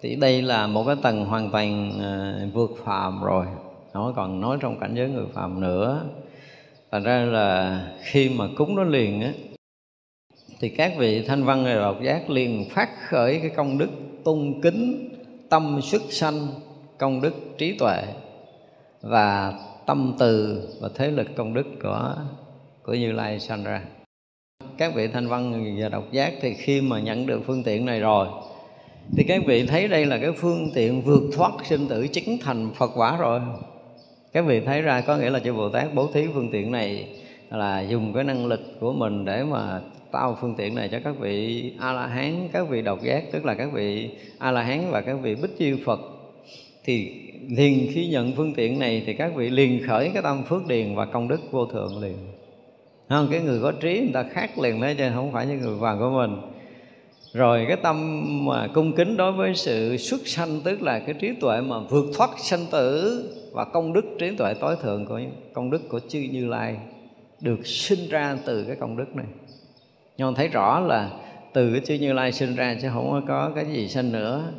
Thì đây là một cái tầng hoàn toàn ờ, vượt phàm rồi. Nó còn nói trong cảnh giới người phàm nữa thành ra là khi mà cúng nó liền á, thì các vị thanh văn và độc giác liền phát khởi cái công đức tôn kính tâm xuất sanh, công đức trí tuệ và tâm từ và thế lực công đức của của Như Lai sanh ra. Các vị thanh văn và độc giác thì khi mà nhận được phương tiện này rồi, thì các vị thấy đây là cái phương tiện vượt thoát sinh tử chính thành Phật quả rồi các vị thấy ra có nghĩa là chư bồ tát bố thí phương tiện này là dùng cái năng lực của mình để mà tạo phương tiện này cho các vị a la hán các vị độc giác, tức là các vị a la hán và các vị bích chi phật. Thì liền khi nhận phương tiện này thì các vị liền khởi cái tâm phước điền và công đức vô thượng liền. Không cái người có trí người ta khác liền đấy, chứ không phải như người vàng của mình. Rồi cái tâm mà cung kính đối với sự xuất sanh, tức là cái trí tuệ mà vượt thoát sanh tử và công đức trí tuệ tối thượng của công đức của chư như lai được sinh ra từ cái công đức này. Nhưng thấy rõ là từ cái chư như lai sinh ra chứ không có cái gì sinh nữa.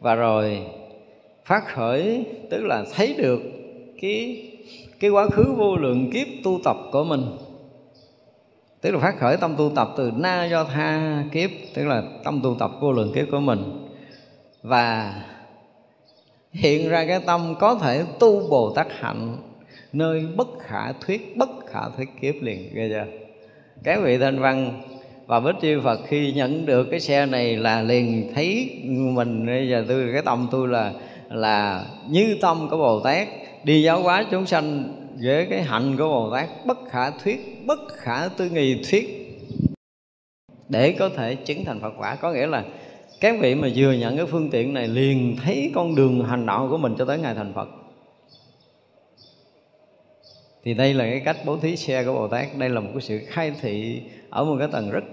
Và rồi phát khởi, tức là thấy được cái cái quá khứ vô lượng kiếp tu tập của mình. Tức là phát khởi tâm tu tập từ na do tha kiếp, tức là tâm tu tập vô lượng kiếp của mình. Và hiện ra cái tâm có thể tu bồ tát hạnh, nơi bất khả thuyết, bất khả thuyết kiếp liền, ghê chưa? Các vị thanh văn và bích chi phật khi nhận được cái xe này là liền thấy mình, bây giờ tôi, cái tâm tôi là là như tâm của bồ tát. Đi giáo hóa chúng sanh với cái hạnh của bồ tát, bất khả thuyết, bất khả tư nghị thuyết, để có thể chứng thành phật quả. Có nghĩa là các vị mà vừa nhận cái phương tiện này liền thấy con đường hành đạo của mình cho tới ngày thành phật. Thì đây là cái cách bố thí xe của bồ tát. Đây là một cái sự khai thị ở một cái tầng rất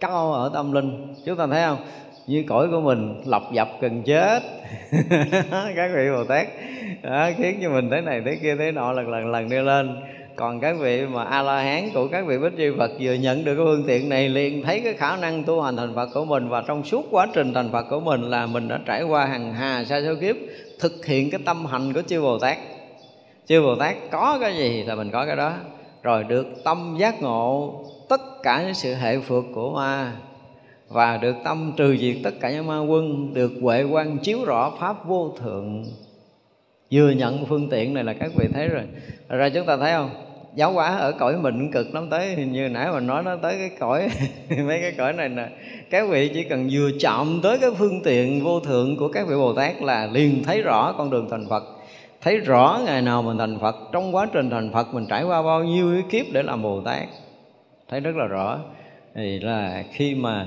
cao ở tâm linh. Chúng ta thấy không? Như cõi của mình lập dập cần chết. Các vị bồ tát. Đó, khiến cho mình thế này thế kia thế nọ lần lần lần đi lên còn các vị mà a la hán của các vị bích chi phật vừa nhận được cái phương tiện này liền thấy cái khả năng tu hành thành phật của mình và trong suốt quá trình thành phật của mình là mình đã trải qua hàng hà sa số kiếp, thực hiện cái tâm hành của chư bồ tát. Chư bồ tát có cái gì là mình có cái đó. Rồi được tâm giác ngộ tất cả những sự hệ phượt của ma và được tâm trừ diệt tất cả những ma quân, được huệ quan chiếu rõ pháp vô thượng. Vừa nhận phương tiện này là các vị thấy rồi. Ra chúng ta thấy không? Giáo hóa ở cõi mình cực lắm tới như nãy mình nói nó tới cái cõi mấy cái cõi này nè. Các vị chỉ cần vừa chạm tới cái phương tiện vô thượng của các vị bồ tát là liền thấy rõ con đường thành phật. Thấy rõ ngày nào mình thành phật trong quá trình thành phật mình trải qua bao nhiêu cái kiếp để làm bồ tát. Thấy rất là rõ. Thì là khi mà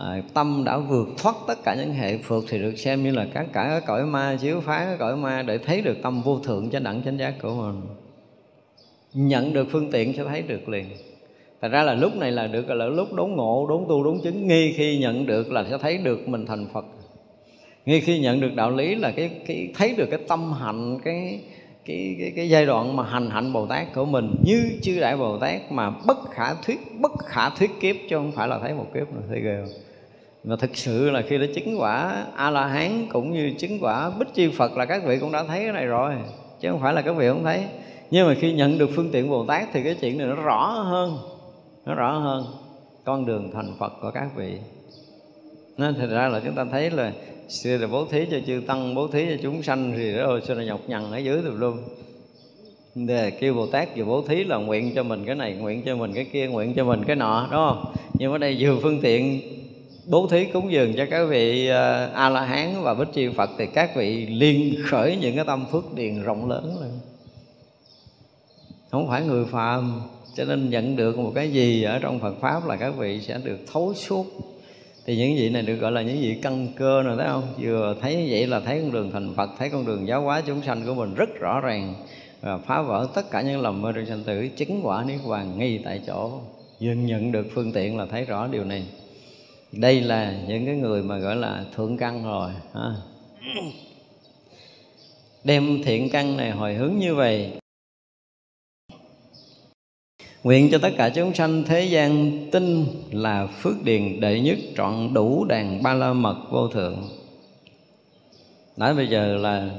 à, tâm đã vượt thoát tất cả những hệ phượt thì được xem như là các cả cái cõi ma chiếu phá cái cõi ma để thấy được tâm vô thượng chánh đẳng chánh giác của mình nhận được phương tiện sẽ thấy được liền. Thật ra là lúc này là được là lúc đốn ngộ, đốn tu, đốn chứng. Nghi khi nhận được là sẽ thấy được mình thành Phật. Nghi khi nhận được đạo lý là cái, cái thấy được cái tâm hạnh Cái cái, cái, cái giai đoạn mà hành hạnh Bồ Tát của mình. Như chư Đại Bồ Tát mà bất khả thuyết Bất khả thuyết kiếp chứ không phải là thấy một kiếp là thấy ghê không? Mà thực sự là khi đã chứng quả a la hán cũng như chứng quả bích chi phật là các vị cũng đã thấy cái này rồi chứ không phải là các vị không thấy nhưng mà khi nhận được phương tiện bồ tát thì cái chuyện này nó rõ hơn. Nó rõ hơn con đường thành phật của các vị. Nên thật ra là chúng ta thấy là xưa là bố thí cho chư tăng bố thí cho chúng sanh thì rồi xưa là nhọc nhằn ở dưới tùm luôn để kêu Bồ Tát vừa bố thí là nguyện cho mình cái này, nguyện cho mình cái kia, nguyện cho mình cái nọ, đúng không? Nhưng ở đây vừa phương tiện bố thí cúng dường cho các vị à, a la hán và bích chi phật thì các vị liên khởi những cái tâm phước điền rộng lớn lên không phải người phàm, cho nên nhận được một cái gì ở trong Phật pháp là các vị sẽ được thấu suốt. Thì những vị này được gọi là những vị căn cơ rồi, thấy không? Vừa thấy vậy là thấy con đường thành Phật, thấy con đường giáo hóa chúng sanh của mình rất rõ ràng. Và phá vỡ tất cả những lầm mê trong sanh tử, chứng quả niết bàn ngay tại chỗ. Nhưng nhận được phương tiện là thấy rõ điều này. Đây là những cái người mà gọi là thượng căn rồi, ha. đem thiện căn này hồi hướng như vậy. Nguyện cho tất cả chúng sanh thế gian tin là phước điền đệ nhất trọn đủ đàn ba la mật vô thượng. Nói bây giờ là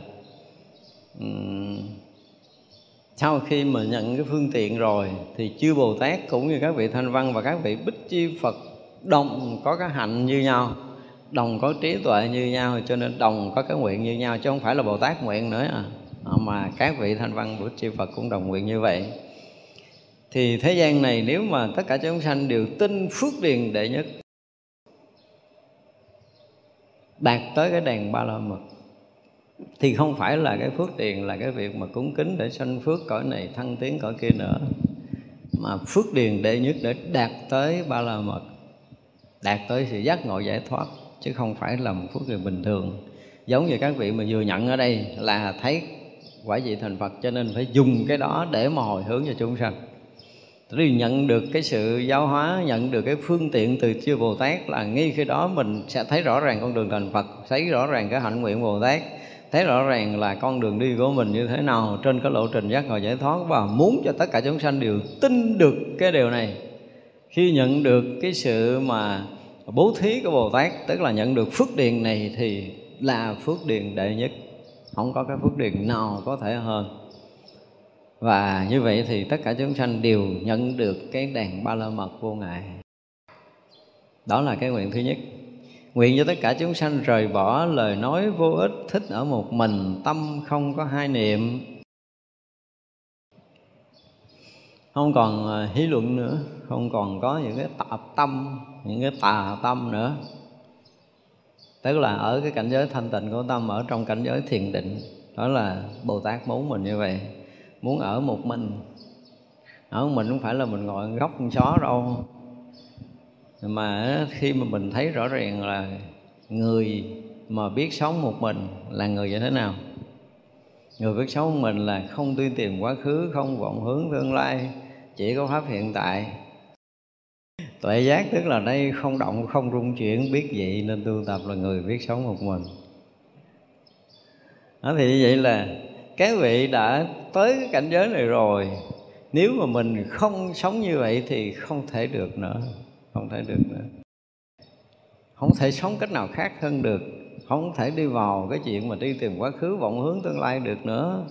sau khi mà nhận cái phương tiện rồi thì chư Bồ Tát cũng như các vị thanh văn và các vị bích chi Phật đồng có cái hạnh như nhau, đồng có trí tuệ như nhau, cho nên đồng có cái nguyện như nhau, chứ không phải là bồ tát nguyện nữa à. mà các vị thanh văn bích chi phật cũng đồng nguyện như vậy thì thế gian này nếu mà tất cả chúng sanh đều tin phước điền đệ nhất, đạt tới cái đèn ba la mật, thì không phải là cái phước điền, là cái việc mà cúng kính để sanh phước cõi này, thăng tiến cõi kia nữa, mà phước điền đệ nhất để đạt tới ba la mật, đạt tới sự giác ngộ giải thoát, chứ không phải là một phước điền bình thường. Giống như các vị mà vừa nhận ở đây là thấy quả vị thành Phật, cho nên phải dùng cái đó để mà hồi hướng cho chúng sanh thì nhận được cái sự giáo hóa, nhận được cái phương tiện từ chư bồ tát là ngay khi đó mình sẽ thấy rõ ràng con đường thành phật, thấy rõ ràng cái hạnh nguyện bồ tát, thấy rõ ràng là con đường đi của mình như thế nào trên cái lộ trình giác ngộ giải thoát và muốn cho tất cả chúng sanh đều tin được cái điều này. Khi nhận được cái sự mà bố thí của bồ tát, tức là nhận được phước điền này thì là phước điền đệ nhất, không có cái phước điền nào có thể hơn và như vậy thì tất cả chúng sanh đều nhận được cái đèn ba la mật vô ngại. Đó là cái nguyện thứ nhất. Nguyện cho tất cả chúng sanh rời bỏ lời nói vô ích, thích ở một mình, tâm không có hai niệm. Không còn à, hí luận nữa, không còn có những cái tạp tâm, những cái tà tâm nữa. Tức là ở cái cảnh giới thanh tịnh của tâm, ở trong cảnh giới thiền định, đó là bồ tát muốn mình như vậy muốn ở một mình. Ở một mình không phải là mình ngồi góc con chó đâu. Mà khi mà mình thấy rõ ràng là người mà biết sống một mình là người như thế nào? Người biết sống một mình là không tuyên tìm quá khứ, không vọng hướng tương lai, chỉ có pháp hiện tại. Tuệ giác tức là đây không động, không rung chuyển, biết vậy nên tu tập là người biết sống một mình. Đó thì như vậy là cái vị đã tới cái cảnh giới này rồi. Nếu mà mình không sống như vậy thì không thể được nữa, không thể được nữa. Không thể sống cách nào khác hơn được. Không thể đi vào cái chuyện mà đi tìm quá khứ, vọng hướng tương lai được nữa.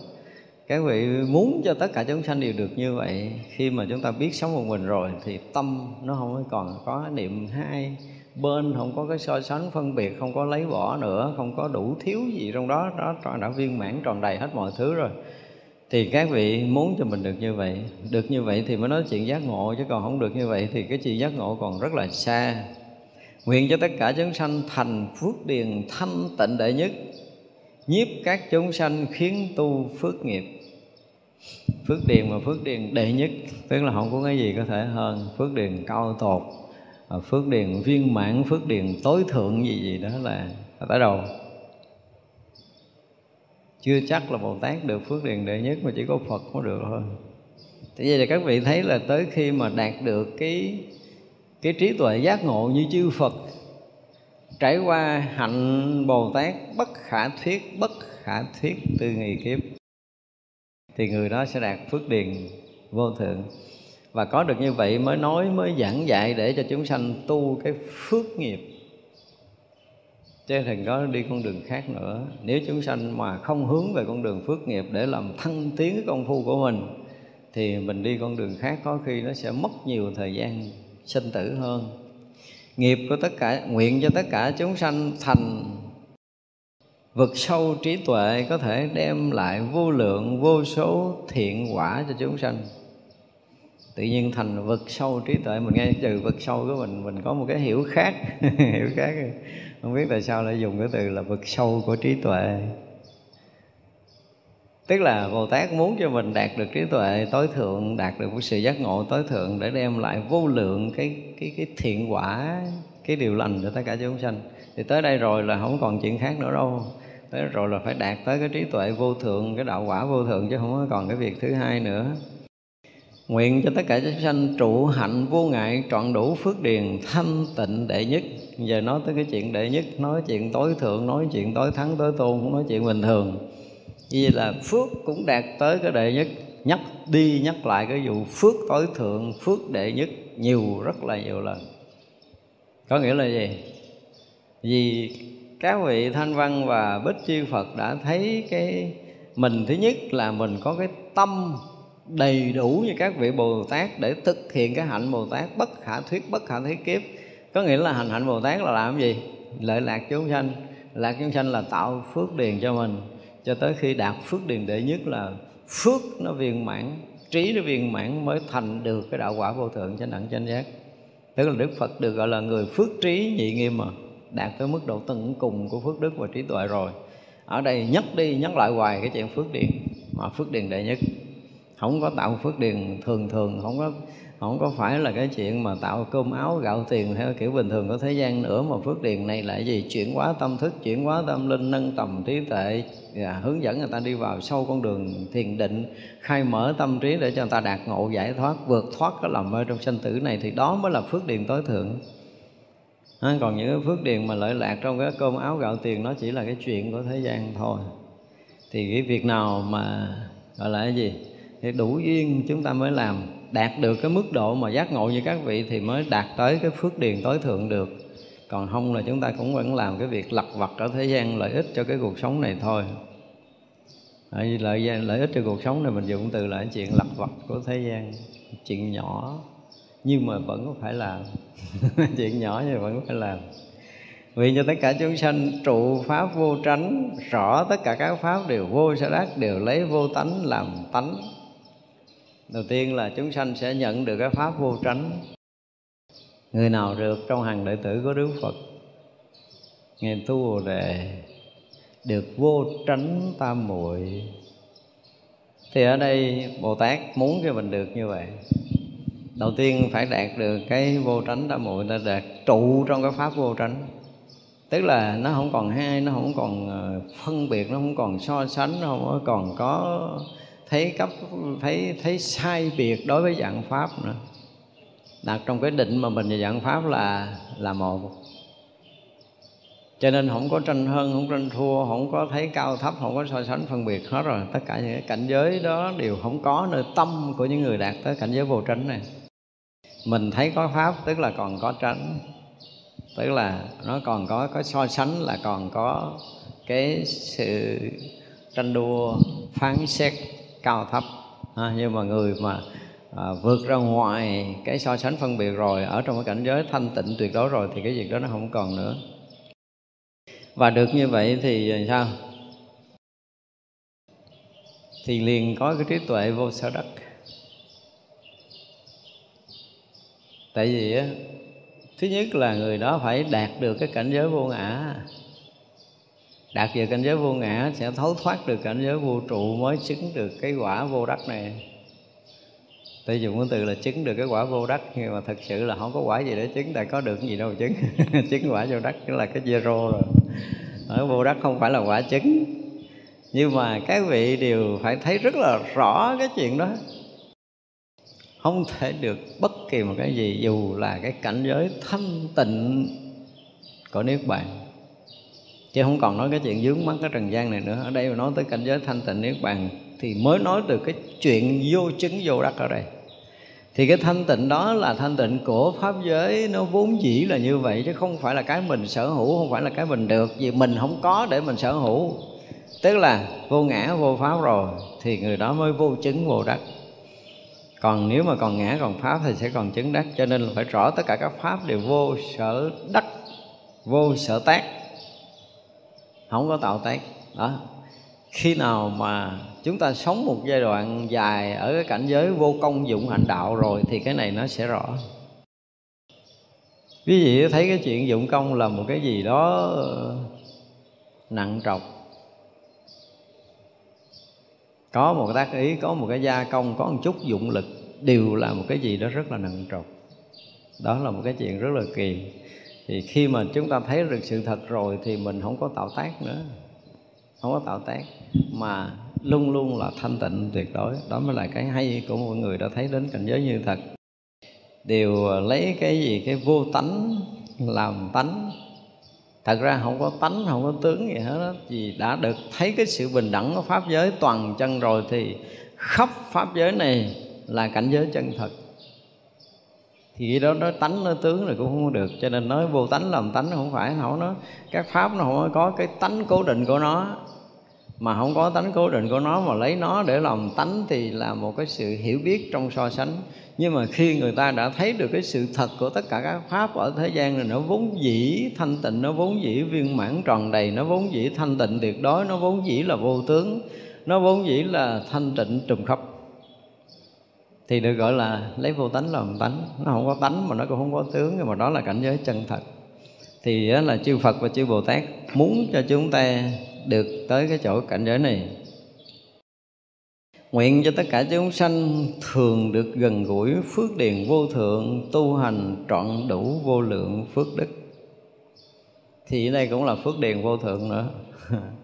Các vị muốn cho tất cả chúng sanh đều được như vậy, khi mà chúng ta biết sống một mình rồi thì tâm nó không còn có niệm hai bên không có cái so sánh phân biệt, không có lấy bỏ nữa, không có đủ thiếu gì trong đó đó đã viên mãn tròn đầy hết mọi thứ rồi. Thì các vị muốn cho mình được như vậy, được như vậy thì mới nói chuyện giác ngộ, chứ còn không được như vậy thì cái chuyện giác ngộ còn rất là xa. Nguyện cho tất cả chúng sanh thành phước điền thanh tịnh đệ nhất, nhiếp các chúng sanh khiến tu phước nghiệp. Phước điền mà phước điền đệ nhất, tức là không có cái gì có thể hơn phước điền cao tột. Ờ, phước điền viên mãn, phước điền tối thượng gì gì đó là tới đầu chưa chắc là bồ tát được phước điền đệ nhất mà chỉ có phật mới được thôi. Thế vậy là các vị thấy là tới khi mà đạt được cái cái trí tuệ giác ngộ như chư phật, trải qua hạnh bồ tát, bất khả thuyết, bất khả thuyết từ nghi kiếp, thì người đó sẽ đạt phước điền vô thượng và có được như vậy mới nói, mới giảng dạy để cho chúng sanh tu cái phước nghiệp. Chứ đừng có đi con đường khác nữa. Nếu chúng sanh mà không hướng về con đường phước nghiệp để làm thăng tiến cái công phu của mình, thì mình đi con đường khác có khi nó sẽ mất nhiều thời gian sinh tử hơn. Nghiệp của tất cả, nguyện cho tất cả chúng sanh thành vực sâu trí tuệ có thể đem lại vô lượng, vô số thiện quả cho chúng sanh tự nhiên thành vực sâu trí tuệ. Mình nghe từ vực sâu của mình mình có một cái hiểu khác. Hiểu khác. Không biết tại sao lại dùng cái từ là vực sâu của trí tuệ. Tức là bồ tát muốn cho mình đạt được trí tuệ tối thượng, đạt được một sự giác ngộ tối thượng để đem lại vô lượng cái cái cái thiện quả, cái điều lành cho tất cả chúng sanh. Thì tới đây rồi là không còn chuyện khác nữa đâu. Tới rồi là phải đạt tới cái trí tuệ vô thượng, cái đạo quả vô thượng chứ không có còn cái việc thứ hai nữa. Nguyện cho tất cả chúng sanh trụ hạnh vô ngại trọn đủ phước điền thanh tịnh đệ nhất. Giờ nói tới cái chuyện đệ nhất, nói chuyện tối thượng, nói chuyện tối thắng, tối tôn, cũng nói chuyện bình thường. Vì là phước cũng đạt tới cái đệ nhất. Nhắc đi nhắc lại cái vụ phước tối thượng, phước đệ nhất nhiều, rất là nhiều lần. Có nghĩa là gì? Vì các vị thanh văn và bích chi Phật đã thấy cái mình thứ nhất là mình có cái tâm đầy đủ như các vị Bồ Tát để thực hiện cái hạnh Bồ Tát, bất khả thuyết, bất khả thuyết kiếp. Có nghĩa là hành hạnh Bồ Tát là làm gì? Lợi lạc chúng sanh. Lạc chúng sanh là tạo phước điền cho mình. Cho tới khi đạt phước điền đệ nhất là phước nó viên mãn, trí nó viên mãn mới thành được cái đạo quả vô thượng chánh đẳng chánh giác. Tức là Đức Phật được gọi là người phước trí nhị nghiêm mà, đạt tới mức độ tận cùng của phước đức và trí tuệ rồi. Ở đây nhắc đi nhắc lại hoài cái chuyện phước điền, mà phước điền đệ nhất không có tạo phước điền thường thường không có không có phải là cái chuyện mà tạo cơm áo gạo tiền theo kiểu bình thường của thế gian nữa mà phước điền này là gì? Chuyển hóa tâm thức chuyển hóa tâm linh nâng tầm trí tuệ và hướng dẫn người ta đi vào sâu con đường thiền định khai mở tâm trí để cho người ta đạt ngộ giải thoát vượt thoát cái lầm mê trong sanh tử này. Thì đó mới là phước điền tối thượng. À, còn những cái phước điền mà lợi lạc trong cái cơm áo gạo tiền nó chỉ là cái chuyện của thế gian thôi. Thì cái việc nào mà gọi là cái gì? Thì đủ duyên chúng ta mới làm. Đạt được cái mức độ mà giác ngộ như các vị thì mới đạt tới cái phước điền tối thượng được. Còn không là chúng ta cũng vẫn làm cái việc lặt vặt ở thế gian lợi ích cho cái cuộc sống này thôi. Lợi lợi, lợi ích cho cuộc sống này mình dùng từ là chuyện lặt vặt của thế gian. Chuyện nhỏ nhưng mà vẫn có phải làm. Chuyện nhỏ nhưng vẫn phải làm. Vì cho tất cả chúng sanh trụ pháp vô tránh rõ tất cả các pháp đều vô sở đắc đều lấy vô tánh làm tánh đầu tiên là chúng sanh sẽ nhận được cái pháp vô tránh. Người nào được trong hàng đệ tử của đức phật ngày tu bồ đề, được vô tránh tam muội. Thì ở đây bồ tát muốn cho mình được như vậy. Đầu tiên phải đạt được cái vô tránh tam muội ta đạt trụ trong cái pháp vô tránh. Tức là nó không còn hai, nó không còn ờ, phân biệt, nó không còn so sánh, nó không còn có thấy cấp, thấy thấy sai biệt đối với dạng pháp nữa. Đặt trong cái định mà mình và dạng pháp là là một. Cho nên không có tranh hơn không tranh thua, không có thấy cao thấp, không có so sánh phân biệt hết rồi. Tất cả những cái cảnh giới đó đều không có nơi tâm của những người đạt tới cảnh giới vô tránh này. Mình thấy có pháp, tức là còn có tránh. Tức là nó còn có có so sánh, là còn có cái sự tranh đua, phán xét cao thấp. À, nhưng mà người mà à, vượt ra ngoài cái so sánh phân biệt rồi ở trong cái cảnh giới thanh tịnh tuyệt đối rồi thì cái việc đó nó không còn nữa. Và được như vậy thì sao? Thì liền có cái trí tuệ vô sở đắc tại vì á thứ nhất là người đó phải đạt được cái cảnh giới vô ngã đạt về cảnh giới vô ngã sẽ thấu thoát được cảnh giới vô trụ mới chứng được cái quả vô đắc này. Tôi dùng cái từ là chứng được cái quả vô đắc, nhưng mà thật sự là không có quả gì để chứng, tại có được gì đâu chứng. Chứng quả vô đắc chính là cái zero rồi. Ở vô đắc không phải là quả chứng. Nhưng mà các vị đều phải thấy rất là rõ cái chuyện đó. Không thể được bất kỳ một cái gì dù là cái cảnh giới thanh tịnh của niết bàn chứ không còn nói cái chuyện dướng mắt cái trần gian này nữa. Ở đây mà nói tới cảnh giới thanh tịnh niết bàn thì mới nói được cái chuyện vô chứng vô đắc ở đây. Thì cái thanh tịnh đó là thanh tịnh của pháp giới, nó vốn dĩ là như vậy, chứ không phải là cái mình sở hữu, không phải là cái mình được, vì mình không có để mình sở hữu. Tức là vô ngã, vô pháp rồi, thì người đó mới vô chứng vô đắc. Còn nếu mà còn ngã, còn pháp thì sẽ còn chứng đắc. Cho nên là phải rõ tất cả các pháp đều vô sở đắc, vô sở tác không có tạo tác đó. Khi nào mà chúng ta sống một giai đoạn dài ở cái cảnh giới vô công dụng hạnh đạo rồi thì cái này nó sẽ rõ. Quý vị thấy cái chuyện dụng công là một cái gì đó ờ, nặng trọc? Có một tác ý, có một cái gia công, có một chút dụng lực đều là một cái gì đó rất là nặng trọc. Đó là một cái chuyện rất là kỳ thì khi mà chúng ta thấy được sự thật rồi thì mình không có tạo tác nữa. Không có tạo tác, mà luôn luôn là thanh tịnh tuyệt đối. Đó mới là cái hay của mọi người đã thấy đến cảnh giới như thật. Đều lấy cái gì, cái vô tánh làm tánh. Thật ra không có tánh, không có tướng gì hết đó vì đã được thấy cái sự bình đẳng của pháp giới toàn chân rồi thì khắp pháp giới này là cảnh giới chân thật thì cái đó nói tánh, nói tướng là cũng không được. Cho nên nói vô tánh làm tánh không phải không nó các pháp nó không có cái tánh cố định của nó. Mà không có tánh cố định của nó mà lấy nó để làm tánh thì là một cái sự hiểu biết trong so sánh. Nhưng mà khi người ta đã thấy được cái sự thật của tất cả các pháp ở thế gian này nó vốn dĩ thanh tịnh, nó vốn dĩ viên mãn tròn đầy, nó vốn dĩ thanh tịnh tuyệt đối, nó vốn dĩ là vô tướng, nó vốn dĩ là thanh tịnh trùm khắp thì được gọi là lấy vô tánh làm tánh. Nó không có tánh mà nó cũng không có tướng, nhưng mà đó là cảnh giới chân thật. Thì đó là chư Phật và chư Bồ Tát muốn cho chúng ta được tới cái chỗ cảnh giới này. Nguyện cho tất cả chúng sanh thường được gần gũi, phước điền vô thượng, Tu hành trọn đủ vô lượng phước đức. Thì đây cũng là phước điền vô thượng nữa.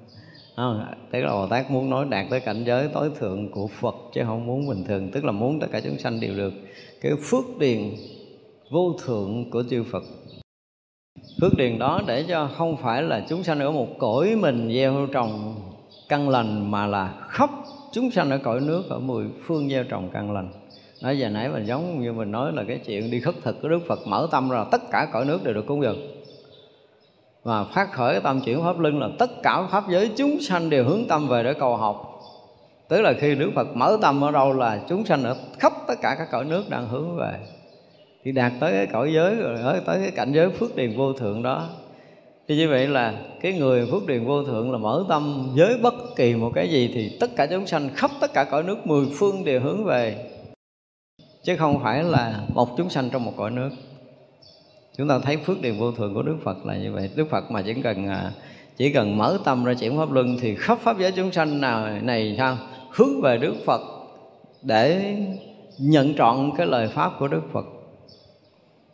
à, thế là Bồ Tát muốn nói đạt tới cảnh giới tối thượng của Phật chứ không muốn bình thường tức là muốn tất cả chúng sanh đều được. Cái phước điền vô thượng của chư Phật. Phước điền đó để cho không phải là chúng sanh ở một cõi mình gieo trồng căn lành mà là khắp chúng sanh ở cõi nước ở mười phương gieo trồng căn lành. Nói giờ nãy mình giống như mình nói là cái chuyện đi khất thực của Đức Phật mở tâm ra tất cả cõi nước đều được cúng dường và phát khởi tâm chuyển pháp lưng là tất cả pháp giới chúng sanh đều hướng tâm về để cầu học. Tức là khi Đức Phật mở tâm ở đâu là chúng sanh ở khắp tất cả các cõi nước đang hướng về. Thì đạt tới cái cõi giới rồi tới cái cảnh giới phước điền vô thượng đó. Thì như vậy là cái người phước điền vô thượng là mở tâm với bất kỳ một cái gì thì tất cả chúng sanh khắp tất cả cõi nước mười phương đều hướng về. Chứ không phải là một chúng sanh trong một cõi nước chúng ta thấy phước điền vô thường của đức phật là như vậy. Đức phật mà chỉ cần à, chỉ cần mở tâm ra chuyển pháp luân thì khắp pháp giới chúng sanh nào này sao? Hướng về đức phật để nhận trọn cái lời pháp của đức phật.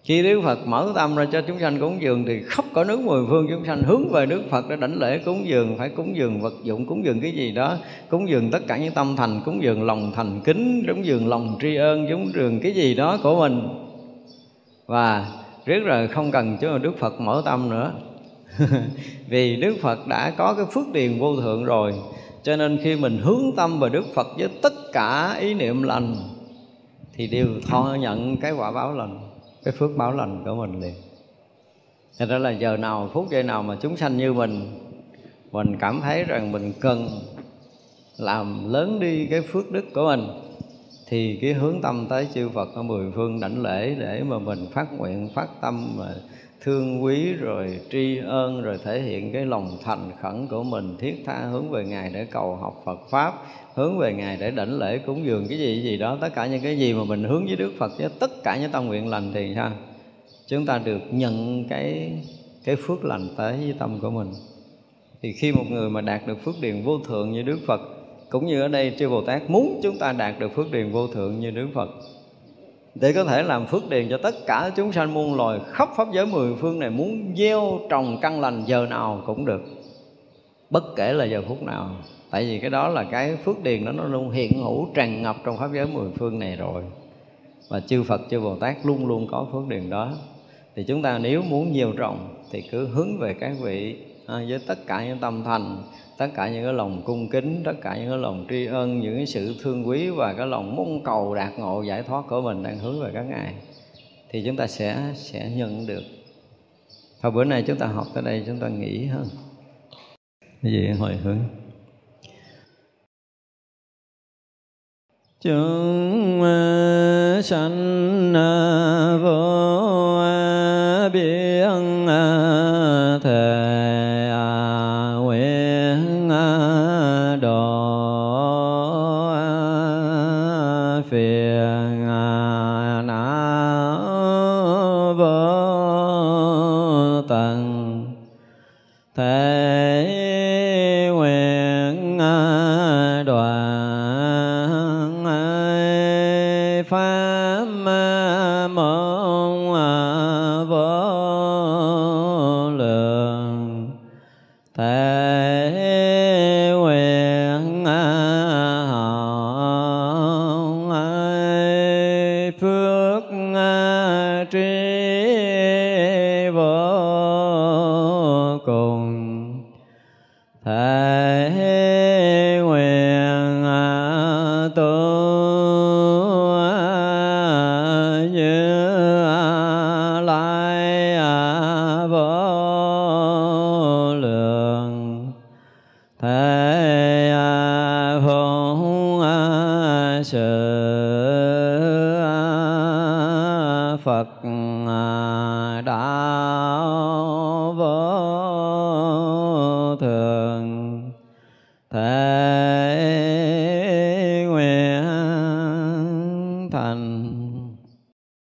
Khi Đức Phật mở tâm ra cho chúng sanh cúng dường thì khắp cả nước mười phương chúng sanh hướng về Đức Phật để đảnh lễ cúng dường, phải cúng dường vật dụng, cúng dường cái gì đó, cúng dường tất cả những tâm thành, cúng dường lòng thành kính, cúng dường lòng tri ân, cúng dường cái gì đó của mình. Và riết rồi không cần cho Đức Phật mở tâm nữa. Vì Đức Phật đã có cái phước điền vô thượng rồi cho nên khi mình hướng tâm vào Đức Phật với tất cả ý niệm lành thì đều thọ nhận cái quả báo lành cái phước báo lành của mình liền. Thật ra là giờ nào, phút giây nào mà chúng sanh như mình Mình cảm thấy rằng mình cần làm lớn đi cái phước đức của mình thì cái hướng tâm tới chư Phật ở mười phương đảnh lễ Để mà mình phát nguyện, phát tâm mà thương quý rồi tri ân rồi thể hiện cái lòng thành khẩn của mình thiết tha hướng về ngài để cầu học Phật pháp hướng về ngài để đảnh lễ cúng dường cái gì gì đó tất cả những cái gì mà mình hướng với Đức Phật với tất cả những tâm nguyện lành thì sao? Chúng ta được nhận cái cái phước lành tới với tâm của mình. Thì khi một người mà đạt được phước điền vô thượng như Đức Phật cũng như ở đây chư Bồ Tát muốn chúng ta đạt được phước điền vô thượng như Đức Phật. Để có thể làm phước điền cho tất cả chúng sanh muôn loài khắp pháp giới mười phương này muốn gieo trồng căn lành giờ nào cũng được. Bất kể là giờ phút nào. Tại vì cái đó là cái phước điền đó nó luôn hiện hữu tràn ngập trong pháp giới mười phương này rồi. Và chư Phật chư Bồ Tát luôn luôn có phước điền đó. Thì chúng ta nếu muốn nhiều trồng thì cứ hướng về các vị à, với tất cả những tâm thành tất cả những cái lòng cung kính, tất cả những cái lòng tri ân, những cái sự thương quý và cái lòng mong cầu đạt ngộ giải thoát của mình đang hướng về các ngài, thì chúng ta sẽ sẽ nhận được. Thôi bữa nay chúng ta học tới đây, chúng ta nghĩ hơn. Cái gì hồi hướng? Chúng sanh